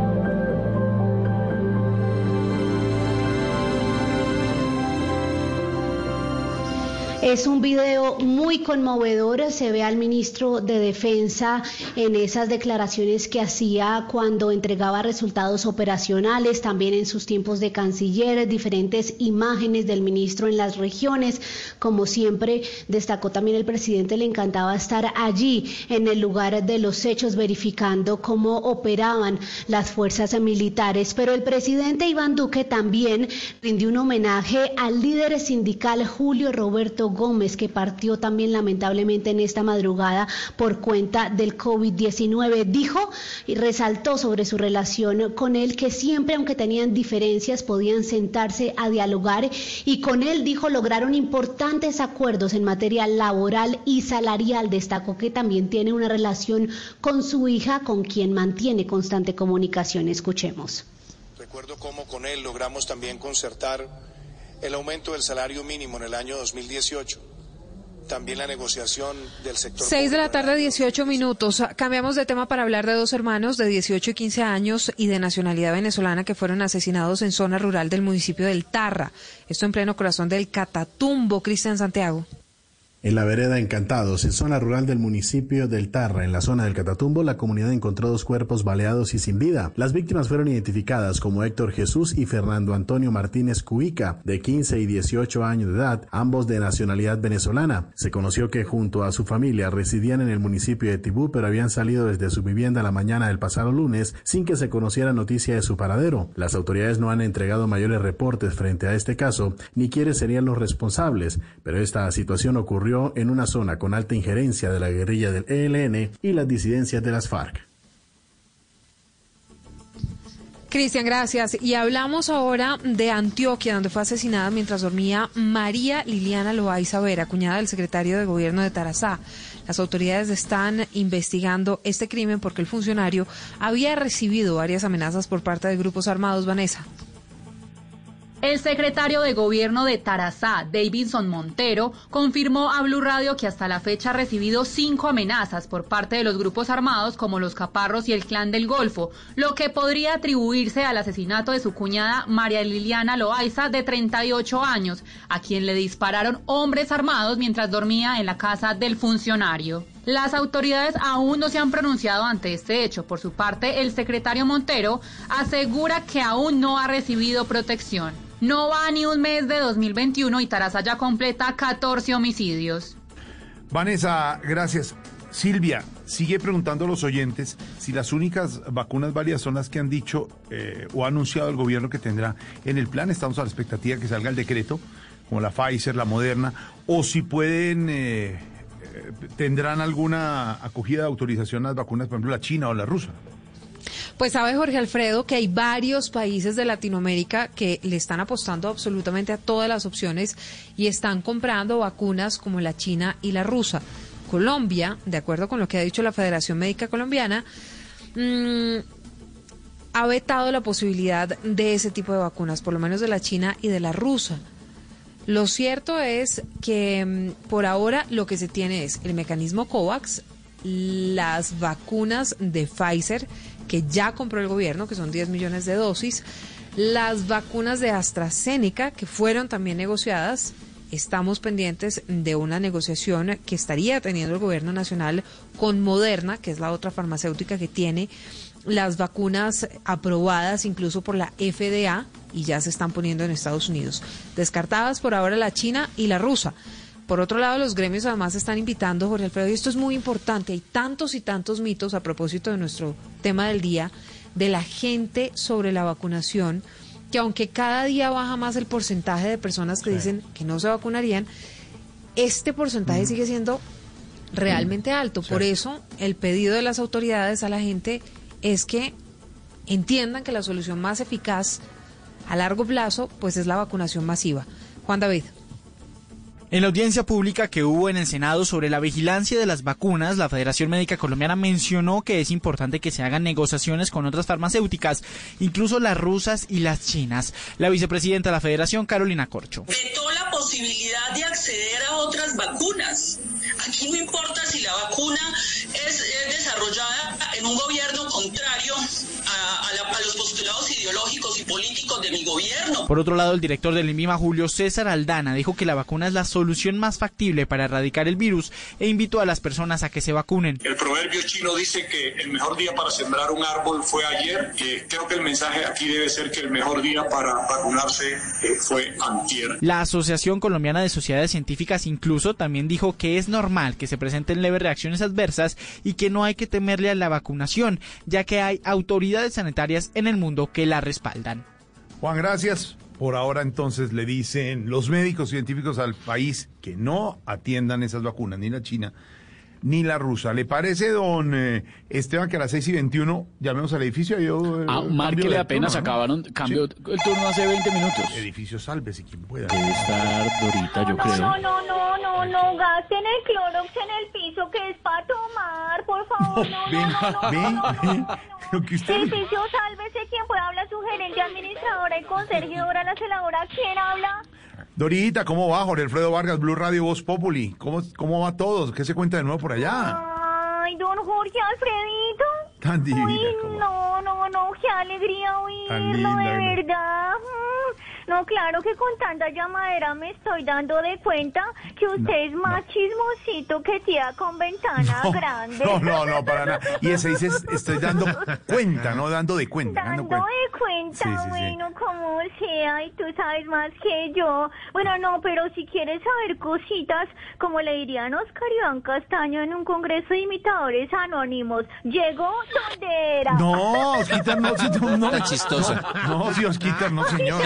Es un video muy conmovedor. Se ve al ministro de Defensa en esas declaraciones que hacía cuando entregaba resultados operacionales, también en sus tiempos de canciller, diferentes imágenes del ministro en las regiones. Como siempre, destacó también el presidente, le encantaba estar allí en el lugar de los hechos, verificando cómo operaban las fuerzas militares. Pero el presidente Iván Duque también rindió un homenaje al líder sindical Julio Roberto Gómez, que partió también lamentablemente en esta madrugada por cuenta del COVID-19. Dijo y resaltó sobre su relación con él que siempre, aunque tenían diferencias, podían sentarse a dialogar y con él, dijo, lograron importantes acuerdos en materia laboral y salarial. Destacó que también tiene una relación con su hija, con quien mantiene constante comunicación. Escuchemos. Recuerdo cómo con él logramos también concertar el aumento del salario mínimo en el año 2018. También la negociación del sector. 6 de la tarde, 18 minutos. Cambiamos de tema para hablar de dos hermanos de 18 y 15 años y de nacionalidad venezolana que fueron asesinados en zona rural del municipio del Tarra. Esto en pleno corazón del Catatumbo, Cristian Santiago. En la vereda Encantados, en zona rural del municipio del Tarra, en la zona del Catatumbo, la comunidad encontró dos cuerpos baleados y sin vida. Las víctimas fueron identificadas como Héctor Jesús y Fernando Antonio Martínez Cuica, de 15 y 18 años de edad, ambos de nacionalidad venezolana. Se conoció que junto a su familia residían en el municipio de Tibú, pero habían salido desde su vivienda la mañana del pasado lunes sin que se conociera noticia de su paradero. Las autoridades no han entregado mayores reportes frente a este caso, ni quiénes serían los responsables, pero esta situación ocurrió en una zona con alta injerencia de la guerrilla del ELN y las disidencias de las FARC. Cristian, gracias. Y hablamos ahora de Antioquia, donde fue asesinada mientras dormía María Liliana Loaiza Vera, cuñada del secretario de gobierno de Tarazá. Las autoridades están investigando este crimen porque el funcionario había recibido varias amenazas por parte de grupos armados. Vanessa. El secretario de gobierno de Tarazá, Davidson Montero, confirmó a Blue Radio que hasta la fecha ha recibido cinco amenazas por parte de los grupos armados como los Caparros y el Clan del Golfo, lo que podría atribuirse al asesinato de su cuñada María Liliana Loaiza, de 38 años, a quien le dispararon hombres armados mientras dormía en la casa del funcionario. Las autoridades aún no se han pronunciado ante este hecho. Por su parte, el secretario Montero asegura que aún no ha recibido protección. No va ni un mes de 2021 y Taraza ya completa 14 homicidios. Vanessa, gracias. Silvia, sigue preguntando a los oyentes si las únicas vacunas válidas son las que han dicho eh, o ha anunciado el gobierno que tendrá en el plan. Estamos a la expectativa que salga el decreto, como la Pfizer, la Moderna, o si pueden, eh, tendrán alguna acogida de autorización las vacunas, por ejemplo, la China o la rusa. Pues sabe Jorge Alfredo que hay varios países de Latinoamérica que le están apostando absolutamente a todas las opciones y están comprando vacunas como la china y la rusa. Colombia, de acuerdo con lo que ha dicho la Federación Médica Colombiana, mm, ha vetado la posibilidad de ese tipo de vacunas, por lo menos de la china y de la rusa. Lo cierto es que mm, por ahora lo que se tiene es el mecanismo COVAX, las vacunas de Pfizer, que ya compró el gobierno, que son 10 millones de dosis, las vacunas de AstraZeneca, que fueron también negociadas. Estamos pendientes de una negociación que estaría teniendo el gobierno nacional con Moderna, que es la otra farmacéutica que tiene las vacunas aprobadas incluso por la FDA y ya se están poniendo en Estados Unidos. Descartadas por ahora la China y la rusa. Por otro lado, los gremios además están invitando, Jorge Alfredo, y esto es muy importante, hay tantos y tantos mitos a propósito de nuestro tema del día, de la gente sobre la vacunación, que aunque cada día baja más el porcentaje de personas que dicen que no se vacunarían, este porcentaje sigue siendo realmente alto. Por eso, el pedido de las autoridades a la gente es que entiendan que la solución más eficaz a largo plazo, pues es la vacunación masiva. Juan David. En la audiencia pública que hubo en el Senado sobre la vigilancia de las vacunas, la Federación Médica Colombiana mencionó que es importante que se hagan negociaciones con otras farmacéuticas, incluso las rusas y las chinas. La vicepresidenta de la Federación, Carolina Corcho. Vetó la posibilidad de acceder a otras vacunas. Aquí no importa si la vacuna es, es desarrollada en un gobierno contrario a, a, la, a, los postulados ideológicos y políticos de mi gobierno. Por otro lado, el director del INVIMA, Julio César Aldana, dijo que la vacuna es la solución más factible para erradicar el virus e invitó a las personas a que se vacunen. El proverbio chino dice que el mejor día para sembrar un árbol fue ayer. que creo que el mensaje aquí debe ser que el mejor día para vacunarse eh, fue antier. La Asociación Colombiana de Sociedades Científicas incluso también dijo que es normal que se presenten leves reacciones adversas y que no hay que temerle a la vacunación, ya que hay autoridades sanitarias en el mundo que la respaldan. Juan, gracias. Por ahora entonces le dicen los médicos científicos al país que no atiendan esas vacunas, ni la china ni la rusa. ¿Le parece, don eh, Esteban, que a las 6 y 21 llamemos al edificio? Yo, eh, ah, márquele apenas turno, acabaron, cambio sí. el turno hace 20 minutos. Edificio Salve, si quien pueda. Debe estar Dorita, yo no, creo. No, no, no, no, no, gasten el Clorox en el piso que es para tomar, por favor. No, ven, no, no, ven, no, no, no, Lo que usted... Edificio Sálvese, quien pueda hablar, su gerente administradora y conserjedora, la celadora, ¿quién habla? Dorita, ¿cómo va? Jorge Alfredo Vargas, Blue Radio Voz Populi. ¿Cómo, ¿Cómo va todo? ¿Qué se cuenta de nuevo por allá? Ay, don Jorge Alfredito. Tan divina. Uy, como- no, no, no, qué alegría oírlo, de ¿no? verdad. Mm, No, claro que con tanta llamadera me estoy dando de cuenta que usted es más chismosito que tía con ventana grande. No, no, no, para nada. Y ese dice, estoy dando cuenta, no dando de cuenta. Dando Dando cuenta. de cuenta, Sí, sí, sí. bueno, como sea, y tú sabes más que yo. Bueno, no, pero si quieres saber cositas, como le dirían Oscar Iván Castaño en un congreso de imitadores anónimos, llegó No, Osquitar, no, sí, no, no. Está chistosa. No, no, sí, Osquitar, no, señor.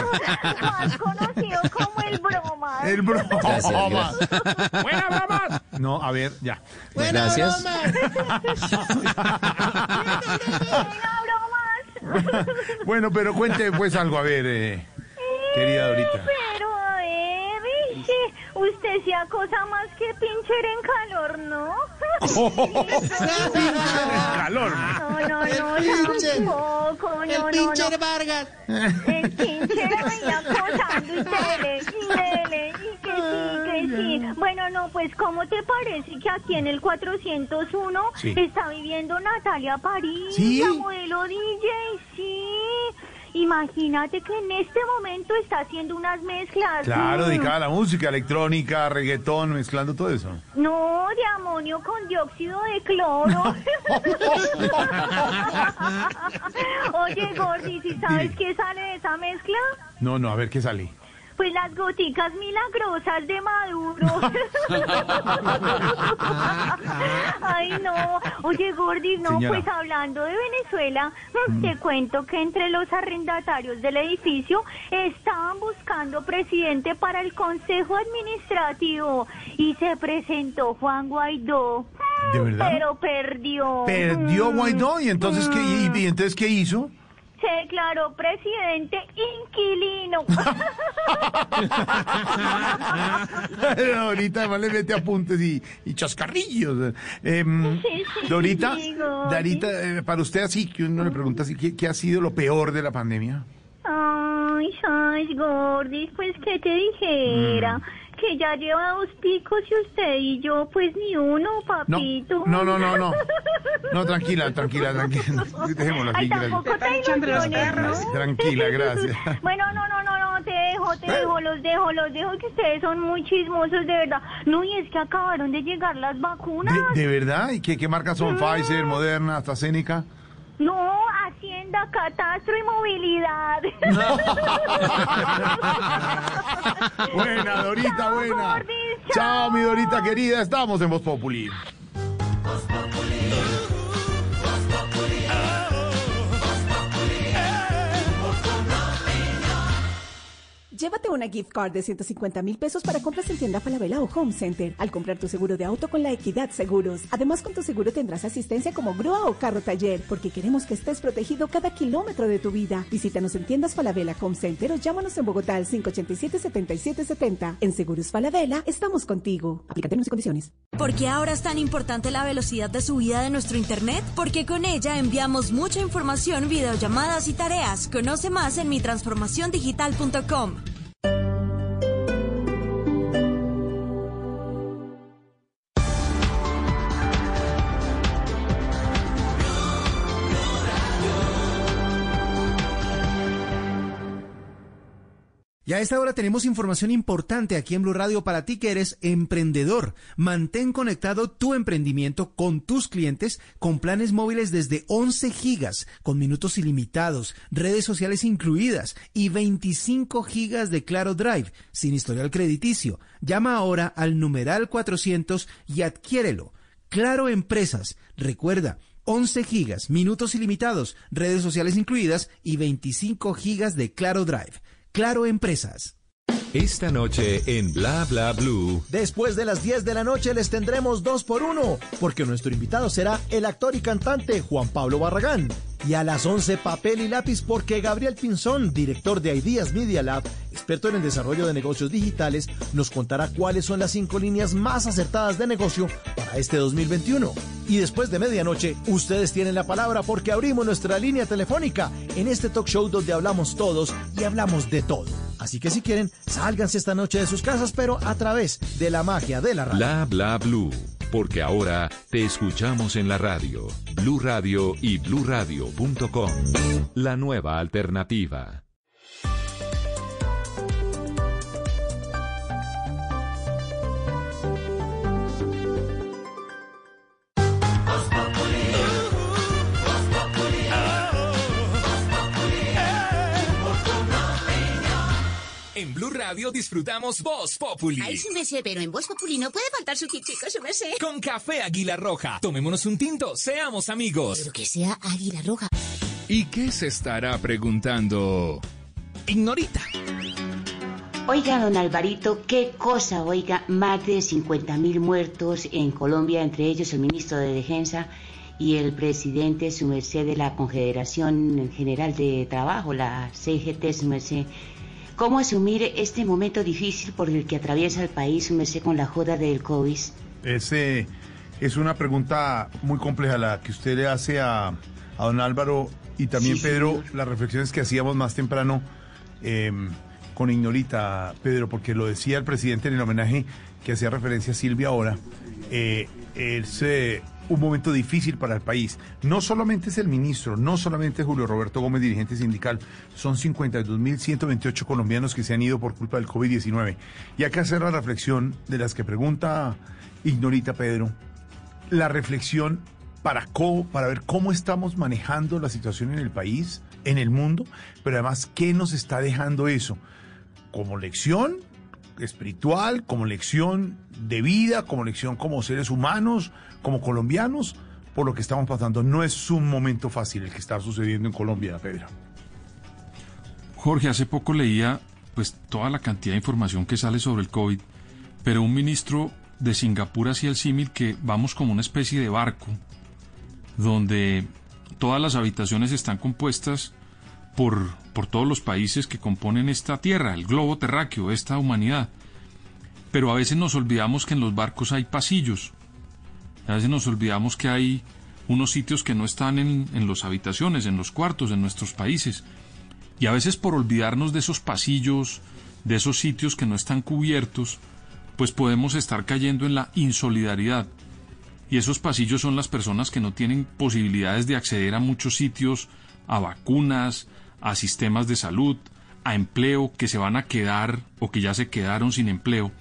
Más conocido como el broma. El broma. Gracias, gracias. Buena broma. No, a ver, ya. Gracias. Bueno, pero cuente pues algo, a ver, eh, querida Dorita. Pero a ver, que usted se acosa más que pincher en calor, ¿no? calor. No, no, El no, pincher. tampoco, El no, no, pincher no. Vargas. El pincher ahí acosando y dele, y dele, y que sí, que sí. Bueno, no, pues, ¿cómo te parece que aquí en el 401 Sí. está viviendo Natalia París, ¿Sí? la modelo DJ? Sí. Imagínate que en este momento está haciendo unas mezclas. Claro, Mm. dedicada a la música, electrónica, reggaetón, mezclando todo eso. No, de amonio con dióxido de cloro. Oye, Gordy, ¿si sabes Dime. qué sale de esa mezcla? No, no, a ver qué sale. Pues las goticas milagrosas de Maduro. Ay, no. Oye, Gordy, no, Señora. pues hablando de Venezuela, mm, te cuento que entre los arrendatarios del edificio estaban buscando presidente para el Consejo Administrativo y se presentó Juan Guaidó. ¿De verdad? Pero perdió. Perdió Mm. Guaidó y entonces qué, y, y entonces qué hizo? Se declaró presidente inquilino. Ahorita además le mete apuntes y, y chascarrillos. Em, Sí, sí, Dorita, sí, Gordy. Darita, eh, para usted así, que uno le pregunta así, ¿qué, qué ha sido lo peor de la pandemia? Ay, ay, Gordy, pues que te dijera que ya lleva dos picos y usted y yo, pues ni uno, papito. No, no, no, no. No, tranquila, tranquila, tranquila. Dejémoslo Ay, así. tampoco gracias. te ilusiones, ¿no? Tranquila, gracias. Bueno, no, no, no, no, te dejo, te dejo, los dejo, los dejo, que ustedes son muy chismosos, de verdad. No, y es que acabaron de llegar las vacunas. ¿De, de verdad? ¿Y qué, qué marcas son? Pfizer, Moderna, AstraZeneca. No, Hacienda, Catastro y Movilidad. Buena, Dorita, Chao, buena. Gordy, Chao, mi Dorita querida. Estamos en Voz Populi. Llévate una gift card de 150 mil pesos para compras en tienda Falabella o Home Center al comprar tu seguro de auto con la Equidad Seguros. Además, con tu seguro tendrás asistencia como grúa o carro taller, porque queremos que estés protegido cada kilómetro de tu vida. Visítanos en tiendas Falabella Home Center o llámanos en Bogotá al 587-7770. En Seguros Falabella, estamos contigo. Aplica términos y condiciones. ¿Por qué ahora es tan importante la velocidad de subida de nuestro Internet? Porque con ella enviamos mucha información, videollamadas y tareas. Conoce más en mitransformaciondigital.com. Y a esta hora tenemos información importante aquí en Blue Radio para ti que eres emprendedor. Mantén conectado tu emprendimiento con tus clientes con planes móviles desde 11 gigas, con minutos ilimitados, redes sociales incluidas y 25 gigas de Claro Drive, sin historial crediticio. Llama ahora al numeral 400 y adquiérelo. Claro Empresas. Recuerda, 11 gigas, minutos ilimitados, redes sociales incluidas y 25 gigas de Claro Drive. Claro Empresas. Esta noche en Bla Bla Blue. Después de las 10 de la noche les tendremos dos por uno, porque nuestro invitado será el actor y cantante Juan Pablo Barragán. Y a las 11 papel y lápiz porque Gabriel Pinzón, director de Ideas Media Lab, experto en el desarrollo de negocios digitales, nos contará cuáles son las cinco líneas más acertadas de negocio para este 2021. Y después de medianoche, ustedes tienen la palabra porque abrimos nuestra línea telefónica en este talk show donde hablamos todos y hablamos de todo. Así que si quieren, sálganse esta noche de sus casas, pero a través de la magia de la radio. Bla Bla Blue. Porque ahora te escuchamos en la radio. Blue Radio y bluradio.com. La nueva alternativa. En Blue Radio disfrutamos Voz Populi. Ay, su merced, pero en Voz Populi no puede faltar su tintico, su merced. Con café Águila Roja. Tomémonos un tinto, seamos amigos. Pero que sea Águila Roja. ¿Y qué se estará preguntando? Ignorita. Oiga, don Alvarito, qué cosa, oiga, más de 50 mil muertos en Colombia, entre ellos el ministro de Defensa y el presidente, su merced, de la Confederación General de Trabajo, la CGT, su merced. ¿Cómo asumir este momento difícil por el que atraviesa el país, un mes con la joda del COVID? Ese es una pregunta muy compleja la que usted le hace a, a don Álvaro y también Sí, Pedro, señor. las reflexiones que hacíamos más temprano eh, con Ignorita, Pedro, porque lo decía el presidente en el homenaje que hacía referencia a Silvia ahora, eh, es eh, un momento difícil para el país. No solamente es el ministro, no solamente es Julio Roberto Gómez, dirigente sindical, son 52.128 colombianos que se han ido por culpa del COVID-19. Y hay que hacer la reflexión de las que pregunta Ignorita Pedro, la reflexión para, cómo, para ver cómo estamos manejando la situación en el país, en el mundo, pero además qué nos está dejando eso como lección espiritual, como lección de vida, como lección como seres humanos, como colombianos, por lo que estamos pasando. No es un momento fácil el que está sucediendo en Colombia, Pedro. Jorge, hace poco leía pues toda la cantidad de información que sale sobre el COVID, pero un ministro de Singapur hacía el símil que vamos como una especie de barco donde todas las habitaciones están compuestas por, por todos los países que componen esta tierra, el globo terráqueo, esta humanidad. Pero a veces nos olvidamos que en los barcos hay pasillos. A veces nos olvidamos que hay unos sitios que no están en, en las habitaciones, en los cuartos, en nuestros países. Y a veces por olvidarnos de esos pasillos, de esos sitios que no están cubiertos, pues podemos estar cayendo en la insolidaridad. Y esos pasillos son las personas que no tienen posibilidades de acceder a muchos sitios, a vacunas, a sistemas de salud, a empleo, que se van a quedar o que ya se quedaron sin empleo.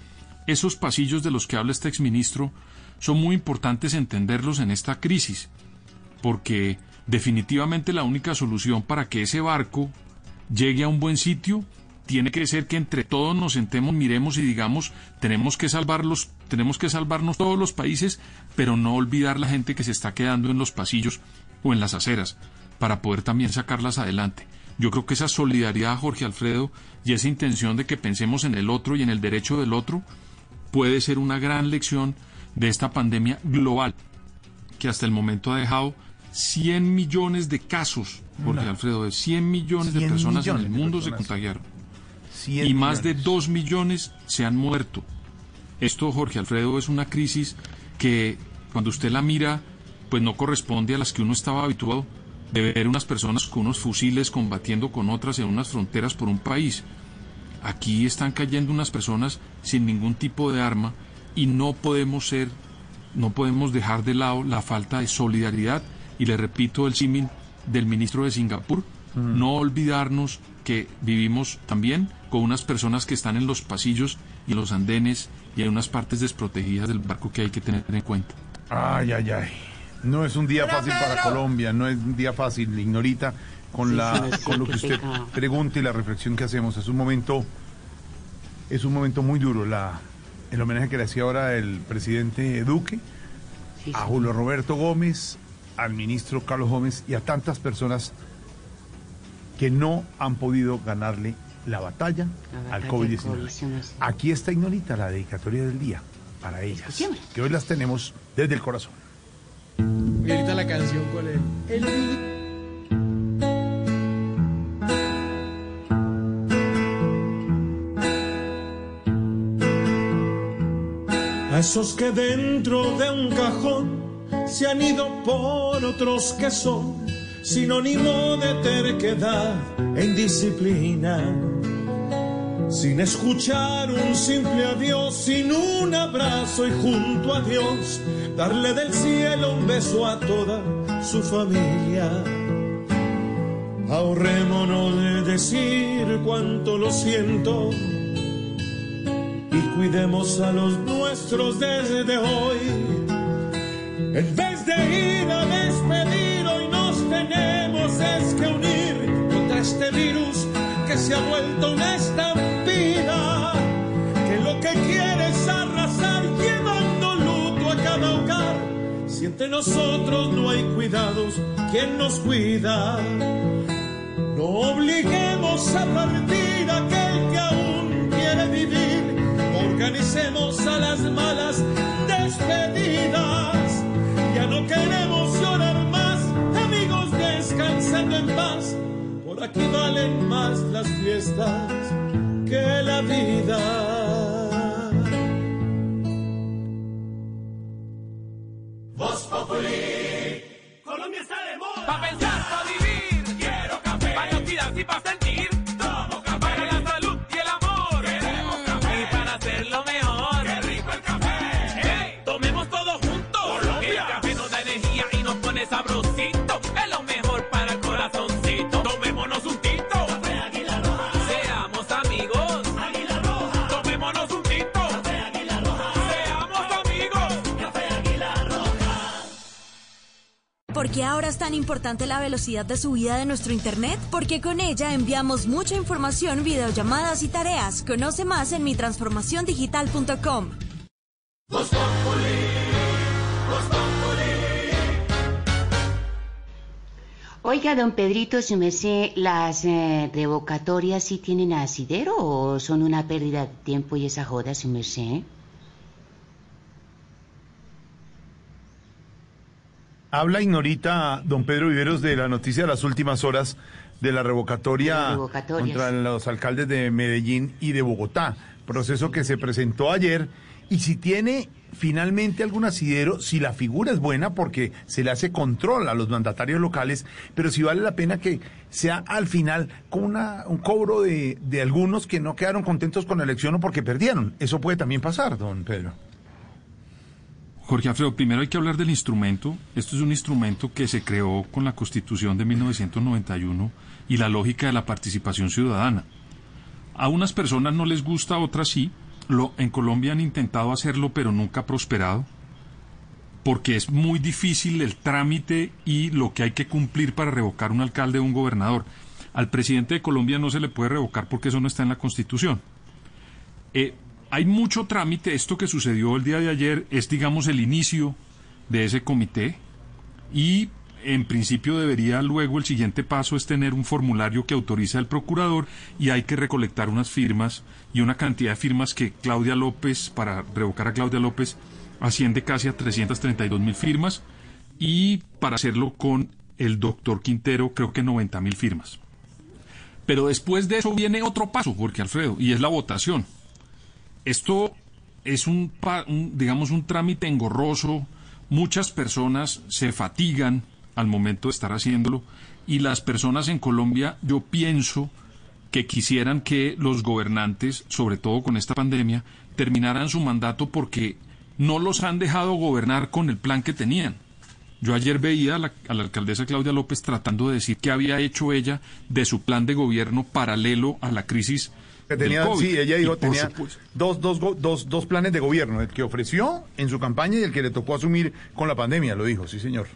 Esos pasillos de los que habla este exministro son muy importantes entenderlos en esta crisis, porque definitivamente la única solución para que ese barco llegue a un buen sitio tiene que ser que entre todos nos sentemos, miremos y digamos, tenemos que salvarlos, tenemos que salvarnos todos los países, pero no olvidar la gente que se está quedando en los pasillos o en las aceras, para poder también sacarlas adelante. Yo creo que esa solidaridad, Jorge Alfredo, y esa intención de que pensemos en el otro y en el derecho del otro, puede ser una gran lección de esta pandemia global, que hasta el momento ha dejado 100 millones de casos, Jorge No. Alfredo, de 100 millones de 100 personas en el mundo se contagiaron. 100 Y más de millones. 2 millones se han muerto. Esto, Jorge Alfredo, es una crisis que cuando usted la mira, pues no corresponde a las que uno estaba habituado de ver unas personas con unos fusiles combatiendo con otras en unas fronteras por un país. Aquí están cayendo unas personas sin ningún tipo de arma y no podemos ser, no podemos dejar de lado la falta de solidaridad y le repito el símil del ministro de Singapur, no olvidarnos que vivimos también con unas personas que están en los pasillos y en los andenes y hay unas partes desprotegidas del barco que hay que tener en cuenta. Ay, ay, ay. No es un día fácil para Colombia, no es un día fácil, ignorita, con, Sí, la, sí, sí, con lo que usted pecado. pregunta y la reflexión que hacemos. Es un momento, es un momento muy duro. La, el homenaje que le hacía ahora el presidente Duque a Julio Roberto Gómez, al ministro Carlos Gómez y a tantas personas que no han podido ganarle la batalla, La al batalla del COVID-19. COVID, eso no es- Aquí está Ignorita, la dedicatoria del día para ellas, que hoy las tenemos desde el corazón. Y ahorita la canción, ¿cuál es? A esos que dentro de un cajón se han ido por otros que son sinónimo de terquedad e indisciplina. Sin escuchar un simple adiós, sin un abrazo y junto a Dios, darle del cielo un beso a toda su familia. Ahorrémonos de decir cuánto lo siento cuidemos a los nuestros desde hoy. En vez de ir a despedir, hoy nos tenemos es que unir contra este virus que se ha vuelto una estampida, que lo que quiere es arrasar llevando luto a cada hogar. Si entre nosotros no hay cuidados, ¿quién nos cuida? No obliguemos a partir aquel que aún quiere vivir. Organicemos a las malas despedidas. Ya no queremos llorar más, amigos descansando en paz. Por aquí valen más las fiestas que la vida. Qué ahora es tan importante la velocidad de subida de nuestro Internet? Porque con ella enviamos mucha información, videollamadas y tareas. Conoce más en mitransformaciondigital.com. Oiga, don Pedrito, su merced, ¿las eh, revocatorias sí tienen asidero o son una pérdida de tiempo y esa joda, su merced? Habla ignorita don Pedro Viveros de la noticia de las últimas horas de la revocatoria contra los alcaldes de Medellín y de Bogotá, proceso que se presentó ayer y si tiene finalmente algún asidero, si la figura es buena porque se le hace control a los mandatarios locales, pero si vale la pena que sea al final con una, un cobro de, de algunos que no quedaron contentos con la elección o porque perdieron. Eso puede también pasar, don Pedro. Jorge Alfredo, primero hay que hablar del instrumento. Esto es un instrumento que se creó con la Constitución de 1991 y la lógica de la participación ciudadana. A unas personas no les gusta, a otras sí. Lo, en Colombia han intentado hacerlo, pero nunca ha prosperado, porque es muy difícil el trámite y lo que hay que cumplir para revocar un alcalde o un gobernador. Al presidente de Colombia no se le puede revocar porque eso no está en la Constitución. Eh, hay mucho trámite. Esto que sucedió el día de ayer es, digamos, el inicio de ese comité y en principio debería luego el siguiente paso es tener un formulario que autoriza al procurador y hay que recolectar unas firmas y una cantidad de firmas que Claudia López, para revocar a Claudia López, asciende casi a 332 mil firmas y para hacerlo con el doctor Quintero creo que 90 mil firmas. Pero después de eso viene otro paso, Jorge Alfredo, y es la votación. Esto es un, un, digamos, un trámite engorroso. Muchas personas se fatigan al momento de estar haciéndolo y las personas en Colombia, yo pienso que quisieran que los gobernantes, sobre todo con esta pandemia, terminaran su mandato porque no los han dejado gobernar con el plan que tenían. Yo ayer veía a la, a la alcaldesa Claudia López tratando de decir qué había hecho ella de su plan de gobierno paralelo a la crisis Que tenía, COVID. sí, ella dijo tenía dos, dos, dos, dos planes de gobierno, el que ofreció en su campaña y el que le tocó asumir con la pandemia, lo dijo, sí señor.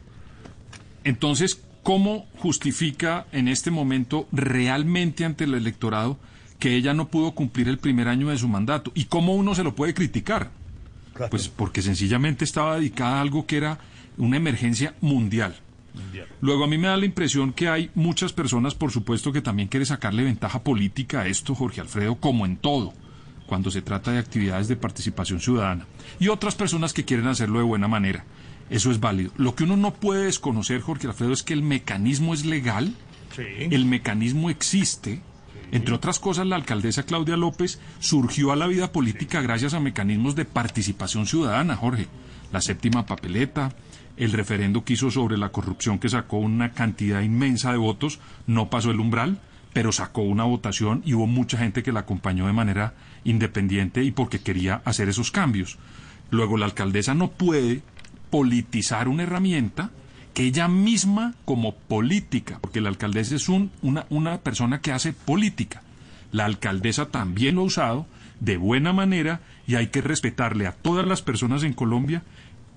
Entonces, ¿cómo justifica en este momento realmente ante el electorado que ella no pudo cumplir el primer año de su mandato? ¿Y cómo uno se lo puede criticar? Pues porque sencillamente estaba dedicada a algo que era una emergencia mundial. Luego a mí me da la impresión que hay muchas personas, por supuesto, que también quieren sacarle ventaja política a esto, Jorge Alfredo, como en todo, cuando se trata de actividades de participación ciudadana. Y otras personas que quieren hacerlo de buena manera. Eso es válido. Lo que uno no puede desconocer, Jorge Alfredo, es que el mecanismo es legal, el mecanismo existe. Entre otras cosas, la alcaldesa Claudia López surgió a la vida política gracias a mecanismos de participación ciudadana, Jorge. La séptima papeleta, el referendo que hizo sobre la corrupción que sacó una cantidad inmensa de votos, no pasó el umbral, pero sacó una votación y hubo mucha gente que la acompañó de manera independiente y porque quería hacer esos cambios. Luego la alcaldesa no puede politizar una herramienta que ella misma como política, porque la alcaldesa es un- una, una persona que hace política. La alcaldesa también lo ha usado de buena manera y hay que respetarle a todas las personas en Colombia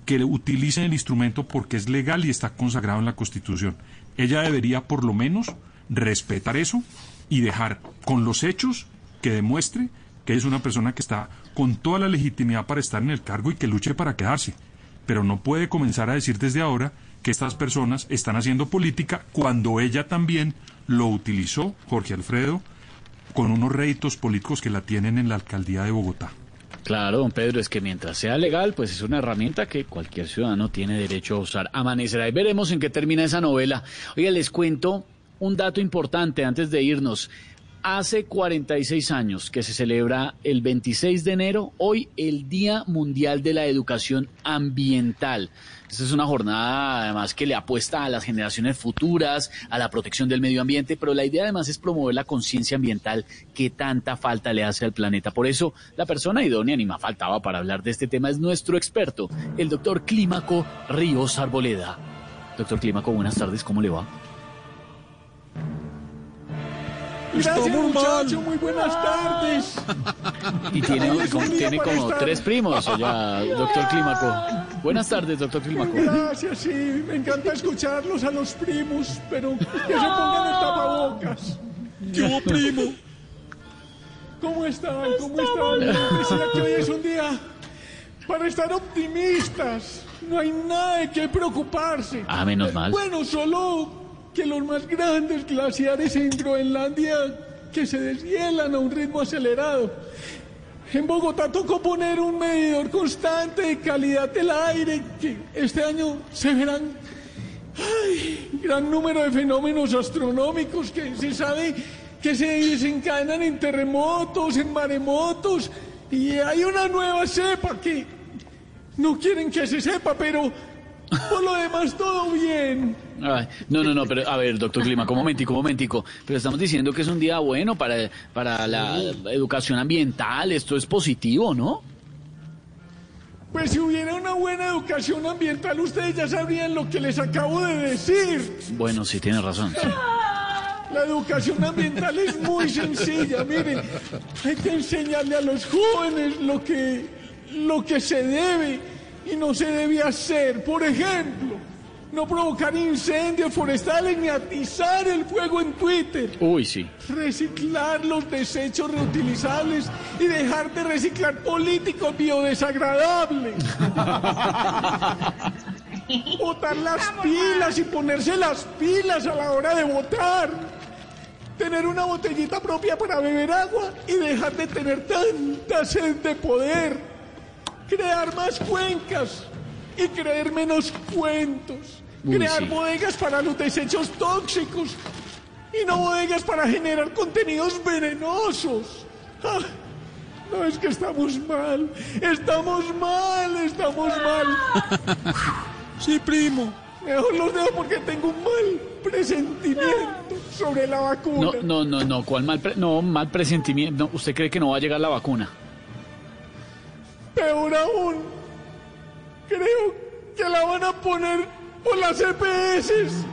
que utilicen el instrumento porque es legal y está consagrado en la Constitución. Ella debería por lo menos respetar eso y dejar con los hechos que demuestre que es una persona que está con toda la legitimidad para estar en el cargo y que luche para quedarse. Pero no puede comenzar a decir desde ahora que estas personas están haciendo política cuando ella también lo utilizó, Jorge Alfredo, con unos réditos políticos que la tienen en la alcaldía de Bogotá. Claro, don Pedro, es que mientras sea legal, pues es una herramienta que cualquier ciudadano tiene derecho a usar. Amanecerá y veremos en qué termina esa novela. Oye, les cuento un dato importante antes de irnos. Hace 46 años que se celebra el 26 de enero, hoy el Día Mundial de la Educación Ambiental. Esta es una jornada además que le apuesta a las generaciones futuras, a la protección del medio ambiente, pero la idea además es promover la conciencia ambiental que tanta falta le hace al planeta. Por eso la persona idónea, ni más faltaba para hablar de este tema, es nuestro experto, el doctor Clímaco Ríos Arboleda. Doctor Clímaco, buenas tardes, ¿cómo le va? Gracias, Estamos muchacho, muy buenas tardes. Y tiene, como, tiene como estar- tres primos, ya, doctor Clímaco. Buenas tardes, doctor Clímaco. Gracias, sí, me encanta escucharlos a los primos, pero que se pongan el tapabocas. ¿Qué hubo, primo? ¿Cómo están? ¿Cómo están? Decía que hoy es un día para estar optimistas. No hay nada de qué preocuparse. Ah, menos mal. Bueno, solo que los más grandes glaciares en Groenlandia que se deshielan a un ritmo acelerado. En Bogotá tocó poner un medidor constante de calidad del aire que este año se verán ay, gran número de fenómenos astronómicos que se sabe que se desencadenan en terremotos, en maremotos y hay una nueva cepa que no quieren que se sepa, pero por lo demás todo bien. Ay, no, no, no, pero a ver, doctor Clímaco, un momentico, un momentico. Pero estamos diciendo que es un día bueno para, para la educación ambiental, esto es positivo, ¿no? Pues si hubiera una buena educación ambiental, ustedes ya sabrían lo que les acabo de decir. Bueno, sí, tiene razón. sí. La educación ambiental es muy sencilla, miren, hay que enseñarle a los jóvenes lo que, lo que se debe y no se debe hacer. Por ejemplo, no provocar incendios forestales ni atizar el fuego en Twitter. Uy, sí. Reciclar los desechos reutilizables y dejar de reciclar políticos biodesagradables. Botar las pilas y ponerse las pilas a la hora de votar. Tener una botellita propia para beber agua y dejar de tener tanta sed de poder. Crear más cuencas y creer menos cuentos. Uy, Crear sí. bodegas para los desechos tóxicos y no bodegas para generar contenidos venenosos. Ah, no es que estamos mal, estamos mal, estamos mal. Sí, primo. Mejor los dejo porque tengo un mal presentimiento sobre la vacuna. No, no, no, no, ¿cuál mal, pre- no, mal presentimiento? ¿Usted cree que no va a llegar la vacuna? Peor aún, creo que la van a poner por las EPS.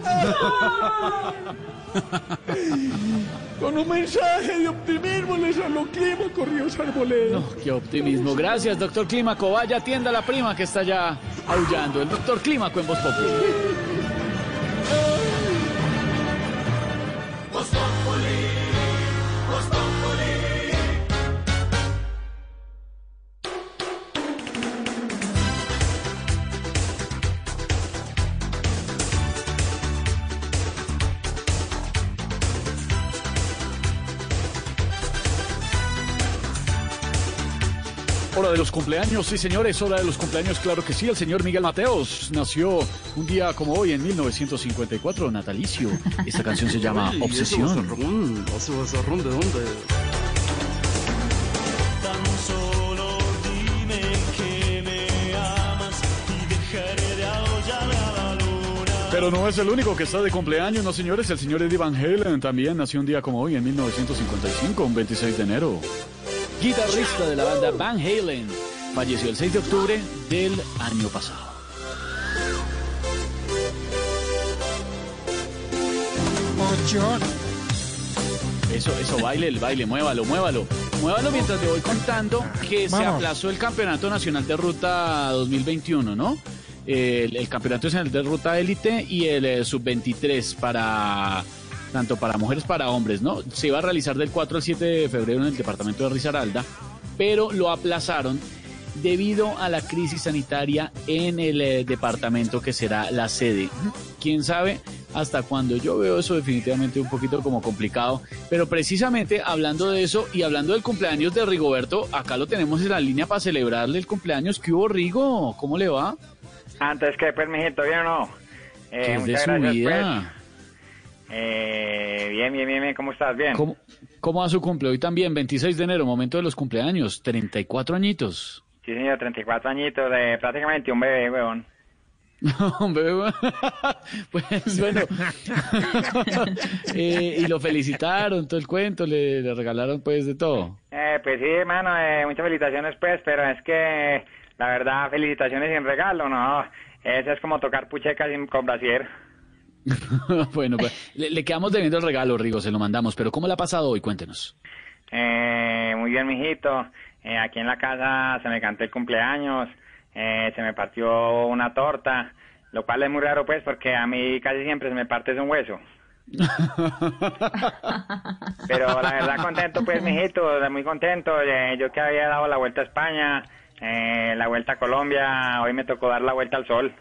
Con un mensaje de optimismo les habló Clima Corrios Arboleda. No, qué optimismo. Gracias, doctor Clímaco. Vaya, atienda a la prima que está ya aullando. El doctor Clímaco en Voz Populi. Voz Populi, de los cumpleaños, sí señores, hora de los cumpleaños, claro que sí. El señor Miguel Mateos nació un día como hoy en 1954, natalicio. Esta canción se llama Uy, Obsesión. ¿de dónde? Tan solo dime que me amas y dejaré de aullarle a la luna. Pero no es el único que está de cumpleaños, no señores. El señor Eddie Van Halen también nació un día como hoy en 1955, un 26 de enero. Guitarrista de la banda Van Halen. Falleció el 6 de octubre del año pasado. Eso, eso, baile, el baile, muévalo, muévalo. Muévalo mientras te voy contando que se aplazó el Campeonato Nacional de Ruta 2021, ¿no? El, el Campeonato Nacional de Ruta Élite y el eh, Sub-23 para tanto para mujeres para hombres, ¿no? Se iba a realizar del 4 al 7 de febrero en el departamento de Risaralda, pero lo aplazaron debido a la crisis sanitaria en el eh, departamento que será la sede. Quién sabe hasta cuando yo veo eso definitivamente un poquito como complicado, pero precisamente hablando de eso y hablando del cumpleaños de Rigoberto, acá lo tenemos en la línea para celebrarle el cumpleaños. ¿Qué hubo, Rigo? ¿Cómo le va? Antes que, pues, mijito, ¿bien o no? Eh, ¿Qué es de muchas su gracias, vida? pues. Eh, bien, bien, bien, bien, ¿cómo estás? Bien. ¿Cómo, ¿Cómo va su cumple? Hoy también, 26 de enero, momento de los cumpleaños, 34 añitos. Sí, señor, 34 añitos, de prácticamente un bebé, weón. Un bebé, bueno. pues bueno. Eh, y lo felicitaron, todo el cuento, le, le regalaron pues de todo. Eh, pues sí, hermano, eh, muchas felicitaciones, pues, pero es que, la verdad, felicitaciones sin regalo, no. Eso es como tocar pucheca sin, con brasier. bueno, pues le, le quedamos debiendo el regalo, Rigo, se lo mandamos, pero ¿cómo le ha pasado hoy? Cuéntenos. Eh, muy bien, mijito. Eh, aquí en la casa se me cantó el cumpleaños, eh, se me partió una torta, lo cual es muy raro, pues, porque a mí casi siempre se me parte un hueso. Pero la verdad contento, pues, mijito, muy contento. Eh, yo que había dado la vuelta a España, eh, la vuelta a Colombia, hoy me tocó dar la vuelta al sol.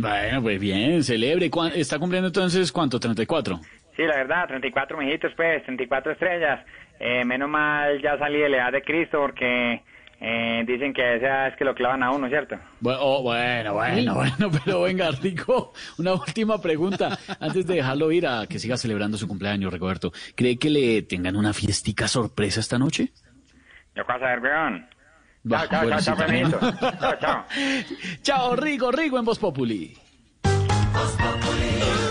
Bueno, pues bien, celebre. ¿Cuán- ¿Está cumpliendo entonces cuánto? ¿34? Sí, la verdad, 34 mijitos, pues, 34 estrellas. Eh, menos mal ya salí de la edad de Cristo porque eh, dicen que esa es que lo clavan a uno, ¿cierto? Bu- oh, bueno, bueno, bueno, pero venga, Rico, una última pregunta. Antes de dejarlo ir a que siga celebrando su cumpleaños, Rigoberto, ¿cree que le tengan una fiestica sorpresa esta noche? Yo puedo saber, weón. Chao, chao, bueno, chao, sí, chao. Chao, chao. Chao, Rigo, Rigo en Voz Populi. Voz Populi.